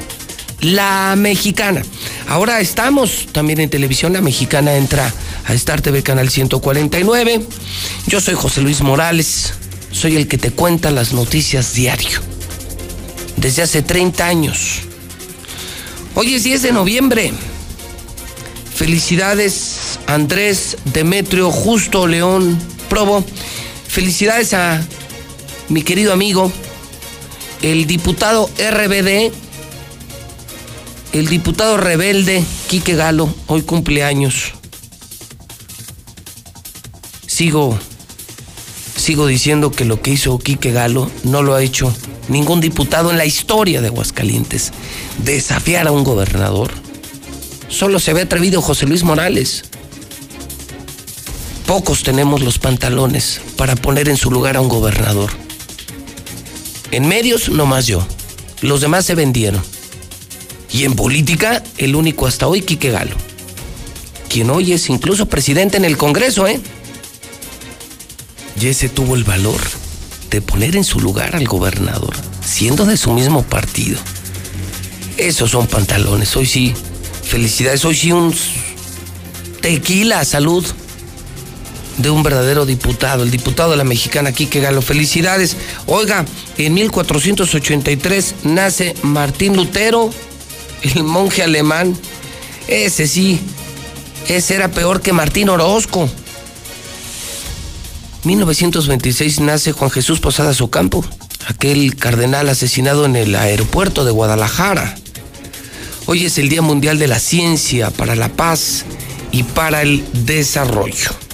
La mexicana. Ahora estamos también en televisión. La mexicana entra a Star TV Canal 149. Yo soy José Luis Morales. Soy el que te cuenta las noticias diario desde hace 30 años. Hoy es 10 de noviembre. Felicidades Andrés Demetrio Justo León Probo. Felicidades a mi querido amigo, el diputado RBD, el diputado rebelde Quique Galo, hoy cumpleaños. Sigo, sigo diciendo que lo que hizo Quique Galo no lo ha hecho ningún diputado en la historia de Aguascalientes desafiar a un gobernador. Solo se ve atrevido José Luis Morales. Pocos tenemos los pantalones para poner en su lugar a un gobernador. En medios, nomás yo. Los demás se vendieron. Y en política, el único hasta hoy, Quique Galo. Quien hoy es incluso presidente en el Congreso, ¿eh? Y ese tuvo el valor de poner en su lugar al gobernador, siendo de su mismo partido. Esos son pantalones. Hoy sí, felicidades. Hoy sí un tequila, salud de un verdadero diputado, el diputado de la mexicana Quique Galo. Felicidades. Oiga, en 1483 nace Martín Lutero, el monje alemán. Ese sí, ese era peor que Martín Orozco. 1926 nace Juan Jesús Posadas Ocampo, aquel cardenal asesinado en el aeropuerto de Guadalajara. Hoy es el Día Mundial de la Ciencia para la Paz y para el Desarrollo.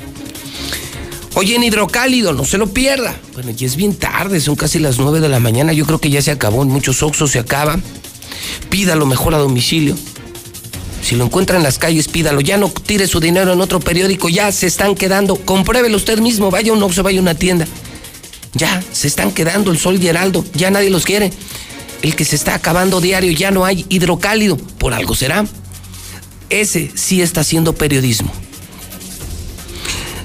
Hoy en Hidrocálido, no se lo pierda. Bueno, ya es bien tarde, son casi las 9 de la mañana. Yo creo que ya se acabó, en muchos oxos se acaba. Pídalo mejor a domicilio. Si lo encuentra en las calles, pídalo. Ya no tire su dinero en otro periódico. Ya se están quedando. Compruébelo usted mismo. Vaya un Oxxo, vaya a una tienda. Ya se están quedando el Sol y Heraldo. Ya nadie los quiere. El que se está acabando diario. Ya no hay hidrocálido. Por algo será. Ese sí está haciendo periodismo.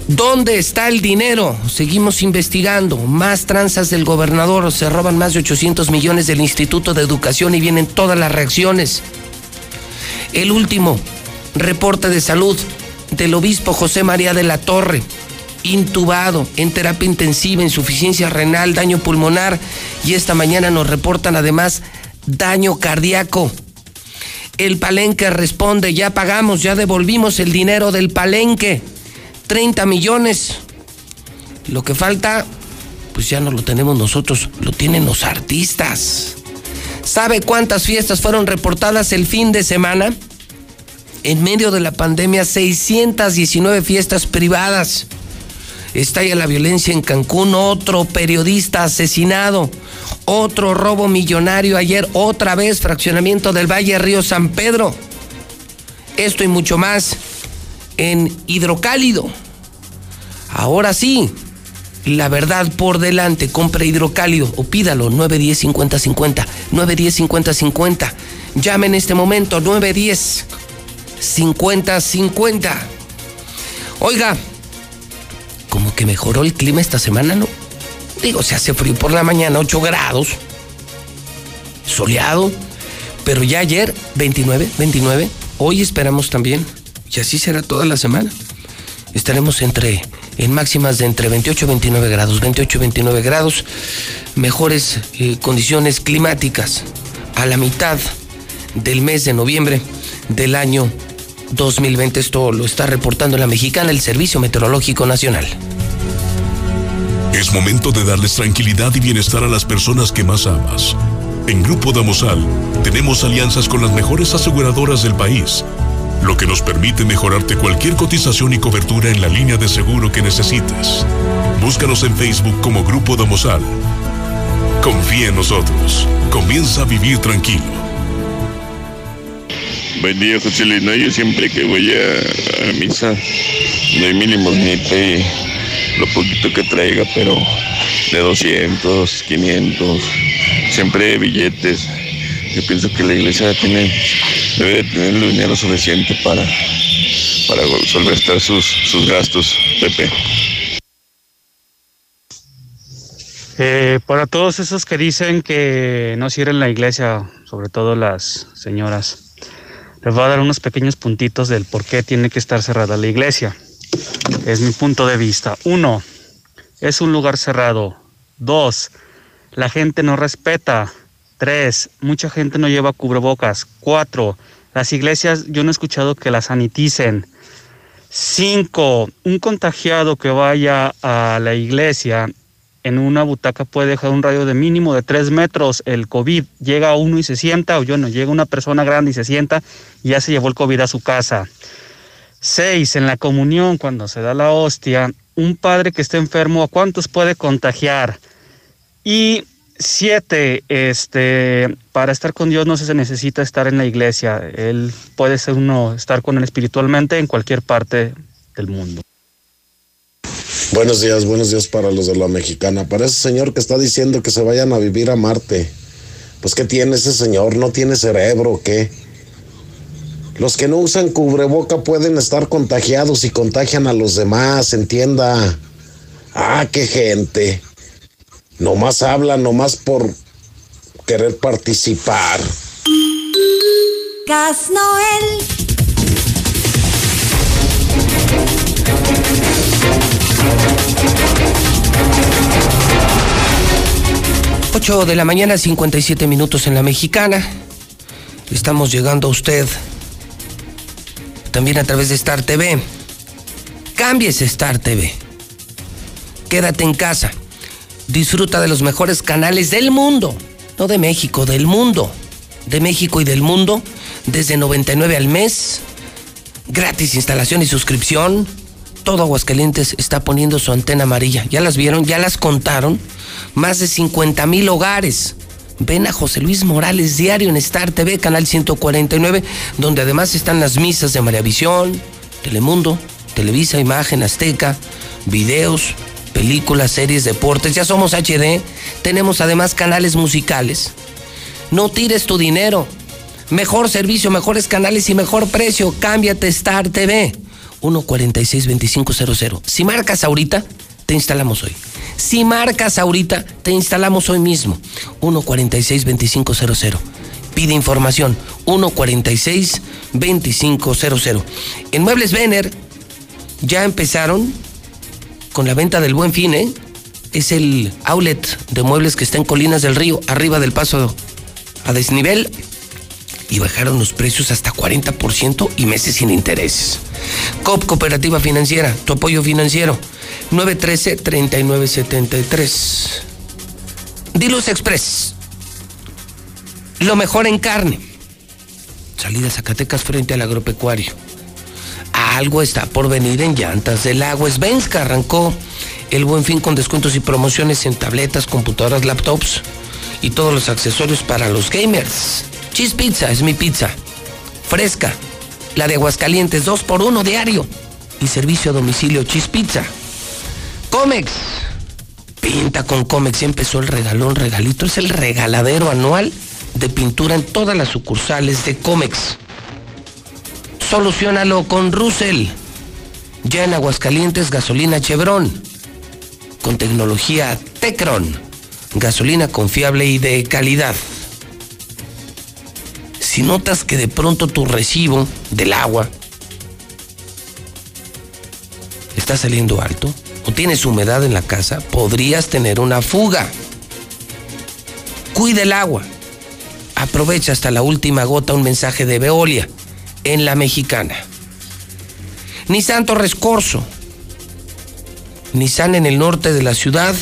¿Dónde está el dinero? Seguimos investigando. Más tranzas del gobernador. Se roban más de 800 millones del Instituto de Educación y vienen todas las reacciones. El último reporte de salud del obispo José María de la Torre, intubado en terapia intensiva, insuficiencia renal, daño pulmonar y esta mañana nos reportan además daño cardíaco. El palenque responde, ya pagamos, ya devolvimos el dinero del palenque, 30 millones. Lo que falta, pues ya no lo tenemos nosotros, lo tienen los artistas. ¿Sabe cuántas fiestas fueron reportadas el fin de semana? En medio de la pandemia, 619 fiestas privadas. Estalla la violencia en Cancún, otro periodista asesinado, otro robo millonario ayer, otra vez fraccionamiento del Valle Río San Pedro. Esto y mucho más en Hidrocálido. Ahora sí, la verdad por delante. Compre hidrocálido o pídalo 910 50 50. 910 50 50. Llame en este momento 910 50 50. Oiga, como que mejoró el clima esta semana, ¿no? Digo, se hace frío por la mañana, 8 grados. Soleado. Pero ya ayer, 29, 29. Hoy esperamos también. Y así será toda la semana. Estaremos entre en máximas de entre 28 y 29 grados, 28 y 29 grados, mejores eh, condiciones climáticas a la mitad del mes de noviembre del año 2020. Esto lo está reportando la mexicana el Servicio Meteorológico Nacional. Es momento de darles tranquilidad y bienestar a las personas que más amas. En Grupo Damosal tenemos alianzas con las mejores aseguradoras del país lo que nos permite mejorarte cualquier cotización y cobertura en la línea de seguro que necesites. Búscanos en Facebook como Grupo Domosal. Confía en nosotros. Comienza a vivir tranquilo. Buen día, José Luis. Yo siempre que voy a, a misa doy mínimo ni lo poquito que traiga, pero de 200, 500, siempre billetes. Yo pienso que la iglesia tiene, debe tener el dinero suficiente para, para solventar sus, sus gastos, Pepe. Eh, para todos esos que dicen que no cierren la iglesia, sobre todo las señoras, les voy a dar unos pequeños puntitos del por qué tiene que estar cerrada la iglesia. Es mi punto de vista. Uno, es un lugar cerrado. Dos, la gente no respeta. Tres, mucha gente no lleva cubrebocas. Cuatro, las iglesias yo no he escuchado que las saniticen. Cinco, un contagiado que vaya a la iglesia en una butaca puede dejar un radio de mínimo de tres metros. El COVID llega a uno y se sienta, o yo no, llega una persona grande y se sienta y ya se llevó el COVID a su casa. Seis, en la comunión, cuando se da la hostia, un padre que esté enfermo, ¿a cuántos puede contagiar? Y siete, este, para estar con Dios no se necesita estar en la iglesia. Él puede ser uno estar con él espiritualmente en cualquier parte del mundo. Buenos días, buenos días para los de la mexicana. Para ese señor que está diciendo que se vayan a vivir a Marte. Pues ¿qué tiene ese señor? ¿No tiene cerebro qué? Los que no usan cubreboca pueden estar contagiados y contagian a los demás, entienda. Ah, qué gente. Nomás habla, nomás por querer participar. Gas Noel. 8 de la mañana, 57 minutos en la mexicana. Estamos llegando a usted también a través de Star TV. Cámbiese Star TV. Quédate en casa. Disfruta de los mejores canales del mundo. No de México, del mundo. De México y del mundo. Desde 99 al mes. Gratis instalación y suscripción. Todo Aguascalientes está poniendo su antena amarilla. ¿Ya las vieron? ¿Ya las contaron? Más de 50 mil hogares. Ven a José Luis Morales Diario en Star TV, canal 149, donde además están las misas de María Visión, Telemundo, Televisa, Imagen, Azteca, videos, películas, series, deportes. Ya somos HD. Tenemos además canales musicales. No tires tu dinero. Mejor servicio, mejores canales y mejor precio. Cámbiate Star TV. 146-2500. Si marcas ahorita, te instalamos hoy. Si marcas ahorita, te instalamos hoy mismo. 146-2500. Pide información. 146-2500. En Muebles Vener ya empezaron con la venta del Buen Fin, ¿eh? Es el outlet de muebles que está en Colinas del Río, arriba del paso a desnivel. Y bajaron los precios hasta 40% y meses sin intereses. COP Cooperativa Financiera, tu apoyo financiero. 913-3973. Dilos Express. Lo mejor en carne. Salida Zacatecas frente al agropecuario. Algo está por venir en llantas del agua. que arrancó el buen fin con descuentos y promociones en tabletas, computadoras, laptops y todos los accesorios para los gamers. Cheese Pizza es mi pizza. Fresca. La de Aguascalientes, dos por uno diario. Y servicio a domicilio Cheese Pizza. Comex. Pinta con Comex. Ya empezó el regalón, regalito. Es el regaladero anual de pintura en todas las sucursales de Comex. Solucionalo con Russell. Ya en Aguascalientes, gasolina Chevron. Con tecnología Tecron. Gasolina confiable y de calidad. Si notas que de pronto tu recibo del agua está saliendo alto, o tienes humedad en la casa, podrías tener una fuga. Cuida el agua. Aprovecha hasta la última gota un mensaje de Veolia en la mexicana. Nissan Torres Corso. Nissan en el norte de la ciudad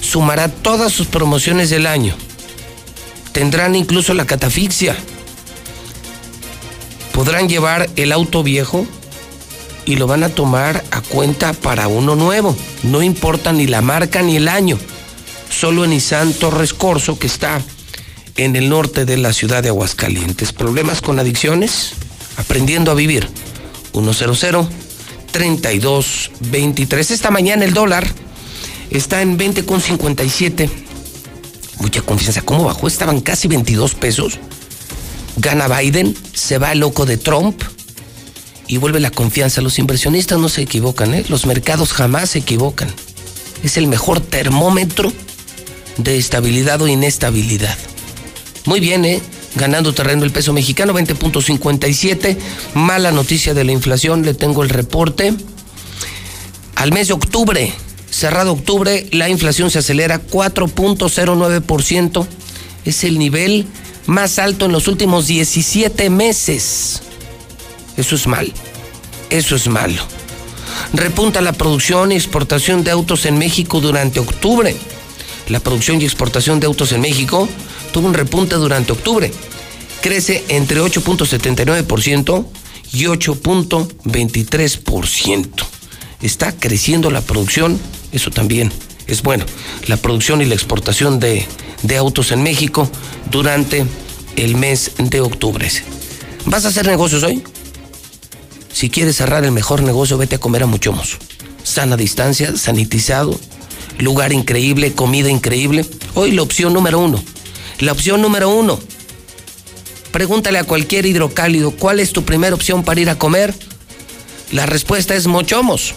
sumará todas sus promociones del año. Tendrán incluso la catafixia. podrán llevar el auto viejo y lo van a tomar a cuenta para uno nuevo. No importa ni la marca ni el año. Solo en Nissan Torres Corso, que está en el norte de la ciudad de Aguascalientes. ¿Problemas con adicciones? Aprendiendo a vivir. 100-3223. Esta mañana el dólar está en 20,57. Mucha confianza. ¿Cómo bajó? Estaban casi 22 pesos. Gana Biden, se va loco de Trump y vuelve la confianza. Los inversionistas no se equivocan, ¿eh? los mercados jamás se equivocan. Es el mejor termómetro de estabilidad o inestabilidad. Muy bien, ¿eh? ganando terreno el peso mexicano, 20.57. Mala noticia de la inflación, le tengo el reporte. Al mes de octubre, cerrado octubre, la inflación se acelera 4.09%. Es el nivel más alto en los últimos 17 meses. Eso es mal. Eso es malo. Repunta la producción y exportación de autos en México durante octubre. La producción y exportación de autos en México tuvo un repunte durante octubre. Crece entre 8.79% y 8.23%. Está creciendo la producción, eso también es bueno. La producción y la exportación de, de autos en México durante el mes de octubre. ¿Vas a hacer negocios hoy? Si quieres cerrar el mejor negocio, vete a comer a Muchomos. Sana distancia, sanitizado, lugar increíble, comida increíble. Hoy la opción número uno. La opción número uno. Pregúntale a cualquier hidrocálido, ¿cuál es tu primera opción para ir a comer? La respuesta es Mochomos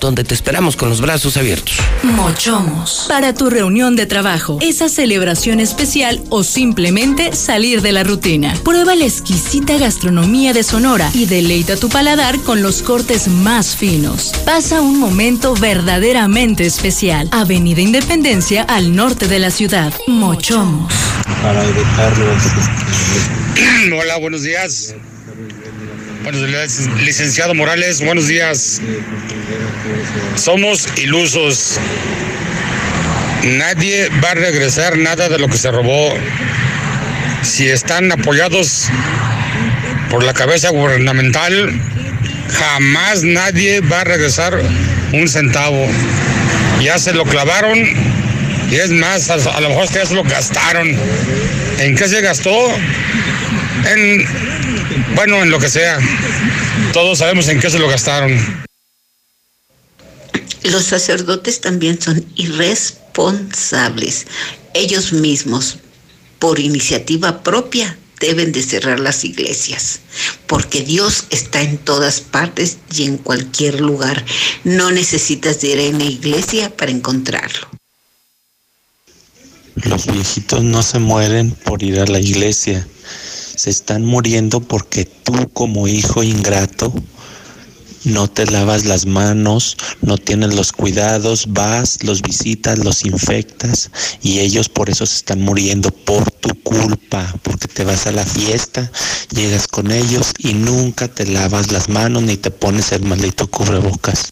donde te esperamos con los brazos abiertos. Mochomos. Para tu reunión de trabajo, esa celebración especial o simplemente salir de la rutina. Prueba la exquisita gastronomía de Sonora y deleita tu paladar con los cortes más finos. Pasa un momento verdaderamente especial. Avenida Independencia al norte de la ciudad. Mochomos. Para evitarlos. Hola, buenos días. Licenciado Morales, buenos días. Somos ilusos. Nadie va a regresar nada de lo que se robó. Si están apoyados por la cabeza gubernamental, jamás nadie va a regresar un centavo. Ya se lo clavaron y es más, a, lo mejor ya se lo gastaron. ¿En qué se gastó? En bueno, en lo que sea. Todos sabemos en qué se lo gastaron. Los sacerdotes también son irresponsables. Ellos mismos, por iniciativa propia, deben de cerrar las iglesias, porque Dios está en todas partes y en cualquier lugar. No necesitas ir a una iglesia para encontrarlo. Los viejitos no se mueren por ir a la iglesia, se están muriendo porque tú como hijo ingrato no te lavas las manos, no tienes los cuidados, vas, los visitas, los infectas y ellos por eso se están muriendo por tu culpa, porque te vas a la fiesta, llegas con ellos y nunca te lavas las manos ni te pones el maldito cubrebocas.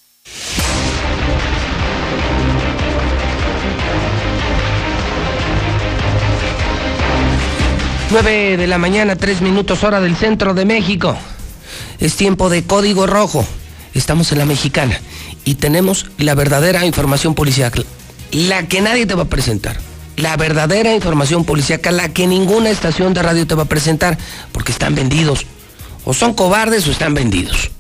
9 de la mañana, 3 minutos hora del centro de México. Es tiempo de código rojo. Estamos en la mexicana y tenemos la verdadera información policial. La que nadie te va a presentar. La verdadera información policíaca, la que ninguna estación de radio te va a presentar, porque están vendidos. O son cobardes o están vendidos.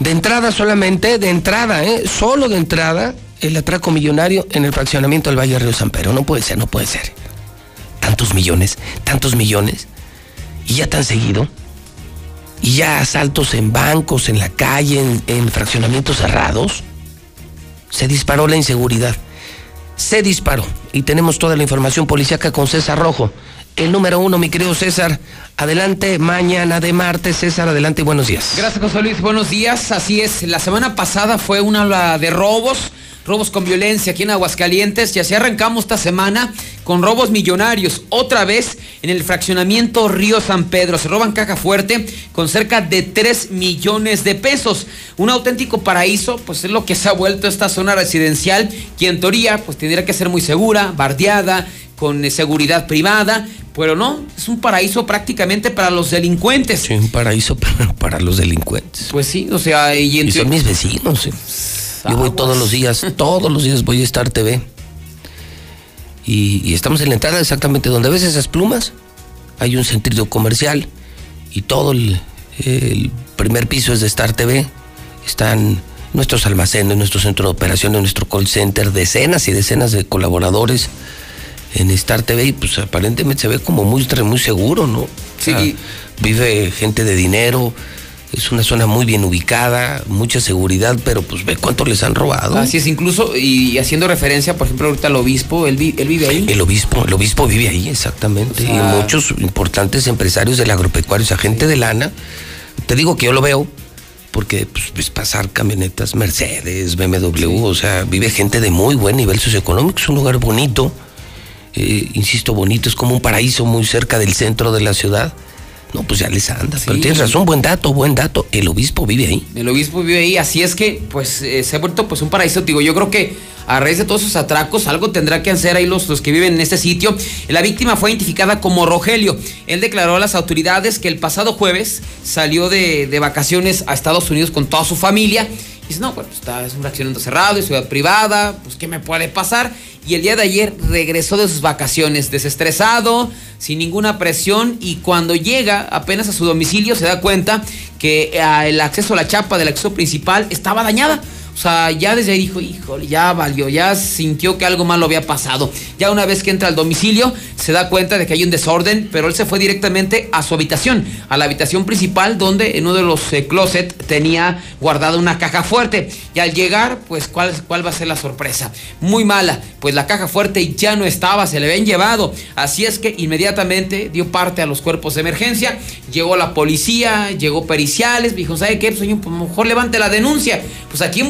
De entrada solamente, de entrada, ¿eh? solo de entrada, el atraco millonario en el fraccionamiento del Valle Río San Pedro. No puede ser, no puede ser tantos millones, tantos millones, y ya tan seguido, y ya asaltos en bancos, en la calle, en, fraccionamientos cerrados, se disparó la inseguridad. Se disparó. Y tenemos toda la información policíaca con César Rojo. El número uno, mi querido César. Adelante, mañana de martes. César, adelante y buenos días. Gracias, José Luis. Buenos días. Así es. La semana pasada fue una de robos robos con violencia aquí en Aguascalientes y así arrancamos esta semana con robos millonarios. Otra vez en el fraccionamiento Río San Pedro. Se roban caja fuerte con cerca de 3 millones de pesos. Un auténtico paraíso, pues es lo que se ha vuelto esta zona residencial, que en teoría pues tendría que ser muy segura, bardeada, con eh, seguridad privada, pero no, es un paraíso prácticamente para los delincuentes. Sí, un paraíso para, para los delincuentes. Pues sí, o sea, y, Y son mis vecinos. eh. Yo voy todos los días, todos los días voy a Star TV. Y, y estamos en la entrada exactamente donde ves esas plumas. Hay un centro comercial y todo el, el primer piso es de Star TV. Están nuestros almacenes, nuestro centro de operaciones, nuestro call center, decenas y decenas de colaboradores en Star TV y pues aparentemente se ve como muy, seguro, ¿no? Sí. O sea, vive gente de dinero, es una zona muy bien ubicada, mucha seguridad, pero pues ve cuánto les han robado. Así es, incluso, y haciendo referencia, por ejemplo, ahorita al obispo, él, vi- él vive ahí. El obispo, el obispo vive ahí, exactamente. O sea- y muchos importantes empresarios del agropecuario, esa gente de lana. Te digo que yo lo veo porque pues, ves pasar camionetas Mercedes, BMW, o sea, vive gente de muy buen nivel socioeconómico. Es un lugar bonito, eh, insisto, bonito, es como un paraíso muy cerca del centro de la ciudad. No, pues ya les anda. Pero tienes razón, buen dato, buen dato. El obispo vive ahí. El obispo vive ahí, así es que, pues, eh, se ha vuelto pues un paraíso. Digo, yo creo que a raíz de todos esos atracos, algo tendrá que hacer ahí los, los que viven en este sitio. La víctima fue identificada como Rogelio. Él declaró a las autoridades que el pasado jueves salió de, de vacaciones a Estados Unidos con toda su familia. Dice, no, pues, está, es un fraccionamiento cerrado, es ciudad privada, pues, ¿qué me puede pasar? Y el día de ayer regresó de sus vacaciones, desestresado, sin ninguna presión, y cuando llega apenas a su domicilio se da cuenta que eh, el acceso a la chapa del acceso principal estaba dañada. O sea, ya desde ahí dijo, híjole, ya valió, ya sintió que algo malo había pasado. Ya una vez que entra al domicilio, se da cuenta de que hay un desorden, pero él se fue directamente a su habitación, a la habitación principal, donde en uno de los eh, closet tenía guardada una caja fuerte. Y al llegar, pues, ¿cuál, ¿cuál va a ser la sorpresa? Muy mala, pues la caja fuerte ya no estaba, se le habían llevado. Así es que inmediatamente dio parte a los cuerpos de emergencia, llegó la policía, llegó periciales, dijo, ¿sabe qué? Pues, señor, pues, mejor levante la denuncia. Pues a quién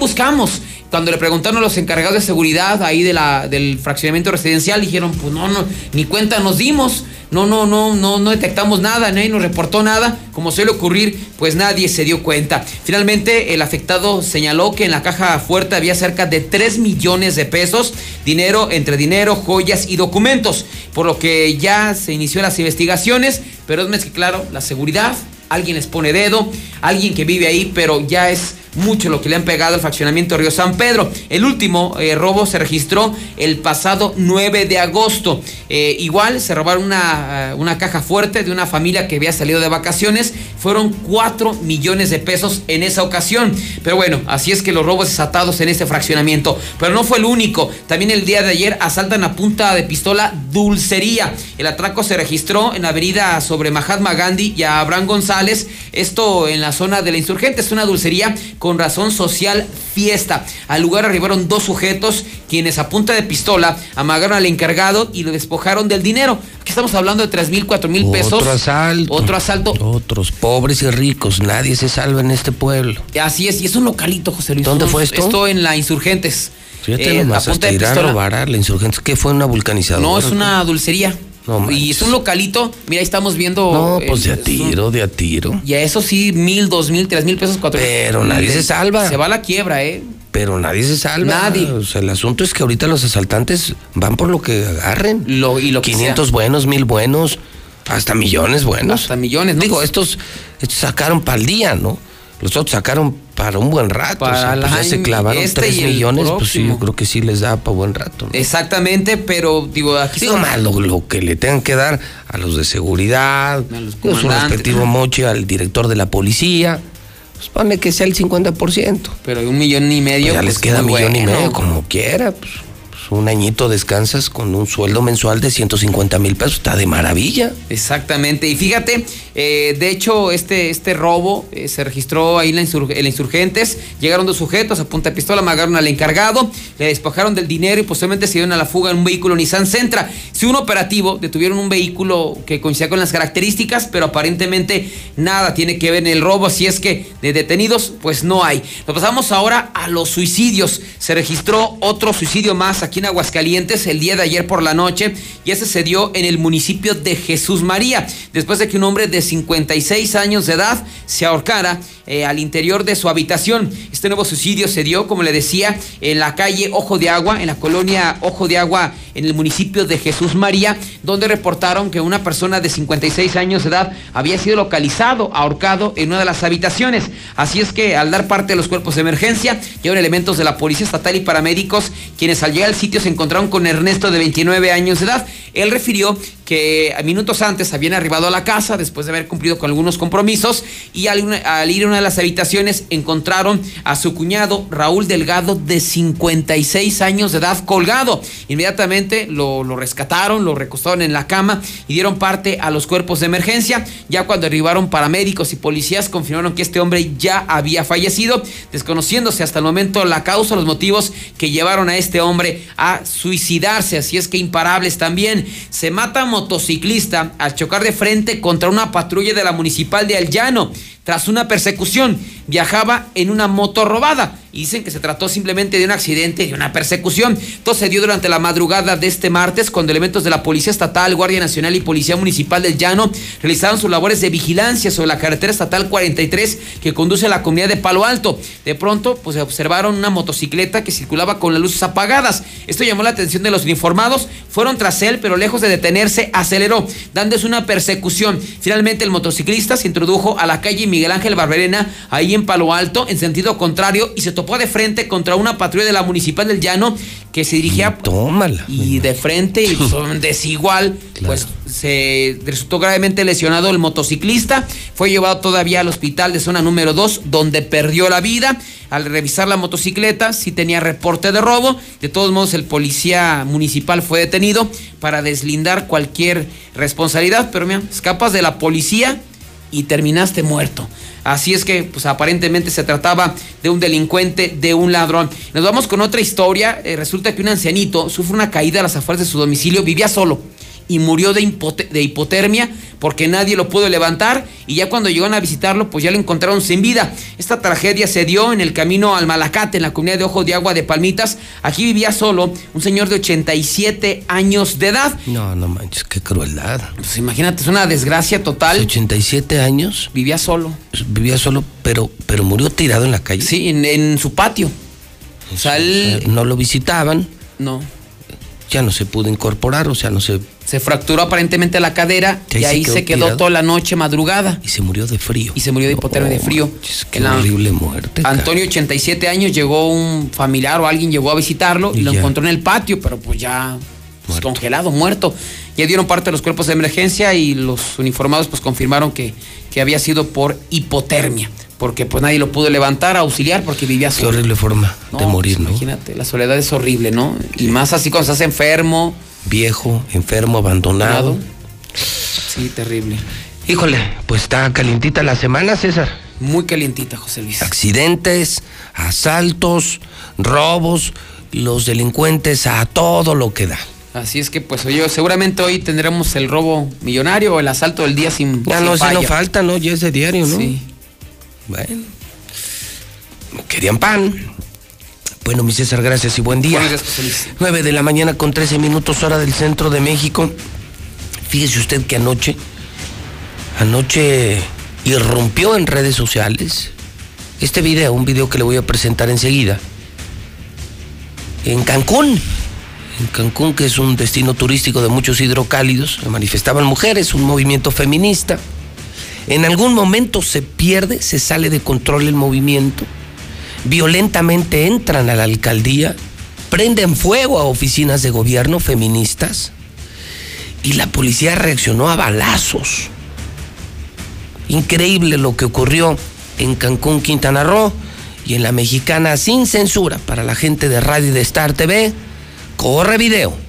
Cuando le preguntaron a los encargados de seguridad ahí del fraccionamiento residencial, dijeron, pues no, no, ni cuenta nos dimos. No, no, no, no, no detectamos nada, nadie nos reportó nada. Como suele ocurrir, pues nadie se dio cuenta. Finalmente, el afectado señaló que en la caja fuerte había cerca de 3 millones de pesos, dinero entre dinero, joyas y documentos. Por lo que ya se inició las investigaciones, pero es más que claro, la seguridad, alguien les pone dedo, alguien que vive ahí, pero ya es mucho lo que le han pegado al fraccionamiento Río San Pedro. El último eh, robo se registró el pasado 9 de agosto. Eh, igual se robaron una, eh, una caja fuerte de una familia que había salido de vacaciones. Fueron 4 millones de pesos en esa ocasión. Pero bueno, así es que los robos desatados en este fraccionamiento. Pero no fue el único. También el día de ayer asaltan a punta de pistola Dulcería. El atraco se registró en la avenida sobre Mahatma Gandhi y a Abraham González. Esto en la zona de la insurgente. Es una dulcería con razón social fiesta. Al lugar arribaron dos sujetos quienes a punta de pistola amagaron al encargado y lo despojaron del dinero. Aquí estamos hablando de 3 mil, 4 mil pesos. Otro asalto. Otro asalto. Otros pobres y ricos, nadie se salva en este pueblo. Así es, y es un localito, José Luis. ¿Dónde fue esto? Esto en la Insurgentes. Fíjate Eh, nomás, a punta hasta de ir a pistola. robar a la insurgencia. ¿Qué fue una vulcanizadora? No, es una dulcería. No y es un localito. Mira, ahí estamos viendo. No, eh, pues de a tiro, de a tiro. Y a eso sí, mil, dos mil, tres mil pesos, cuatro Pero nadie se salva. Se va a la quiebra, ¿eh? Pero nadie se salva. Nadie. O sea, el asunto es que ahorita los asaltantes van por lo que agarren. Lo, y lo que 500 sea. buenos, mil buenos, hasta millones buenos. Hasta millones, ¿no? Digo, estos, estos sacaron para el día, ¿no? Los otros sacaron para un buen rato. Para o sea, pues ya se clavaron este 3 y el millones, pues sí, yo creo que sí les da para buen rato. ¿no? Exactamente, pero digo, aquí Digo son- más lo, lo que le tengan que dar a los de seguridad, digo, su respectivo moche al director de la policía. Pues pone que sea el 50%. Pero un millón y medio. Pues ya pues, les queda muy millón y medio, como quiera. Pues, pues un añito descansas con un sueldo mensual de 150 mil pesos. Está de maravilla. Exactamente. Y fíjate, eh, de hecho, este, este robo eh, se registró ahí en la, insur- en la Insurgentes. Llegaron dos sujetos a punta de pistola, amagaron al encargado, le despojaron del dinero y posteriormente se dieron a la fuga en un vehículo Nissan Sentra. Si un operativo, detuvieron un vehículo que coincidía con las características, pero aparentemente nada tiene que ver en el robo. Así es que de detenidos, pues no hay. Nos pasamos ahora a los suicidios. Se registró otro suicidio más aquí en Aguascalientes el día de ayer por la noche y ese se dio en el municipio de Jesús María, después de que un hombre de 56 años de edad se ahorcara eh, al interior de su habitación. Este nuevo suicidio se dio, como le decía, en la calle Ojo de Agua, en la colonia Ojo de Agua, en el municipio de Jesús María, donde reportaron que una persona de 56 años de edad había sido localizado, ahorcado en una de las habitaciones. Así es que al dar parte de los cuerpos de emergencia, llevan elementos de la Policía Estatal y paramédicos, quienes al llegar al se encontraron con Ernesto de 29 años de edad. Él refirió que minutos antes habían arribado a la casa después de haber cumplido con algunos compromisos y al, ir a una de las habitaciones encontraron a su cuñado Raúl Delgado de 56 años de edad colgado. Inmediatamente lo, lo rescataron, lo recostaron en la cama y dieron parte a los cuerpos de emergencia. Ya cuando arribaron paramédicos y policías confirmaron que este hombre ya había fallecido, desconociéndose hasta el momento la causa, los motivos que llevaron a este hombre a suicidarse. Así es que imparables también. Se mata motociclista al chocar de frente contra una patrulla de la municipal de El Llano. Tras una persecución, viajaba en una moto robada dicen que se trató simplemente de un accidente, de una persecución. Todo se dio durante la madrugada de este martes cuando elementos de la Policía Estatal, Guardia Nacional y Policía Municipal del Llano realizaron sus labores de vigilancia sobre la carretera estatal 43 que conduce a la comunidad de Palo Alto. De pronto, pues observaron una motocicleta que circulaba con las luces apagadas. Esto llamó la atención de los uniformados. Fueron tras él, pero lejos de detenerse, aceleró, dándose una persecución. Finalmente, el motociclista se introdujo a la calle Miguel Ángel Barberena, ahí en Palo Alto, en sentido contrario, y se topó de frente contra una patrulla de la Municipal del Llano que se dirigía Tómala, y de frente y desigual, pues se resultó gravemente lesionado el motociclista, fue llevado todavía al hospital de zona número 2 donde perdió la vida. Al revisar la motocicleta, sí tenía reporte de robo. De todos modos, el policía municipal fue detenido para deslindar cualquier responsabilidad, pero mira, escapas de la policía y terminaste muerto. Así es que, pues aparentemente se trataba de un delincuente, de un ladrón. Nos vamos con otra historia. Eh, resulta que un ancianito sufre una caída a las afueras de su domicilio, vivía solo y murió de, de, hipotermia porque nadie lo pudo levantar y ya cuando llegaron a visitarlo pues ya lo encontraron sin vida. Esta tragedia se dio en el camino al Malacate, en la comunidad de Ojo de Agua de Palmitas. Aquí vivía solo un señor de 87 años de edad. No, no manches, qué crueldad. Pues imagínate, es una desgracia total. 87 años. Vivía solo. Vivía solo, pero, pero murió tirado en la calle. Sí, en, su patio. O sea, él... no lo visitaban. No. Ya no se pudo incorporar, o sea, no se se fracturó aparentemente la cadera y ahí, se quedó, toda la noche madrugada. Y se murió de frío. Y se murió de hipotermia de frío. Qué horrible muerte. Antonio, 87 años, llegó un familiar o alguien llegó a visitarlo y, lo encontró en el patio, pero pues ya pues, congelado, muerto. Ya dieron parte de los cuerpos de emergencia y los uniformados pues confirmaron que, que había sido por hipotermia porque pues nadie lo pudo levantar, auxiliar, porque vivía solo. Qué horrible forma de pues, morir, ¿no? Imagínate, la soledad es horrible, ¿no? Y más así cuando estás enfermo, viejo, enfermo, abandonado. Sí, terrible. Híjole, pues está calientita la semana, César. Muy calientita, José Luis. Accidentes, asaltos, robos, los delincuentes a todo lo que da. Así es que, pues, oye, seguramente hoy tendremos el robo millonario o el asalto del día sin. Ya no, si no falta, ¿no? Ya es de diario, ¿no? Sí. Bueno. Querían pan. Bueno, mi César, gracias y buen día. Buenos días, 9 de la mañana con 13 minutos hora del centro de México. Fíjese usted que anoche, anoche irrumpió en redes sociales este video, un video que le voy a presentar enseguida. En Cancún, en Cancún, que es un destino turístico de muchos hidrocálidos, manifestaban mujeres, un movimiento feminista. En algún momento se pierde, se sale de control el movimiento violentamente entran a la alcaldía, prenden fuego a oficinas de gobierno feministas y la policía reaccionó a balazos. Increíble lo que ocurrió en Cancún, Quintana Roo y en la mexicana sin censura para la gente de radio y de Star TV. Corre video.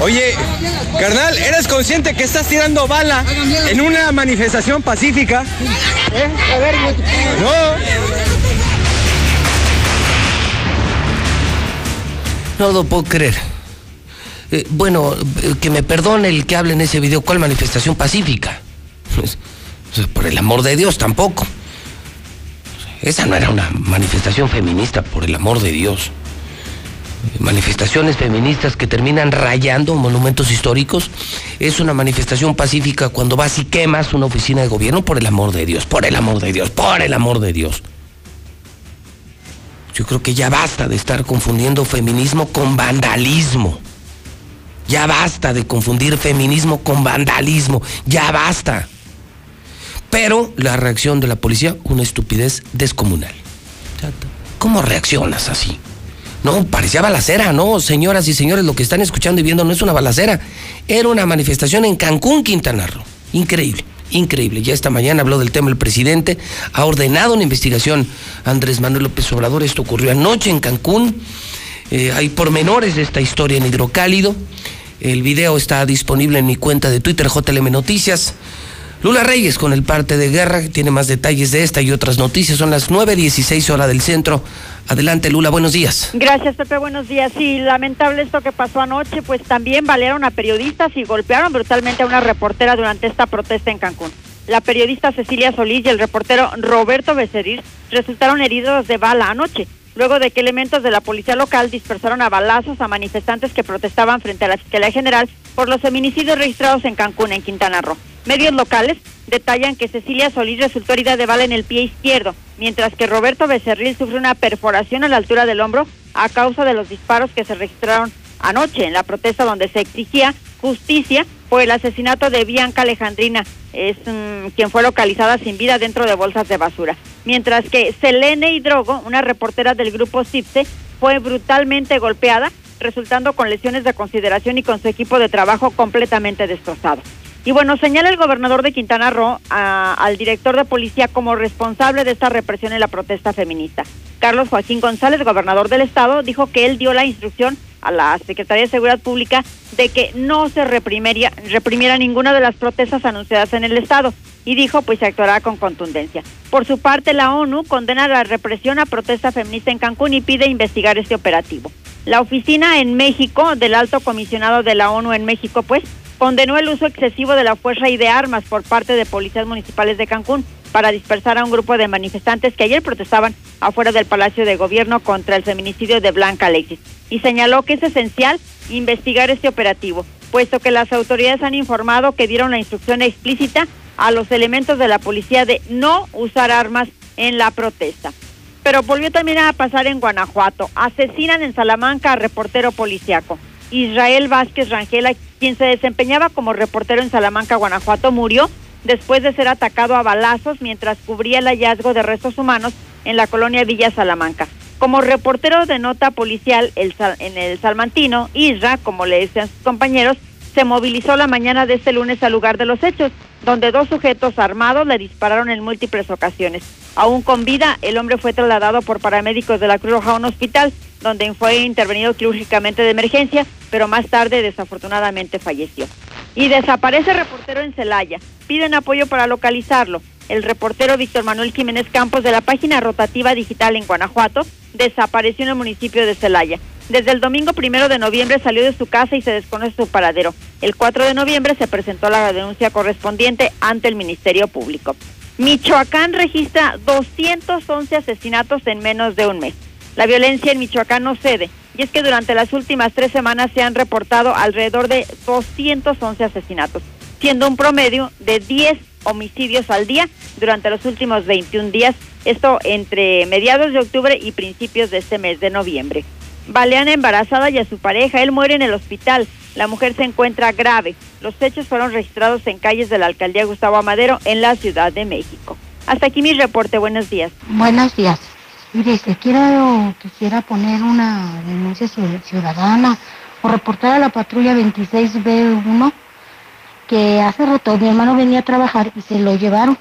Oye, carnal, ¿eres consciente que estás tirando bala en una manifestación pacífica? No. No lo puedo creer. Eh, bueno, eh, que me perdone el que hable en ese video. ¿Cuál manifestación pacífica? Pues, pues, por el amor de Dios, tampoco. Esa no era una manifestación feminista, por el amor de Dios. Manifestaciones feministas que terminan rayando monumentos históricos. Es una manifestación pacífica cuando vas y quemas una oficina de gobierno, por el amor de Dios, por el amor de Dios, por el amor de Dios. Yo creo que ya basta de estar confundiendo feminismo con vandalismo. Ya basta de confundir feminismo con vandalismo. Ya basta. Pero la reacción de la policía, una estupidez descomunal. ¿Cómo reaccionas así? No, parecía balacera, no, señoras y señores, lo que están escuchando y viendo no es una balacera. Era una manifestación en Cancún, Quintana Roo. Increíble, increíble. Ya esta mañana habló del tema el presidente, ha ordenado una investigación Andrés Manuel López Obrador. Esto ocurrió anoche en Cancún. Eh, hay pormenores de esta historia en Hidrocálido. El video está disponible en mi cuenta de Twitter, JLM Noticias. Lula Reyes con el parte de guerra, que tiene más detalles de esta y otras noticias. Son las 9.16 horas del centro. Adelante, Lula, buenos días. Gracias, Pepe, buenos días. Sí, lamentable esto que pasó anoche, pues también valieron a periodistas y golpearon brutalmente a una reportera durante esta protesta en Cancún. La periodista Cecilia Solís y el reportero Roberto Becerril resultaron heridos de bala anoche luego de que elementos de la policía local dispersaron a balazos a manifestantes que protestaban frente a la Fiscalía General por los feminicidios registrados en Cancún, en Quintana Roo. Medios locales detallan que Cecilia Solís resultó herida de bala en el pie izquierdo, mientras que Roberto Becerril sufrió una perforación a la altura del hombro a causa de los disparos que se registraron anoche en la protesta donde se exigía justicia por el asesinato de Bianca Alejandrina, es mm, quien fue localizada sin vida dentro de bolsas de basura. Mientras que Selene Hidrogo, una reportera del grupo CIPSE, fue brutalmente golpeada, resultando con lesiones de consideración y con su equipo de trabajo completamente destrozado. Y bueno, señala el gobernador de Quintana Roo al director de policía como responsable de esta represión en la protesta feminista. Carlos Joaquín González, gobernador del estado, dijo que él dio la instrucción a la Secretaría de Seguridad Pública de que no se reprimiera, reprimiera ninguna de las protestas anunciadas en el estado y dijo pues se actuará con contundencia. Por su parte, la ONU condena la represión a protesta feminista en Cancún y pide investigar este operativo. La oficina en México del alto comisionado de la ONU en México pues condenó el uso excesivo de la fuerza y de armas por parte de policías municipales de Cancún para dispersar a un grupo de manifestantes que ayer protestaban afuera del Palacio de Gobierno contra el feminicidio de Blanca Alexis y señaló que es esencial investigar este operativo, puesto que las autoridades han informado que dieron la instrucción explícita a los elementos de la policía de no usar armas en la protesta. Pero volvió también a pasar en Guanajuato. Asesinan en Salamanca a reportero policiaco. Israel Vázquez Rangela, quien se desempeñaba como reportero en Salamanca, Guanajuato, murió después de ser atacado a balazos mientras cubría el hallazgo de restos humanos en la colonia Villa Salamanca. Como reportero de nota policial en el Salmantino, Isra, como le decían sus compañeros, se movilizó la mañana de este lunes al lugar de los hechos, donde dos sujetos armados le dispararon en múltiples ocasiones. Aún con vida, el hombre fue trasladado por paramédicos de la Cruz Roja a un hospital, donde fue intervenido quirúrgicamente de emergencia, pero más tarde desafortunadamente falleció. Y desaparece reportero en Celaya. Piden apoyo para localizarlo. El reportero Víctor Manuel Jiménez Campos de la página rotativa digital en Guanajuato desapareció en el municipio de Celaya. Desde el domingo primero de noviembre salió de su casa y se desconoce su paradero. El 4 de noviembre se presentó la denuncia correspondiente ante el Ministerio Público. Michoacán registra 211 asesinatos en menos de un mes. La violencia en Michoacán no cede, y es que durante las últimas tres semanas se han reportado alrededor de 211 asesinatos, siendo un promedio de 10 homicidios al día durante los últimos 21 días, esto entre mediados de octubre y principios de este mes de noviembre. Balean embarazada y a su pareja. Él muere en el hospital. La mujer se encuentra grave. Los hechos fueron registrados en calles de la alcaldía Gustavo Amadero en la Ciudad de México. Hasta aquí mi reporte. Buenos días. Buenos días. Mire, si quiero, quisiera poner una denuncia ciu- ciudadana o reportar a la patrulla 26B1 que hace rato mi hermano venía a trabajar y se lo llevaron.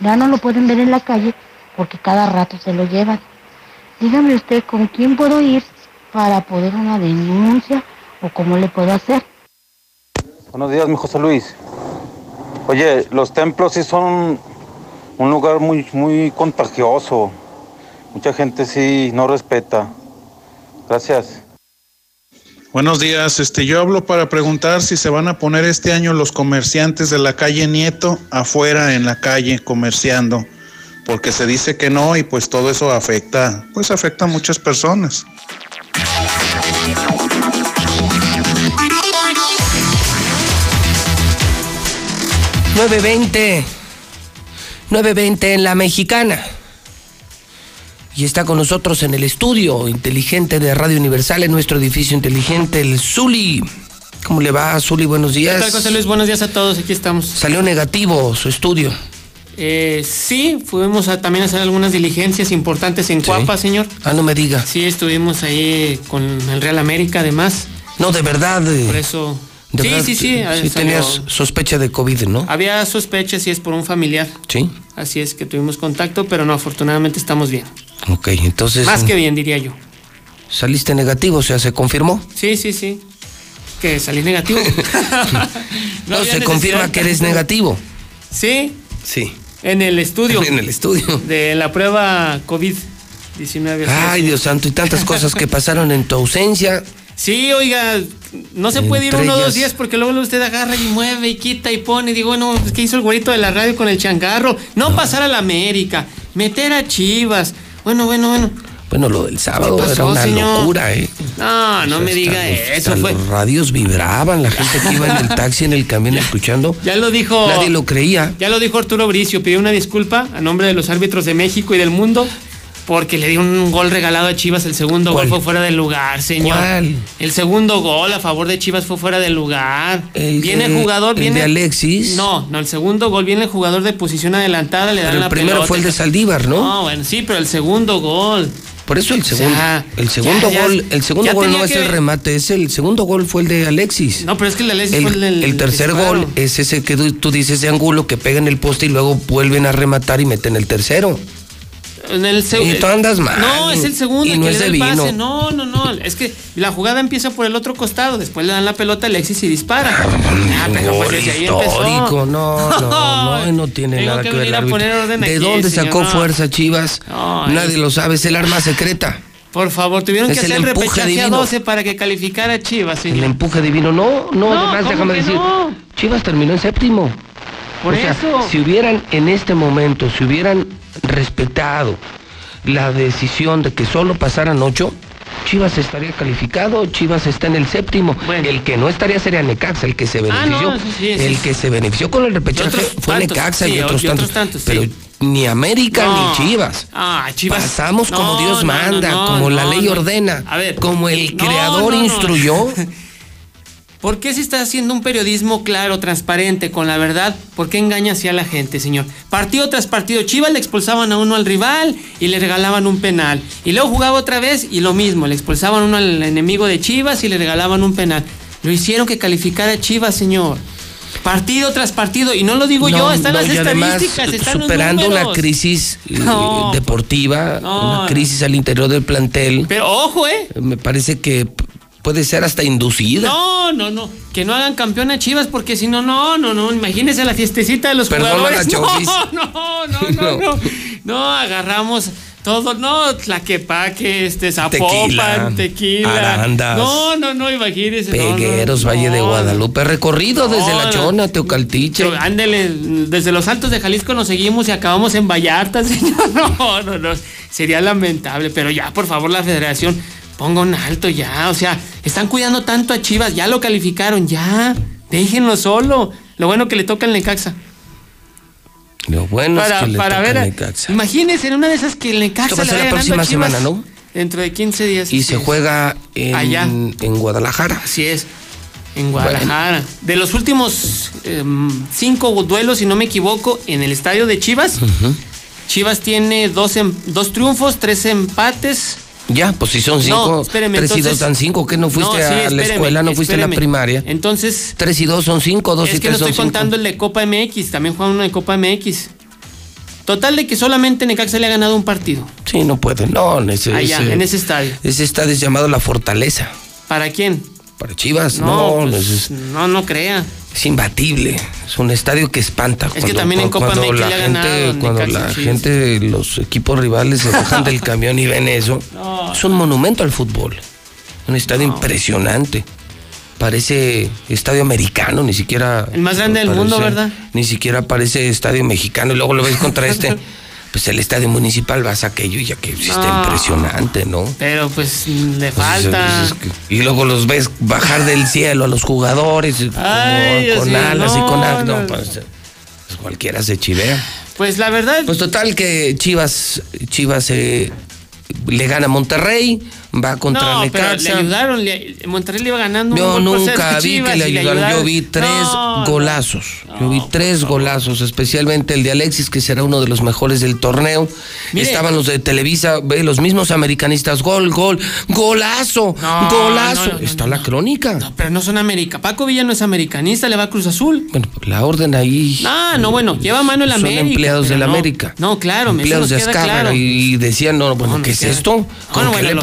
Ya no lo pueden ver en la calle porque cada rato se lo llevan. Dígame usted con quién puedo ir para poder una denuncia o cómo le puedo hacer. Buenos días, mi José Luis. Oye, los templos sí son un lugar muy, muy contagioso. Mucha gente sí no respeta. Gracias. Buenos días, este yo hablo para preguntar si se van a poner este año los comerciantes de la calle Nieto afuera en la calle comerciando, porque se dice que no y pues todo eso afecta, pues afecta a muchas personas. 920. 920 en la mexicana. Y está con nosotros en el estudio inteligente de Radio Universal, en nuestro edificio inteligente, el Zuli. ¿Cómo le va, Zuli? Buenos ¿Qué días. tal, José Luis? Buenos días a todos, aquí estamos. Salió negativo su estudio. Eh, sí, fuimos a también hacer algunas diligencias importantes en Cuapa, señor. Ah, no me diga. Sí, estuvimos ahí con el Real América, además. No, de verdad. eh, Por eso. de sí, verdad, sí, sí, Sí salió- tenías sospecha de COVID, ¿no? Había sospechas si es por un familiar. Sí. Así es que tuvimos contacto, pero no, afortunadamente estamos bien. Ok, entonces. Más que bien, diría yo. Saliste negativo, o sea, se confirmó. Sí, sí, sí. Que salí negativo. No, se confirma que eres negativo. Sí, Sí. en el estudio. En el estudio. De la prueba COVID-19. Ay, Dios santo, y tantas cosas que pasaron en tu ausencia. Sí, oiga, no se puede ir uno o dos días porque luego usted agarra y mueve y quita y pone. Digo, bueno, ¿qué hizo el güerito de la radio con el changarro? No, pasar a la América, meter a Chivas. Bueno, bueno, bueno. Bueno, lo del sábado ¿Qué pasó, era una señor? locura, ¿eh? No, no O sea, me diga los- eso. Fue, Los radios vibraban, la gente que iba en el taxi, en el camión escuchando. ya lo dijo. Nadie lo creía. Ya lo dijo Arturo Bricio, pidió una disculpa a nombre de los árbitros de México y del mundo porque le dio un gol regalado a Chivas. El segundo ¿Cuál? gol fue fuera del lugar, señor. ¿Cuál? El segundo gol a favor de Chivas fue fuera del lugar. El viene de- jugador, el viene. de Alexis. No, no, el segundo gol viene el jugador de posición adelantada, le dan Pero la el primero pelota. fue el de Saldívar, ¿no? No, bueno, sí, pero el segundo gol. Por eso el O segundo, sea, el segundo ya, ya, gol, el segundo gol no es el remate, es el segundo gol fue el de Alexis. No, pero es que el de Alexis El, fue el del el tercer gol es ese que tú, tú dices de ángulo que pega en el poste y luego vuelven a rematar y meten el tercero. En el Y tú andas mal. No, es el segundo Y no que es le da el pase. vino. No, no, no. Es que la jugada empieza por el otro costado. Después le dan la pelota a Alexis y dispara. Ah, pero pues desde ahí empezó. no, no, no, no tiene Tengo nada que que, ver a árbitro. poner orden ¿De aquí, dónde sacó fuerza Chivas? No, Nadie es- lo sabe, es el arma secreta. Por favor, tuvieron Es que hacer repechaje a divino. 12 para que calificara Chivas, El empuje divino. No, no, No, además ¿cómo déjame decir? Chivas terminó en séptimo. Por o sea, eso. si hubieran en este momento, si hubieran respetado la decisión de que solo pasaran ocho, Chivas estaría calificado, Chivas está en el séptimo. El que no estaría sería Necaxa, el que se Ah, benefició. no, sí, sí, sí. el que se benefició con el repechaje fue tantos, Necaxa y otros y otros tantos. Pero ni América No. ni Chivas. Ah, Chivas. Pasamos como Dios manda, como la ley ordena, A ver. como el creador instruyó. ¿Por qué se está haciendo un periodismo claro, transparente, con la verdad? ¿Por qué engaña así a la gente, señor? Partido tras partido, Chivas le expulsaban a uno al rival y le regalaban un penal. Y luego jugaba otra vez y lo mismo, le expulsaban a uno al enemigo de Chivas y le regalaban un penal. Lo hicieron que calificara a Chivas, señor. Partido tras partido, y no lo digo yo, están no, las además, estadísticas, están superando los una crisis eh, No. deportiva, una crisis al interior del plantel. Pero ojo, ¿eh? Me parece que puede ser hasta inducida. No, no, no. Que no hagan campeón a Chivas porque si no, no, no, no. Imagínense la fiestecita de los Perdona, jugadores. No, no, no, no, no. No, agarramos todo. No, Tlaquepaque, este, Zapopan, tequila. Arandas. No, no, no, no, Pegueros, Valle de Guadalupe, recorrido desde La. Chona, Teocaltiche. Ándele, desde los Altos de Jalisco nos seguimos y acabamos en Vallarta, señor. No, no, no. Sería lamentable, pero ya, por favor, la federación, ponga un alto ya. O sea, están cuidando tanto a Chivas, ya lo calificaron, ya. Déjenlo solo. Lo bueno que le toca el Necaxa. Lo bueno para es que le para toca ver. a- Necaxa. Imagínense en una de esas que el Necaxa va le ser la próxima a Chivas. semana, ¿no? Dentro de 15 días. Y se es. juega en, Allá. en Guadalajara. Así es. En Guadalajara. De los últimos em, cinco duelos, si no me equivoco, en el estadio de Chivas, Chivas tiene dos, em- dos triunfos, tres empates. Ya, pues si son cinco, No, espéreme, tres y dos dan cinco, ¿qué no fuiste No, sí, a la escuela, no fuiste a la primaria? Entonces, Tres y dos son cinco, dos es y que no tres son estoy cinco. contando el de Copa MX, también juegan uno de Copa MX. Total de que solamente Necaxa le ha ganado un partido. Sí, no puede, no, en ese, Allá, ese- en ese estadio. ese estadio es llamado La Fortaleza. ¿Para quién? Para Chivas, No, no, pues, es, no, no crea. Es imbatible. Es un estadio que espanta. Es que también en Copa cuando la le ha gente, ganado Cuando la gente, los equipos rivales se bajan del camión y ven eso, es un monumento al fútbol. Un estadio impresionante. Parece estadio americano, ni siquiera. El más grande del parece- mundo, ¿verdad? Ni siquiera parece estadio mexicano y luego lo ves contra este. Pues el estadio municipal vas a aquello y ya que sí está No. impresionante, ¿no? Pero pues le Pues, falta. es- es que- y luego los ves bajar del cielo a los jugadores como Dios con alas y con alas. No, no. pues, pues cualquiera se chivea. Pues la verdad. Pues total que Chivas, Chivas eh, le gana a Monterrey, va contra no, pero le ayudaron. le- Monterrey le iba ganando. Yo nunca vi que le ayudaron. Yo vi tres No, golazos. Yo vi tres golazos, especialmente el de Alexis, que será uno de los mejores del torneo. Mire. Estaban los de Televisa, ve, los mismos americanistas. Gol, gol, golazo, No, golazo. no, no, no, Está la crónica. Pero no son América. Paco Villa no es americanista, le va a Cruz Azul. Bueno, la orden ahí. Ah, no, bueno, lleva mano el Son América. empleados pero de la no. América. No, claro, me empleados de Azcárraga claro. y decían, no, bueno, No, ¿qué es esto? ¿Con qué le lo-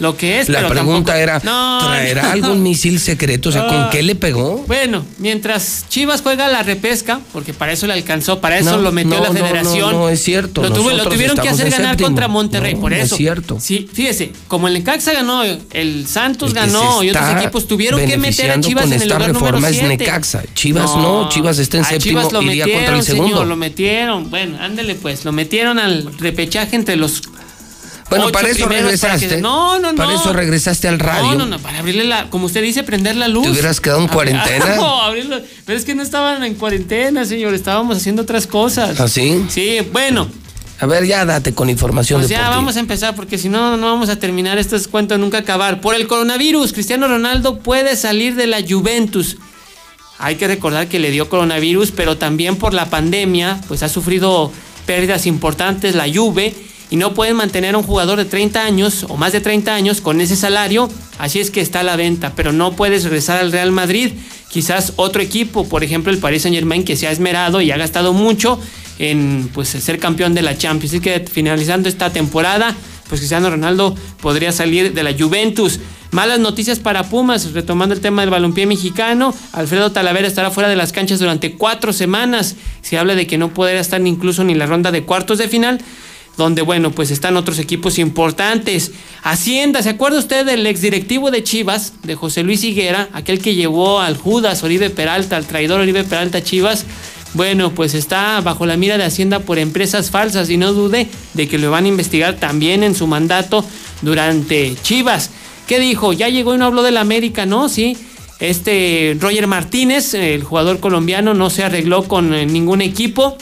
lo que es, La pero pregunta tampoco- era, No, ¿traerá no. algún misil secreto? O sea, ¿con Ah. qué le pegó? Bueno, mientras Chivas juega la repesca, porque para eso le alcanzó, para eso lo metió la federación. no, no, es cierto. Lo, tuvo- lo tuvieron que hacer ganar séptimo. contra Monterrey, por no es eso. cierto. Sí, fíjese, como el Necaxa ganó, el Santos El ganó y otros equipos tuvieron que meter a Chivas con en el esta lugar número reforma es 7. Necaxa. Chivas no, Chivas está en a séptimo, Chivas lo iría metieron, contra el segundo. señor, lo metieron. Bueno, ándele pues, lo metieron al repechaje entre los Bueno, para eso primeros para que- regresaste. no, no, no. Para eso regresaste al radio. No, no, no, para abrirle la, como usted dice, prender la luz. ¿Te hubieras quedado en Ah, cuarentena? No, abrirlo. Pero es que no estaban en cuarentena, señor, estábamos haciendo otras cosas. ¿Ah, sí? Sí, bueno. A ver, ya date con información Pues ya deportiva. vamos a empezar porque si no, no vamos a terminar estos cuentos nunca acabar. Por el coronavirus, Cristiano Ronaldo puede salir de la Juventus. Hay que recordar que le dio coronavirus, pero también por la pandemia, pues ha sufrido pérdidas importantes la Juve y no pueden mantener a un jugador de 30 años o más de 30 años con ese salario, así es que está a la venta, pero no puedes regresar al Real Madrid. Quizás otro equipo, por ejemplo el Paris Saint Germain, que se ha esmerado y ha gastado mucho en pues, ser campeón de la Champions. Así que finalizando esta temporada, pues Cristiano Ronaldo podría salir de la Juventus. Malas noticias para Pumas, retomando el tema del balompié mexicano. Alfredo Talavera estará fuera de las canchas durante cuatro semanas. Se habla de que no podrá estar incluso ni la ronda de cuartos de final, donde, bueno, pues están otros equipos importantes. Hacienda, ¿se acuerda usted del exdirectivo de Chivas, de José Luis Higuera, aquel que llevó al Judas Oribe Peralta, al traidor Oribe Peralta Chivas? Bueno, pues está bajo la mira de Hacienda por empresas falsas y no dude de que lo van a investigar también en su mandato durante Chivas. ¿Qué dijo? Ya llegó y no habló de la América, ¿no? Sí. Este Roger Martínez, el jugador colombiano, no se arregló con eh, ningún equipo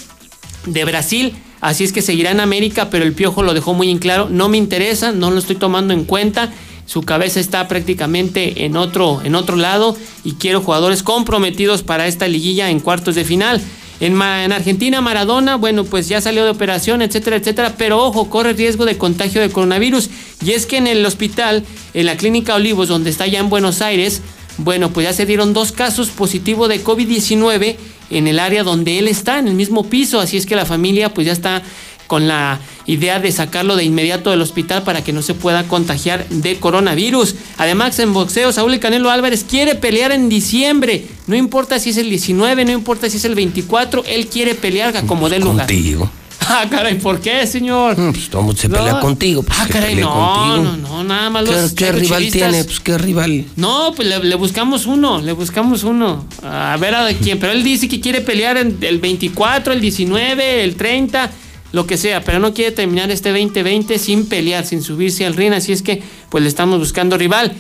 de Brasil. Así es que seguirá en América, pero el Piojo lo dejó muy en claro. No me interesa, no lo estoy tomando en cuenta. Su cabeza está prácticamente en otro, en otro lado y quiero jugadores comprometidos para esta liguilla en cuartos de final. En, en Argentina, Maradona, bueno, pues ya salió de operación, etcétera, etcétera, pero ojo, corre riesgo de contagio de coronavirus. Y es que en el hospital, en la Clínica Olivos, donde está ya en Buenos Aires, bueno, pues ya se dieron dos casos positivos de COVID-19 en el área donde él está, en el mismo piso, así es que la familia pues ya está con la idea de sacarlo de inmediato del hospital para que no se pueda contagiar de coronavirus. Además, en boxeo, Saúl El Canelo Álvarez quiere pelear en diciembre. No importa si es el 19, no importa si es el 24, él quiere pelear como dé lugar. Contigo. Ah, caray, ¿por qué, señor? Pues todo mundo se No. pelea contigo. Pues Ah, caray, no, contigo. no, no, nada más ¿Qué, los qué rival tiene? Pues qué rival. No, pues le, le buscamos uno, le buscamos uno. A ver a quién. Pero él dice que quiere pelear en el 24, el 19, el 30, lo que sea. Pero no quiere terminar este 2020 sin pelear, sin subirse al ring. Así es que, pues le estamos buscando rival.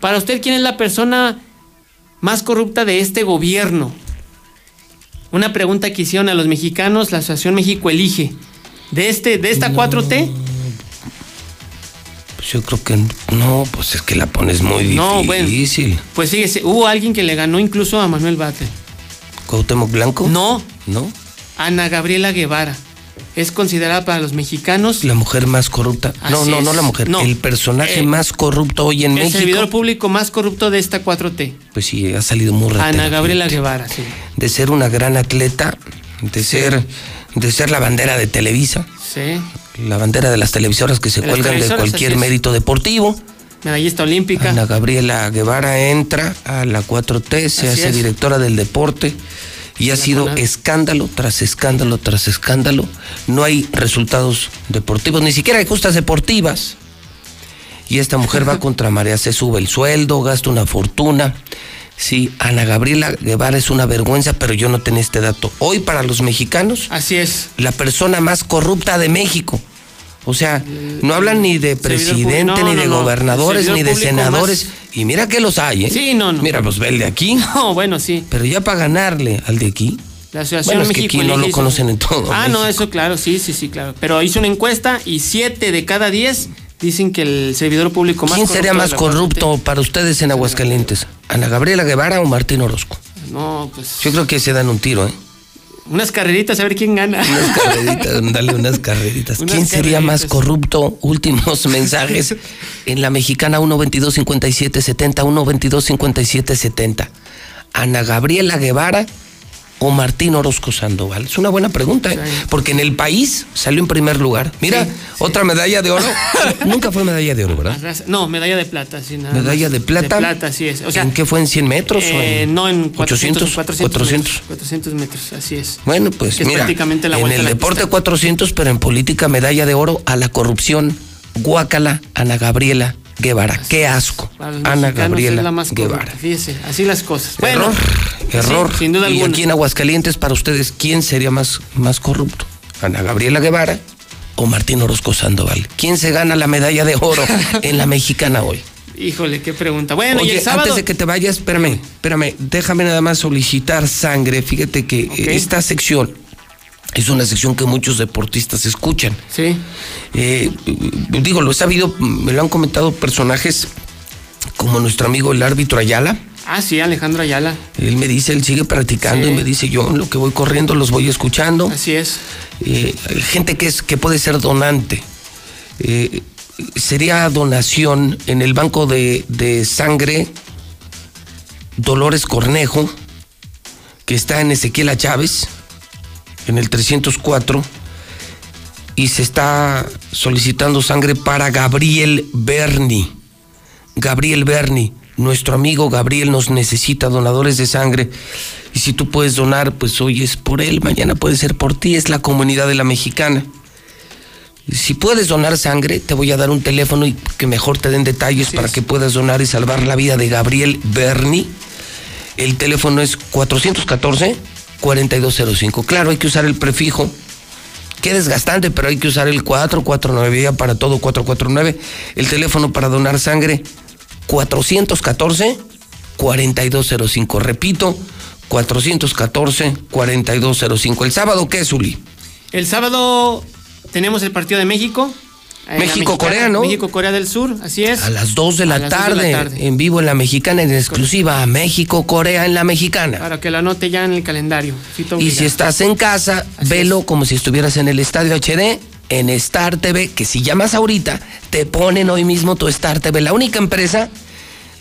Para usted, ¿quién es la persona más corrupta de este gobierno? Una pregunta que hicieron a los mexicanos, la Asociación México Elige. De, este, de esta 4T, Pues Yo creo que no, pues es que la pones muy No, bueno. difícil. Pues fíjese, hubo alguien que le ganó incluso a Manuel Bate. ¿Cuauhtémoc Blanco? No. ¿No? Ana Gabriela Guevara. Es considerada para los mexicanos La mujer más corrupta. no, Así no, no es. la mujer. No. El personaje Eh, más corrupto hoy en el México. servidor público más corrupto de esta 4T. Pues sí, ha salido muy ratero. Ana Gabriela Guevara, sí. De ser una gran atleta, de ser, de ser la bandera de Televisa, Sí. la bandera de las televisoras que se De cuelgan de cualquier mérito deportivo. Medallista olímpica. Ana Gabriela Guevara entra a la 4T, se Así hace es. directora del deporte y ha sido escándalo tras escándalo tras escándalo. No hay resultados deportivos, ni siquiera hay justas deportivas. Y esta mujer va contra María, se sube el sueldo, gasta una fortuna. Sí, Ana Gabriela Guevara es una vergüenza, pero yo no tenía este dato. Hoy para los mexicanos, Así es. la persona más corrupta de México. O sea, no hablan ni de presidente, no, ni de no. gobernadores, ni de senadores. Y mira que los hay, ¿eh? Sí, no, no. Mira, pues ve el de aquí. No, bueno, sí. Pero ya para ganarle al de aquí. La Asociación Bueno, es que aquí no lo conocen en todo Ah, no, eso claro, sí, sí, sí, claro. Pero hizo una encuesta y siete de cada diez dicen que el servidor público más ¿Quién sería más corrupto para ustedes en Aguascalientes? ¿Ana Gabriela Guevara o Martín Orozco? 4T. No, pues Yo creo que se dan un tiro, ¿eh? Unas carreritas a ver quién gana. Unas carreritas, dale unas carreritas. Unas ¿Quién sería más carreritas. corrupto? Últimos mensajes en la mexicana 122 5770 122 5770 Ana Gabriela Guevara o Martín Orozco Sandoval? Es una buena pregunta, ¿eh? porque en el país salió en primer lugar. Mira, otra medalla de oro. Nunca fue medalla de oro, ¿verdad? No, medalla de plata, sí, nada Medalla más. de plata. De plata, sí es. O sea, ¿En qué fue? ¿En 100 metros? o eh, en no en 400, 800, 400, Metros, 400 metros, así es. Bueno, pues es mira, prácticamente la en el la deporte 400, pero en política medalla de oro a la corrupción. Guácala, Ana Gabriela Guevara. Qué asco. Ana Gabriela la más Guevara. Fíjese, así las cosas. Bueno, Error, error. sí, sin duda y alguna. aquí en Aguascalientes, para ustedes, ¿quién sería más, más corrupto? ¿Ana Gabriela Guevara o Martín Orozco Sandoval? ¿Quién se gana la medalla de oro en la mexicana hoy? Híjole, qué pregunta. Bueno, y Oye, el sábado. antes de que te vayas, espérame, espérame, déjame nada más solicitar sangre. Fíjate que esta sección es una sección que muchos deportistas escuchan. Sí. Eh, digo, lo he sabido, me lo han comentado personajes como nuestro amigo el árbitro Ayala. Ah, sí, Alejandro Ayala. Él me dice, él sigue practicando Sí. y me dice, yo en lo que voy corriendo los voy escuchando. Así es. Eh, gente que, es, que puede ser donante. Eh, sería donación en el banco de, de sangre Dolores Cornejo, que está en Ezequiel A. Chávez, en el 304, y se está solicitando sangre para Gabriel Berni. Gabriel Berni, nuestro amigo Gabriel nos necesita donadores de sangre. Y si tú puedes donar, pues hoy es por él, mañana puede ser por ti, es la comunidad de la mexicana. Si puedes donar sangre, te voy a dar un teléfono y que mejor te den detalles para que puedas donar y salvar la vida de Gabriel Berni. El teléfono es 414-4205. Claro, hay que usar el prefijo. Qué desgastante, pero hay que usar el 449 ya para todo 449. El teléfono para donar sangre 414-4205. Repito, 414-4205. ¿El sábado qué, Zuli? El sábado tenemos el partido de México. México-Corea, ¿no? México-Corea del Sur, así es. A las 2 de la, de tarde, la tarde. en vivo en la mexicana, en exclusiva, México, Corea en la mexicana. Para que lo anote ya en el calendario. Y si estás en casa, velo como si estuvieras en el estadio HD, en Star TV, que si llamas ahorita, te ponen hoy mismo tu Star TV, la única empresa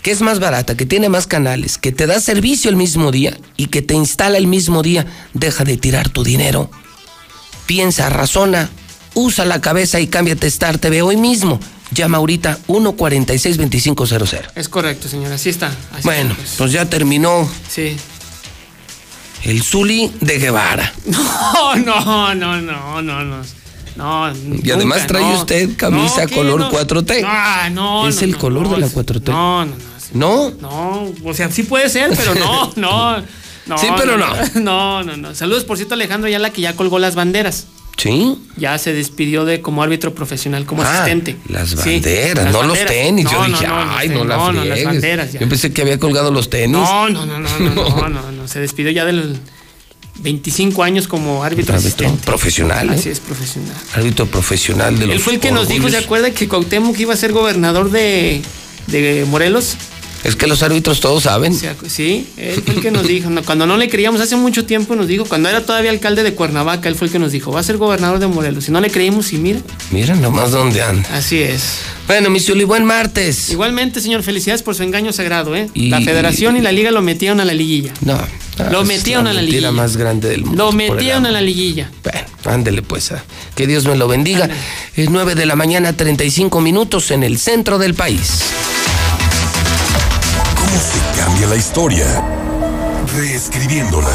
que es más barata, que tiene más canales, que te da servicio el mismo día y que te instala el mismo día. Deja de tirar tu dinero. Piensa, razona, usa la cabeza y cámbiate Star TV hoy mismo. Llama ahorita 146-2500. Es correcto, señora, así está. así Bueno, está, pues. pues ya terminó Sí. el Zuli de Guevara. No, no, no, no, no, no. No, Y además trae usted camisa color No. 4T. Ah, no, Es no, el no, color no, de la sí. 4T. No, no, ¿No? no. O sea, sí puede ser, pero no, no. no Sí, pero No, no, no. Saludos, por cierto, Alejandro Ayala, que ya colgó las banderas. Sí. Ya se despidió de como árbitro profesional, como Ah, asistente. Las Sí, banderas, las no los tenis. Yo No, dije, no, no, ay, no, no, la no, no, las banderas ya. Yo pensé que había colgado los tenis. No, no, no, no, no, no, no, no, se despidió ya del, 25 años como árbitro, Árbitro asistente. profesional, ¿eh? Así es, profesional. Árbitro profesional de los Él fue el que nos dijo, ¿se acuerda que Cuauhtémoc iba a ser gobernador de, de Morelos? Es que los árbitros todos saben. Sí, él fue el que nos dijo. No, cuando no le creíamos, hace mucho tiempo nos dijo, cuando era todavía alcalde de Cuernavaca, él fue el que nos dijo, va a ser gobernador de Morelos. Y no le creímos y mira. Mira nomás dónde anda. Así es. Bueno, mi Zuli, buen martes. Igualmente, señor, felicidades por su engaño sagrado, ¿eh? Y- la federación y la liga lo metieron a la liguilla. No. Lo es metieron a la liguilla. más grande del mundo. Lo metieron a la liguilla. Bueno, ándele pues. ah. Que Dios me lo bendiga. Es 9 de la mañana, 35 minutos en el centro del país. ¿Cómo se cambia la historia? Reescribiéndola.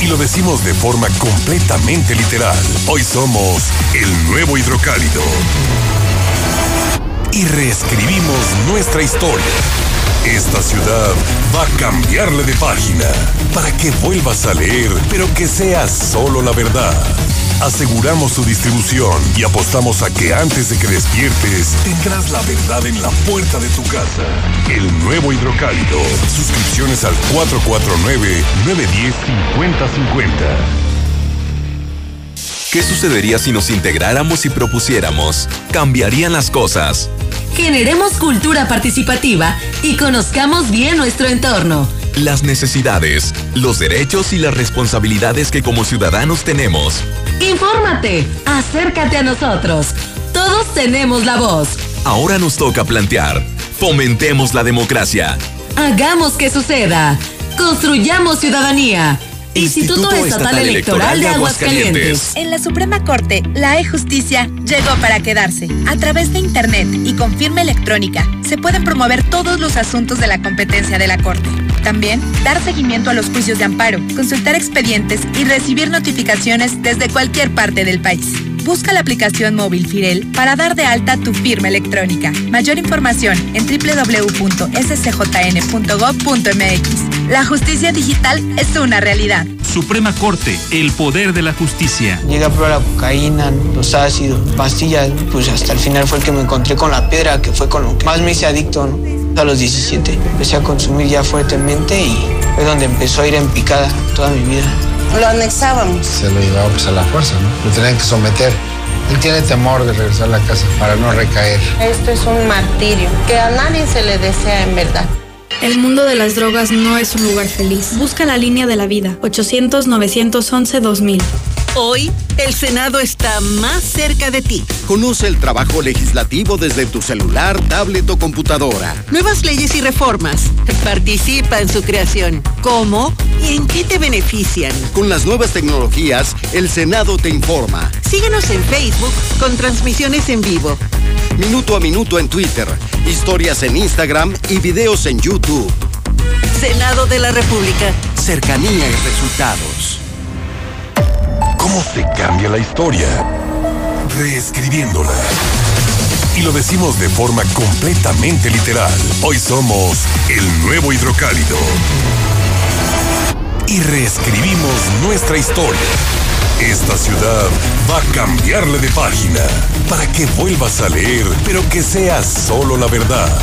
Y lo decimos de forma completamente literal. Hoy somos el nuevo hidrocálido. Y reescribimos nuestra historia. Esta ciudad va a cambiarle de página para que vuelvas a leer, pero que sea solo la verdad. Aseguramos su distribución y apostamos a que antes de que despiertes tendrás la verdad en la puerta de tu casa. El nuevo hidrocálido. Suscripciones al 449-910-5050. ¿Qué sucedería si nos integráramos y propusiéramos? Cambiarían las cosas. Generemos cultura participativa y conozcamos bien nuestro entorno. Las necesidades, los derechos y las responsabilidades que como ciudadanos tenemos. Infórmate, acércate a nosotros. Todos tenemos la voz. Ahora nos toca plantear. Fomentemos la democracia. Hagamos que suceda. Construyamos ciudadanía. Instituto, Estatal, Electoral de Aguascalientes. En la Suprema Corte, la e-justicia llegó para quedarse. A través de Internet y con firma electrónica, se pueden promover todos los asuntos de la competencia de la Corte. También, dar seguimiento a los juicios de amparo, consultar expedientes y recibir notificaciones desde cualquier parte del país. Busca la aplicación móvil Firel para dar de alta tu firma electrónica. Mayor información en www.scjn.gov.mx. La justicia digital es una realidad. Suprema Corte, el poder de la justicia. Llegué a probar la cocaína, los ácidos, pastillas, pues hasta el final fue el que me encontré con la piedra, que fue con lo que más me hice adicto, ¿no? A los 17 empecé a consumir ya fuertemente y fue donde empezó a ir en picada toda mi vida. Lo anexábamos. Se lo llevábamos a la fuerza, ¿no? Lo tenían que someter. Él tiene temor de regresar a la casa para no recaer. Esto es un martirio que a nadie se le desea en verdad. El mundo de las drogas no es un lugar feliz. Busca la línea de la vida. 800-911-2000. Hoy, el Senado está más cerca de ti. Conoce el trabajo legislativo desde tu celular, tablet o computadora. Nuevas leyes y reformas. Participa en su creación. ¿Cómo y en qué te benefician? Con las nuevas tecnologías, el Senado te informa. Síguenos en Facebook con transmisiones en vivo. Minuto a minuto en Twitter, historias en Instagram y videos en YouTube. Senado de la República. Cercanía y resultados. ¿Cómo se cambia la historia? Reescribiéndola. Y lo decimos de forma completamente literal. Hoy somos el nuevo hidrocálido. Y reescribimos nuestra historia. Esta ciudad va a cambiarle de página para que vuelvas a leer, pero que sea solo la verdad.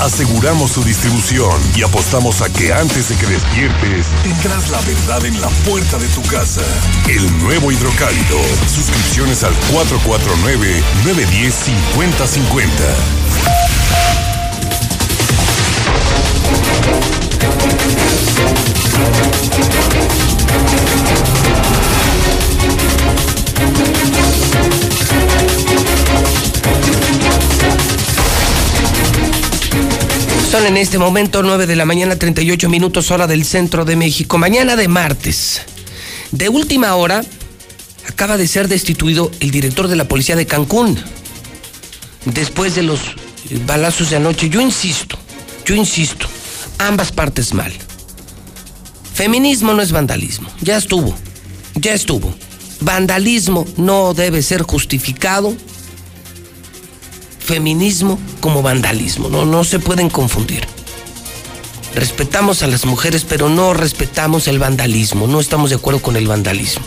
Aseguramos su distribución y apostamos a que antes de que despiertes tendrás la verdad en la puerta de tu casa. El nuevo hidrocálido. Suscripciones al 449-910-5050. Son en este momento 9 de la mañana, 38 minutos hora del centro de México. Mañana de martes. De última hora, acaba de ser destituido el director de la policía de Cancún. Después de los balazos de anoche, yo insisto, yo insisto, ambas partes mal. Feminismo no es vandalismo, ya estuvo, ya estuvo. Vandalismo no debe ser justificado feminismo como vandalismo. No, no se pueden confundir. Respetamos a las mujeres, pero no respetamos el vandalismo. No estamos de acuerdo con el vandalismo.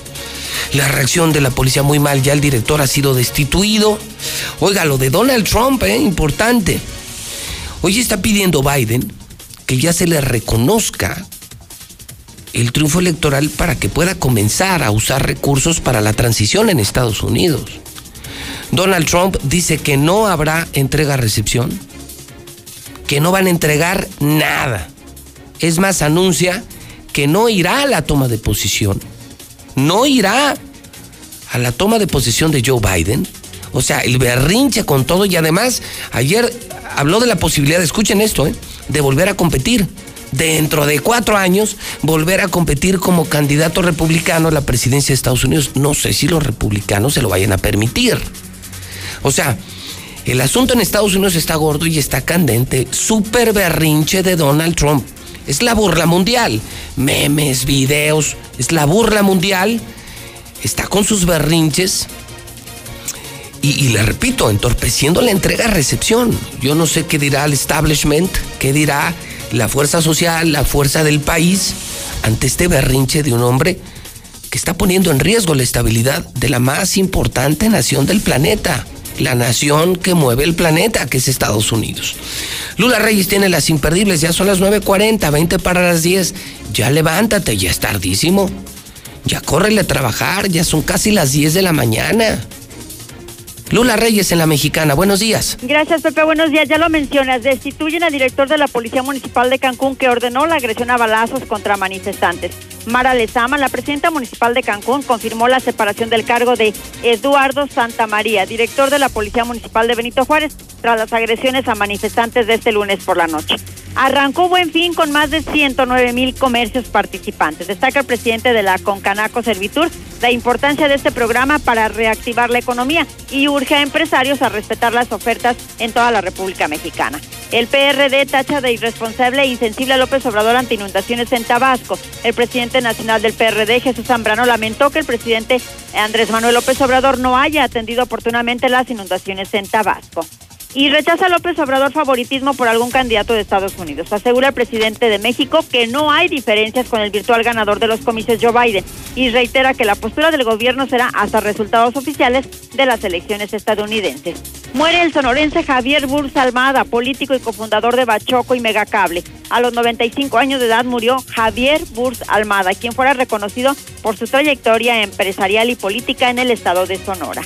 La reacción de la policía muy mal. Ya el director ha sido destituido. Oiga, lo de Donald Trump, eh, importante. Hoy está pidiendo Biden que ya se le reconozca el triunfo electoral para que pueda comenzar a usar recursos para la transición en Estados Unidos. Donald Trump dice que no habrá entrega-recepción, que no van a entregar nada. Es más, anuncia que no irá a la toma de posición, no irá a la toma de posición de Joe Biden. O sea, el berrinche con todo y además ayer habló de la posibilidad, escuchen esto, ¿eh? de volver a competir. Dentro de cuatro años, volver a competir como candidato republicano a la presidencia de Estados Unidos. No sé si los republicanos se lo vayan a permitir. O sea, el asunto en Estados Unidos está gordo y está candente. Super berrinche de Donald Trump. Es la burla mundial. Memes, videos. Es la burla mundial. Está con sus berrinches. Y, le repito, entorpeciendo la entrega-recepción. Yo no sé qué dirá el establishment, qué dirá la fuerza social, la fuerza del país ante este berrinche de un hombre que está poniendo en riesgo la estabilidad de la más importante nación del planeta, la nación que mueve el planeta, que es Estados Unidos. Lula Reyes tiene las imperdibles, ya son las 9.40, 20 para las 10. Ya levántate, ya es tardísimo. Ya córrele a trabajar, ya son casi las 10 de la mañana. Lula Reyes en la Mexicana, buenos días. Gracias, Pepe, buenos días. Ya lo mencionas, destituyen al director de la Policía Municipal de Cancún que ordenó la agresión a balazos contra manifestantes. Mara Lezama, la presidenta municipal de Cancún, confirmó la separación del cargo de Eduardo Santamaría, director de la Policía Municipal de Benito Juárez, tras las agresiones a manifestantes de este lunes por la noche. Arrancó Buen Fin con más de 109 mil comercios participantes. Destaca el presidente de la Concanaco Servitur la importancia de este programa para reactivar la economía y urge a empresarios a respetar las ofertas en toda la República Mexicana. El PRD tacha de irresponsable e insensible a López Obrador ante inundaciones en Tabasco. El presidente nacional del PRD, Jesús Zambrano, lamentó que el presidente Andrés Manuel López Obrador no haya atendido oportunamente las inundaciones en Tabasco y rechaza López Obrador favoritismo por algún candidato de Estados Unidos. Asegura el presidente de México que no hay diferencias con el virtual ganador de los comicios Joe Biden y reitera que la postura del gobierno será hasta resultados oficiales de las elecciones estadounidenses. Muere el sonorense Javier Burs Almada, político y cofundador de Bachoco y Megacable. A los 95 años de edad murió Javier Burs Almada, quien fuera reconocido por su trayectoria empresarial y política en el estado de Sonora.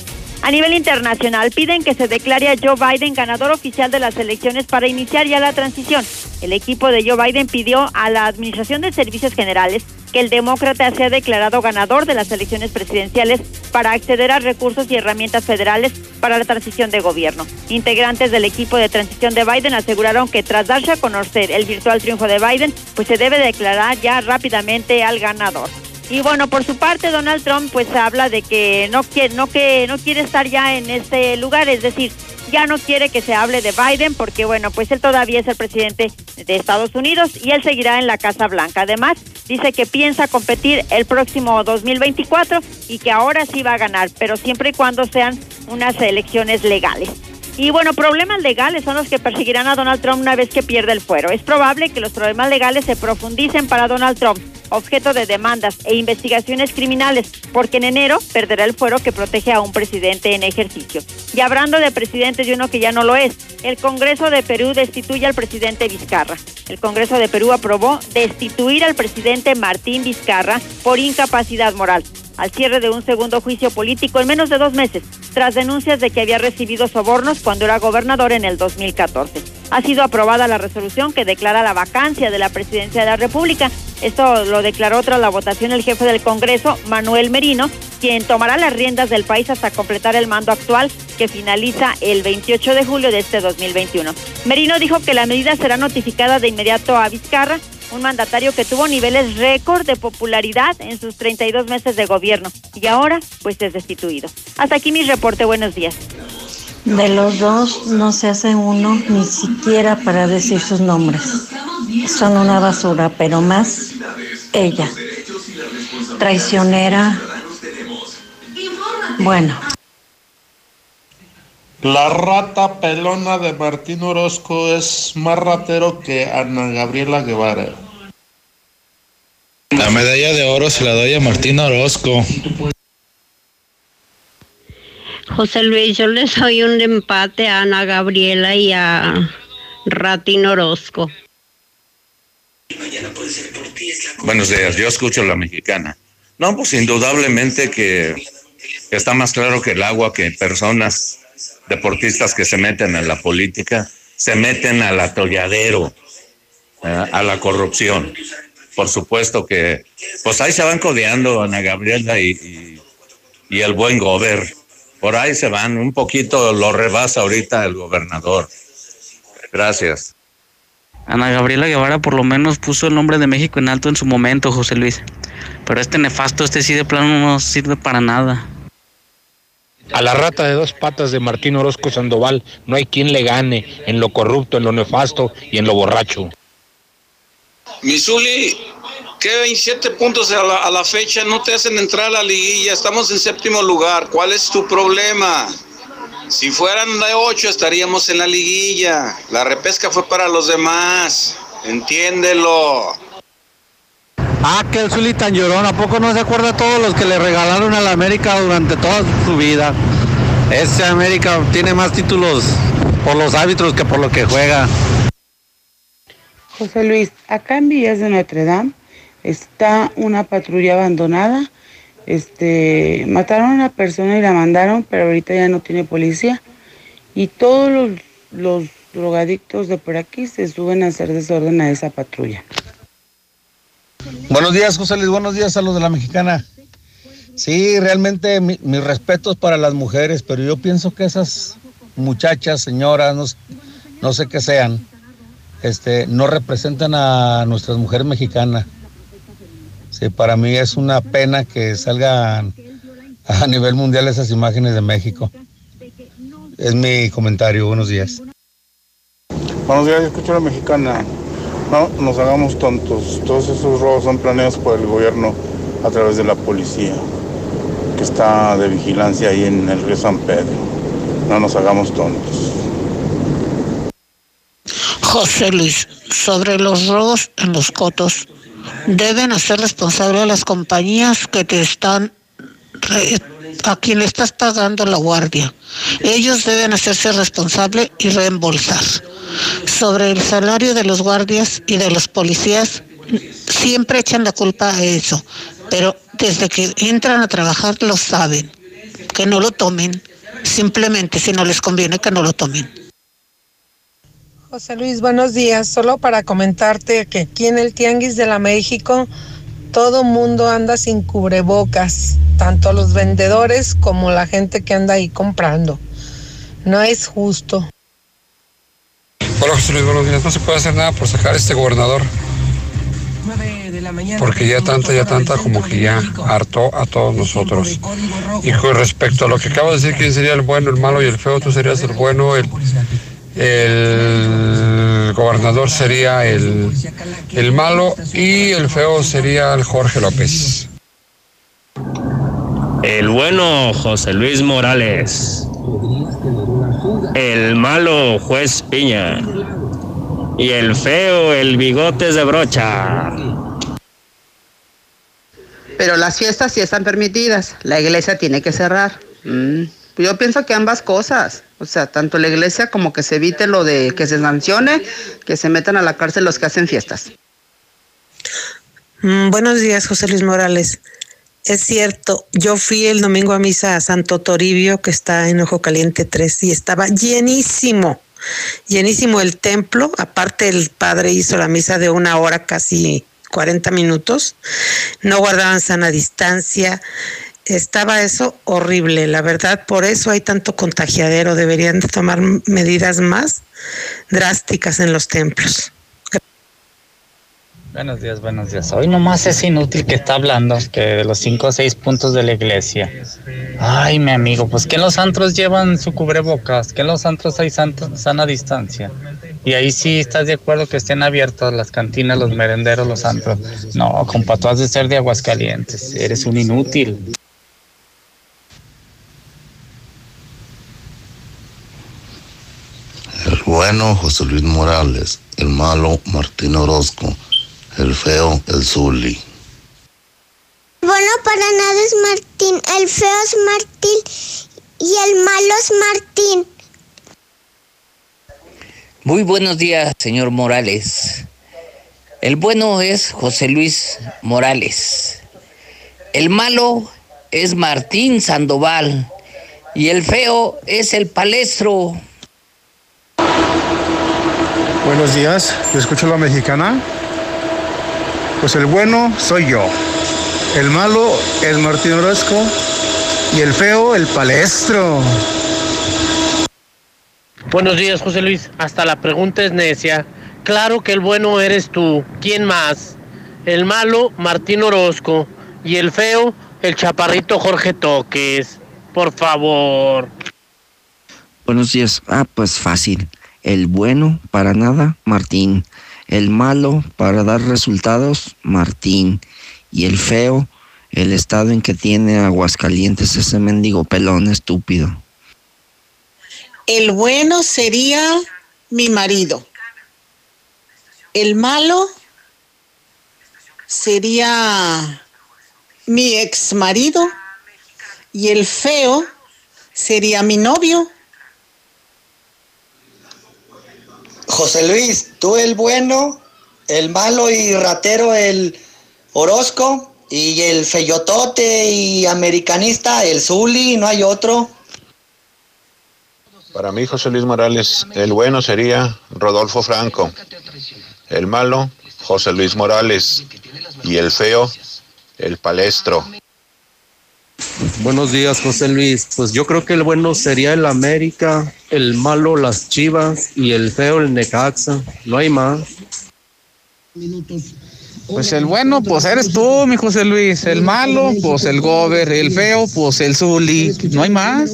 A nivel internacional, piden que se declare a Joe Biden ganador oficial de las elecciones para iniciar ya la transición. El equipo de Joe Biden pidió a la Administración de Servicios Generales que el demócrata sea declarado ganador de las elecciones presidenciales para acceder a recursos y herramientas federales para la transición de gobierno. Integrantes del equipo de transición de Biden aseguraron que tras darse a conocer el virtual triunfo de Biden, pues se debe declarar ya rápidamente al ganador. Y bueno, por su parte, Donald Trump pues habla de que no quiere, no que no quiere estar ya en este lugar, es decir, ya no quiere que se hable de Biden porque bueno, pues él todavía es el presidente de Estados Unidos y él seguirá en la Casa Blanca. Además, dice que piensa competir el próximo 2024 y que ahora sí va a ganar, pero siempre y cuando sean unas elecciones legales. Y bueno, problemas legales son los que perseguirán a Donald Trump una vez que pierda el fuero. Es probable que los problemas legales se profundicen para Donald Trump objeto de demandas e investigaciones criminales, porque en enero perderá el fuero que protege a un presidente en ejercicio. Y hablando de presidentes y uno que ya no lo es, el Congreso de Perú destituye al presidente Vizcarra. El Congreso de Perú aprobó destituir al presidente Martín Vizcarra por incapacidad moral al cierre de un segundo juicio político en menos de dos meses, tras denuncias de que había recibido sobornos cuando era gobernador en el 2014. Ha sido aprobada la resolución que declara la vacancia de la presidencia de la República. Esto lo declaró tras la votación el jefe del Congreso, Manuel Merino, quien tomará las riendas del país hasta completar el mando actual que finaliza el 28 de julio de este 2021. Merino dijo que la medida será notificada de inmediato a Vizcarra un mandatario que tuvo niveles récord de popularidad en sus 32 meses de gobierno y ahora pues es destituido. Hasta aquí mi reporte, buenos días. De los dos no se hace uno ni siquiera para decir sus nombres. Son una basura, pero más ella. Traicionera. Bueno. La rata pelona de Martín Orozco es más ratero que Ana Gabriela Guevara. La medalla de oro se la doy a Martín Orozco. José Luis, yo le doy un empate a Ana Gabriela y a Ratín Orozco. Mañana puede ser por ti, es la Buenos días, yo escucho la mexicana. No, pues indudablemente que está más claro que el agua que personas deportistas que se meten en la política se meten al atolladero, eh, a la corrupción. Por supuesto que, pues ahí se van codeando Ana Gabriela y, y, y el buen gober. Por ahí se van, un poquito lo rebasa ahorita el gobernador. Gracias. Ana Gabriela Guevara por lo menos puso el nombre de México en alto en su momento, José Luis. Pero este nefasto, este sí de plano no sirve para nada. A la rata de dos patas de Martín Orozco Sandoval no hay quien le gane en lo corrupto, en lo nefasto y en lo borracho. Misuli, ¿qué 27 puntos a la, a la fecha no te hacen entrar a la liguilla? Estamos en séptimo lugar. ¿Cuál es tu problema? Si fueran de 8 estaríamos en la liguilla. La repesca fue para los demás. Entiéndelo. Ah, que el Zuli tan llorón, ¿a poco no se acuerda de todos los que le regalaron a la América durante toda su vida? Ese América tiene más títulos por los árbitros que por lo que juega. José Luis, acá en Villas de Notre Dame está una patrulla abandonada. Este, mataron a una persona y la mandaron, pero ahorita ya no tiene policía. Y todos los, los drogadictos de por aquí se suben a hacer desorden a esa patrulla. Buenos días, José Luis. Buenos días a los de la mexicana. Sí, realmente mi- mis respetos para las mujeres, pero yo pienso que esas muchachas, señoras, no, sé qué sean, este, no representan a nuestras mujeres mexicanas. Sí, para mí es una pena que salgan a nivel mundial esas imágenes de México. Es mi comentario. Buenos días. Buenos días, escucho a la mexicana. No nos hagamos tontos. Todos esos robos son planeados por el gobierno a través de la policía, que está de vigilancia ahí en el río San Pedro. No nos hagamos tontos. José Luis, sobre los robos en los cotos, deben hacer responsable a las compañías que te están, a quien le estás pagando la guardia. Ellos deben hacerse responsable y reembolsar. Sobre el salario de los guardias y de los policías, siempre echan la culpa a eso, pero desde que entran a trabajar lo saben. Que no lo tomen, simplemente si no les conviene que no lo tomen. José Luis, buenos días. Solo para comentarte que aquí en el Tianguis de la México todo mundo anda sin cubrebocas, tanto los vendedores como la gente que anda ahí comprando. No es justo. Hola José Luis, buenos días. No se puede hacer nada por sacar a este gobernador. Porque ya tanta, ya tanta, como que ya hartó a todos nosotros. Y con respecto a lo que acabo de decir, quién sería el bueno, el malo y el feo, tú serías el bueno, el, el gobernador sería el, el malo y el feo sería el Jorge López. El bueno José Luis Morales. El malo juez Piña. Y el feo el bigotes de brocha. Pero las fiestas sí están permitidas. La iglesia tiene que cerrar. Mm, Yo pienso que ambas cosas. O sea, tanto la iglesia como que se evite lo de que se sancione, que se metan a la cárcel los que hacen fiestas. Mm, buenos días, José Luis Morales. Es cierto, yo fui el domingo a misa a Santo Toribio, que está en Ojo Caliente 3, y estaba llenísimo, llenísimo el templo. Aparte, el padre hizo la misa de una hora, casi 40 minutos. No guardaban sana distancia. Estaba eso horrible, la verdad, por eso hay tanto contagiadero. Deberían de tomar medidas más drásticas en los templos. Buenos días, buenos días. Hoy nomás es inútil que está hablando que de los cinco o seis puntos de la iglesia. Ay, mi amigo, pues que en los antros llevan su cubrebocas, que en los antros hay santo- sana distancia. Y ahí sí estás de acuerdo que estén abiertos las cantinas, los merenderos, los antros. No, compa, tú has de ser de Aguascalientes. Eres un inútil. El bueno José Luis Morales, el malo Martín Orozco, el feo el Zuli. Bueno, para nada es Martín. El feo es Martín y el malo es Martín. Muy buenos días, señor Morales. El bueno es José Luis Morales. El malo es Martín Sandoval. Y el feo es el palestro. Buenos días, yo escucho la mexicana. Pues el bueno soy yo. El malo, el Martín Orozco. Y el feo, el palestro. Buenos días, José Luis. Hasta la pregunta es necia. Claro que el bueno eres tú. ¿Quién más? El malo, Martín Orozco. Y el feo, el chaparrito Jorge Toques. Por favor. Buenos días. Ah, pues fácil. El bueno, para nada, Martín. El malo, para dar resultados, Martín. Y el feo, el estado en que tiene Aguascalientes ese mendigo pelón estúpido. El bueno sería mi marido. El malo sería mi ex marido. Y el feo sería mi novio. José Luis, tú el bueno, el malo y ratero el Orozco y el feyotote y americanista el Zuli, no hay otro. Para mí, José Luis Morales, el bueno sería Rodolfo Franco, el malo, José Luis Morales, y el feo, el palestro. Buenos días, José Luis. Pues yo creo que el bueno sería el América, el malo las Chivas y el feo el Necaxa. No hay más. Pues el bueno, pues eres tú, mi José Luis. El malo, pues el Gober. El feo, pues el Zuli. No hay más.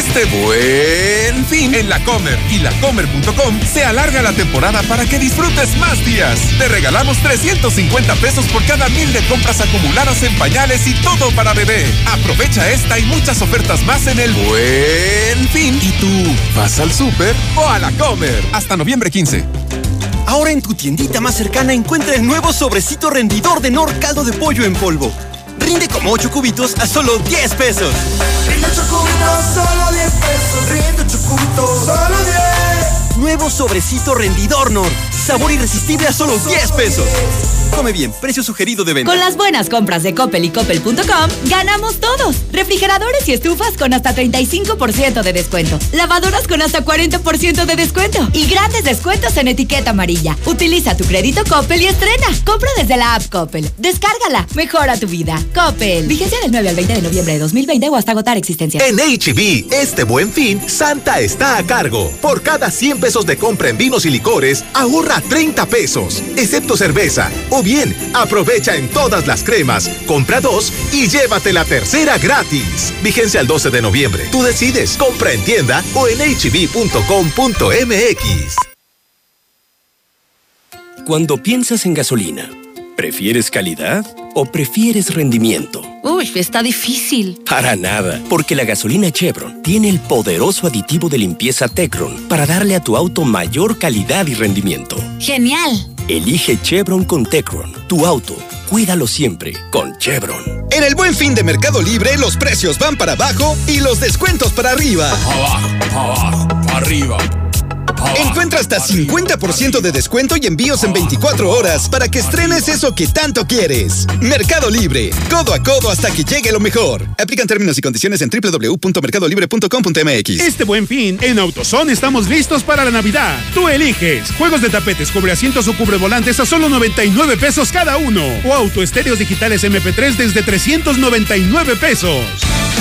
Este buen fin en la Comer y lacomer.com se alarga la temporada para que disfrutes más días. Te regalamos 350 pesos por cada mil de compras acumuladas en pañales y todo para bebé. Aprovecha esta y muchas ofertas más en el buen fin. ¿Y tú vas al súper o a la Comer? Hasta noviembre 15. Ahora en tu tiendita más cercana encuentra el nuevo sobrecito rendidor de Nor Caldo de Pollo en polvo. Rinde como 8 cubitos a solo 10 pesos. Rinde 8 cubitos, solo 10 pesos. Rinde 8 cubitos, solo 10. Nuevo sobrecito rendidor Nor. Sabor irresistible a solo 10 pesos. Come bien, precio sugerido de venta. Con las buenas compras de Coppel y Coppel.com, ganamos todos. Refrigeradores y estufas con hasta 35% de descuento. Lavadoras con hasta 40% de descuento. Y grandes descuentos en etiqueta amarilla. Utiliza tu crédito Coppel y estrena. Compra desde la app Coppel. Descárgala. Mejora tu vida. Coppel. Vigencia del 9 al 20 de noviembre de 2020 o hasta agotar existencia. En HB, este buen fin, Santa está a cargo. Por cada 100 pesos de compra en vinos y licores, ahorra 30 pesos. Excepto cerveza o bien, aprovecha en todas las cremas, compra dos y llévate la tercera gratis. Vigencia el 12 de noviembre. Tú decides, compra en tienda o en hb.com.mx. Cuando piensas en gasolina, ¿prefieres calidad o prefieres rendimiento? Uy, está difícil. Para nada, porque la gasolina Chevron tiene el poderoso aditivo de limpieza Tecron para darle a tu auto mayor calidad y rendimiento. Genial. Elige Chevron con Tecron, tu auto. Cuídalo siempre con Chevron. En el buen fin de Mercado Libre, los precios van para abajo y los descuentos para arriba. Abajo, abajo, arriba. Encuentra hasta 50% de descuento y envíos en 24 horas para que estrenes eso que tanto quieres. Mercado Libre, codo a codo hasta que llegue lo mejor. Aplican términos y condiciones en www.mercadolibre.com.mx. Este buen fin, en AutoZone estamos listos para la Navidad. Tú eliges juegos de tapetes, cubre asientos o cubre volantes a solo 99 pesos cada uno. O autoestéreos digitales MP3 desde 399 pesos.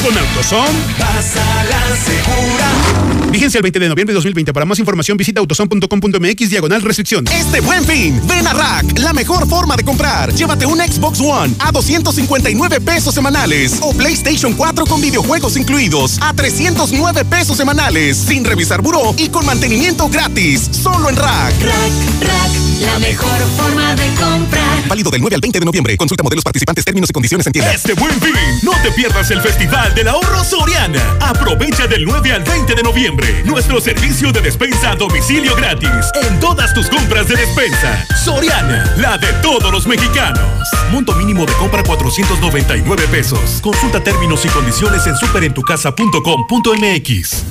Con AutoZone. Pasa la segura. Vigencia el 20 de noviembre de 2020. Para más información visita autoson.com.mx diagonal restricción. Este buen fin, ven a Rack, la mejor forma de comprar. Llévate un Xbox One a 259 pesos semanales o PlayStation 4 con videojuegos incluidos a 309 pesos semanales, sin revisar buró y con mantenimiento gratis. Solo en Rack. Rack, Rack, la mejor forma de comprar. Válido del 9 al 20 de noviembre. Consulta modelos participantes, términos y condiciones en tienda. Este buen fin, no te pierdas el Festival del Ahorro Soriana. Aprovecha del 9 al 20 de noviembre nuestro servicio de despensa domicilio gratis en todas tus compras de despensa. Soriana, la de todos los mexicanos. Monto mínimo de compra 499 pesos. Consulta términos y condiciones en superentucasa.com.mx.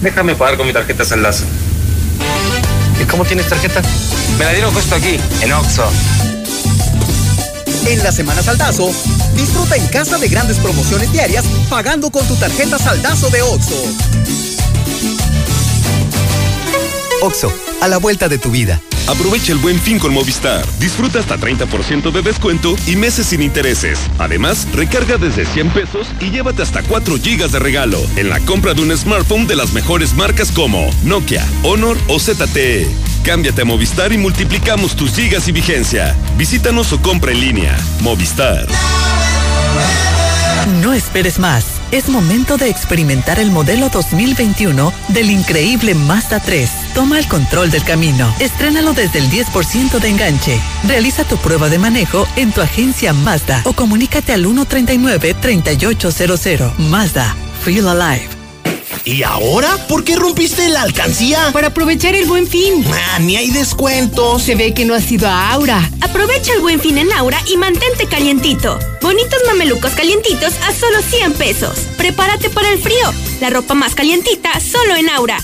Déjame pagar con mi tarjeta Enlace. ¿Y cómo tienes tarjeta? Me la dieron justo aquí, en Oxxo. En la Semana Saldazo, disfruta en casa de grandes promociones diarias pagando con tu tarjeta Saldazo de Oxo. Oxo, a la vuelta de tu vida. Aprovecha el buen fin con Movistar. Disfruta hasta 30% de descuento y meses sin intereses. Además, recarga desde 100 pesos y llévate hasta 4 gigas de regalo en la compra de un smartphone de las mejores marcas como Nokia, Honor o ZTE. Cámbiate a Movistar y multiplicamos tus gigas y vigencia. Visítanos o compra en línea. Movistar. No esperes más. Es momento de experimentar el modelo 2021 del increíble Mazda 3. Toma el control del camino. Estrénalo desde el 10% de enganche. Realiza tu prueba de manejo en tu agencia Mazda o comunícate al 139-3800. Mazda. Feel alive. ¿Y ahora? ¿Por qué rompiste la alcancía? Para aprovechar el buen fin. Ah, ni hay descuentos. Se ve que no has ido a Aura. Aprovecha el buen fin en Aura y mantente calientito. Bonitos mamelucos calientitos a solo 100 pesos. Prepárate para el frío. La ropa más calientita solo en Aura.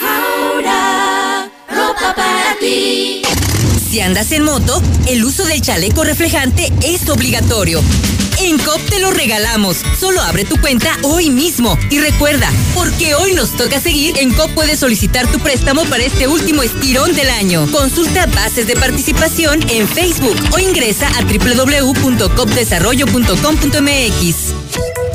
Aura, ropa para ti. Si andas en moto, el uso del chaleco reflejante es obligatorio. En COP te lo regalamos. Solo abre tu cuenta hoy mismo. Y recuerda, porque hoy nos toca seguir, en COP puedes solicitar tu préstamo para este último estirón del año. Consulta bases de participación en Facebook o ingresa a www.copdesarrollo.com.mx.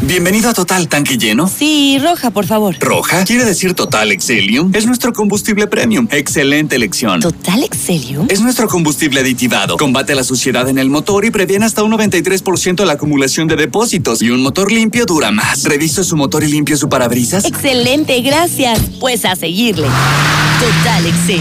Bienvenido a Total Tanque Lleno. Sí, roja, por favor. ¿Roja? Quiere decir Total Excelium. Es nuestro combustible premium. Excelente elección. ¿Total Excelium? Es nuestro combustible aditivado. Combate la suciedad en el motor y previene hasta un 93% la acumulación de depósitos. Y un motor limpio dura más. ¿Reviso su motor y limpio su parabrisas? Excelente, gracias. Pues a seguirle. Total Excelium.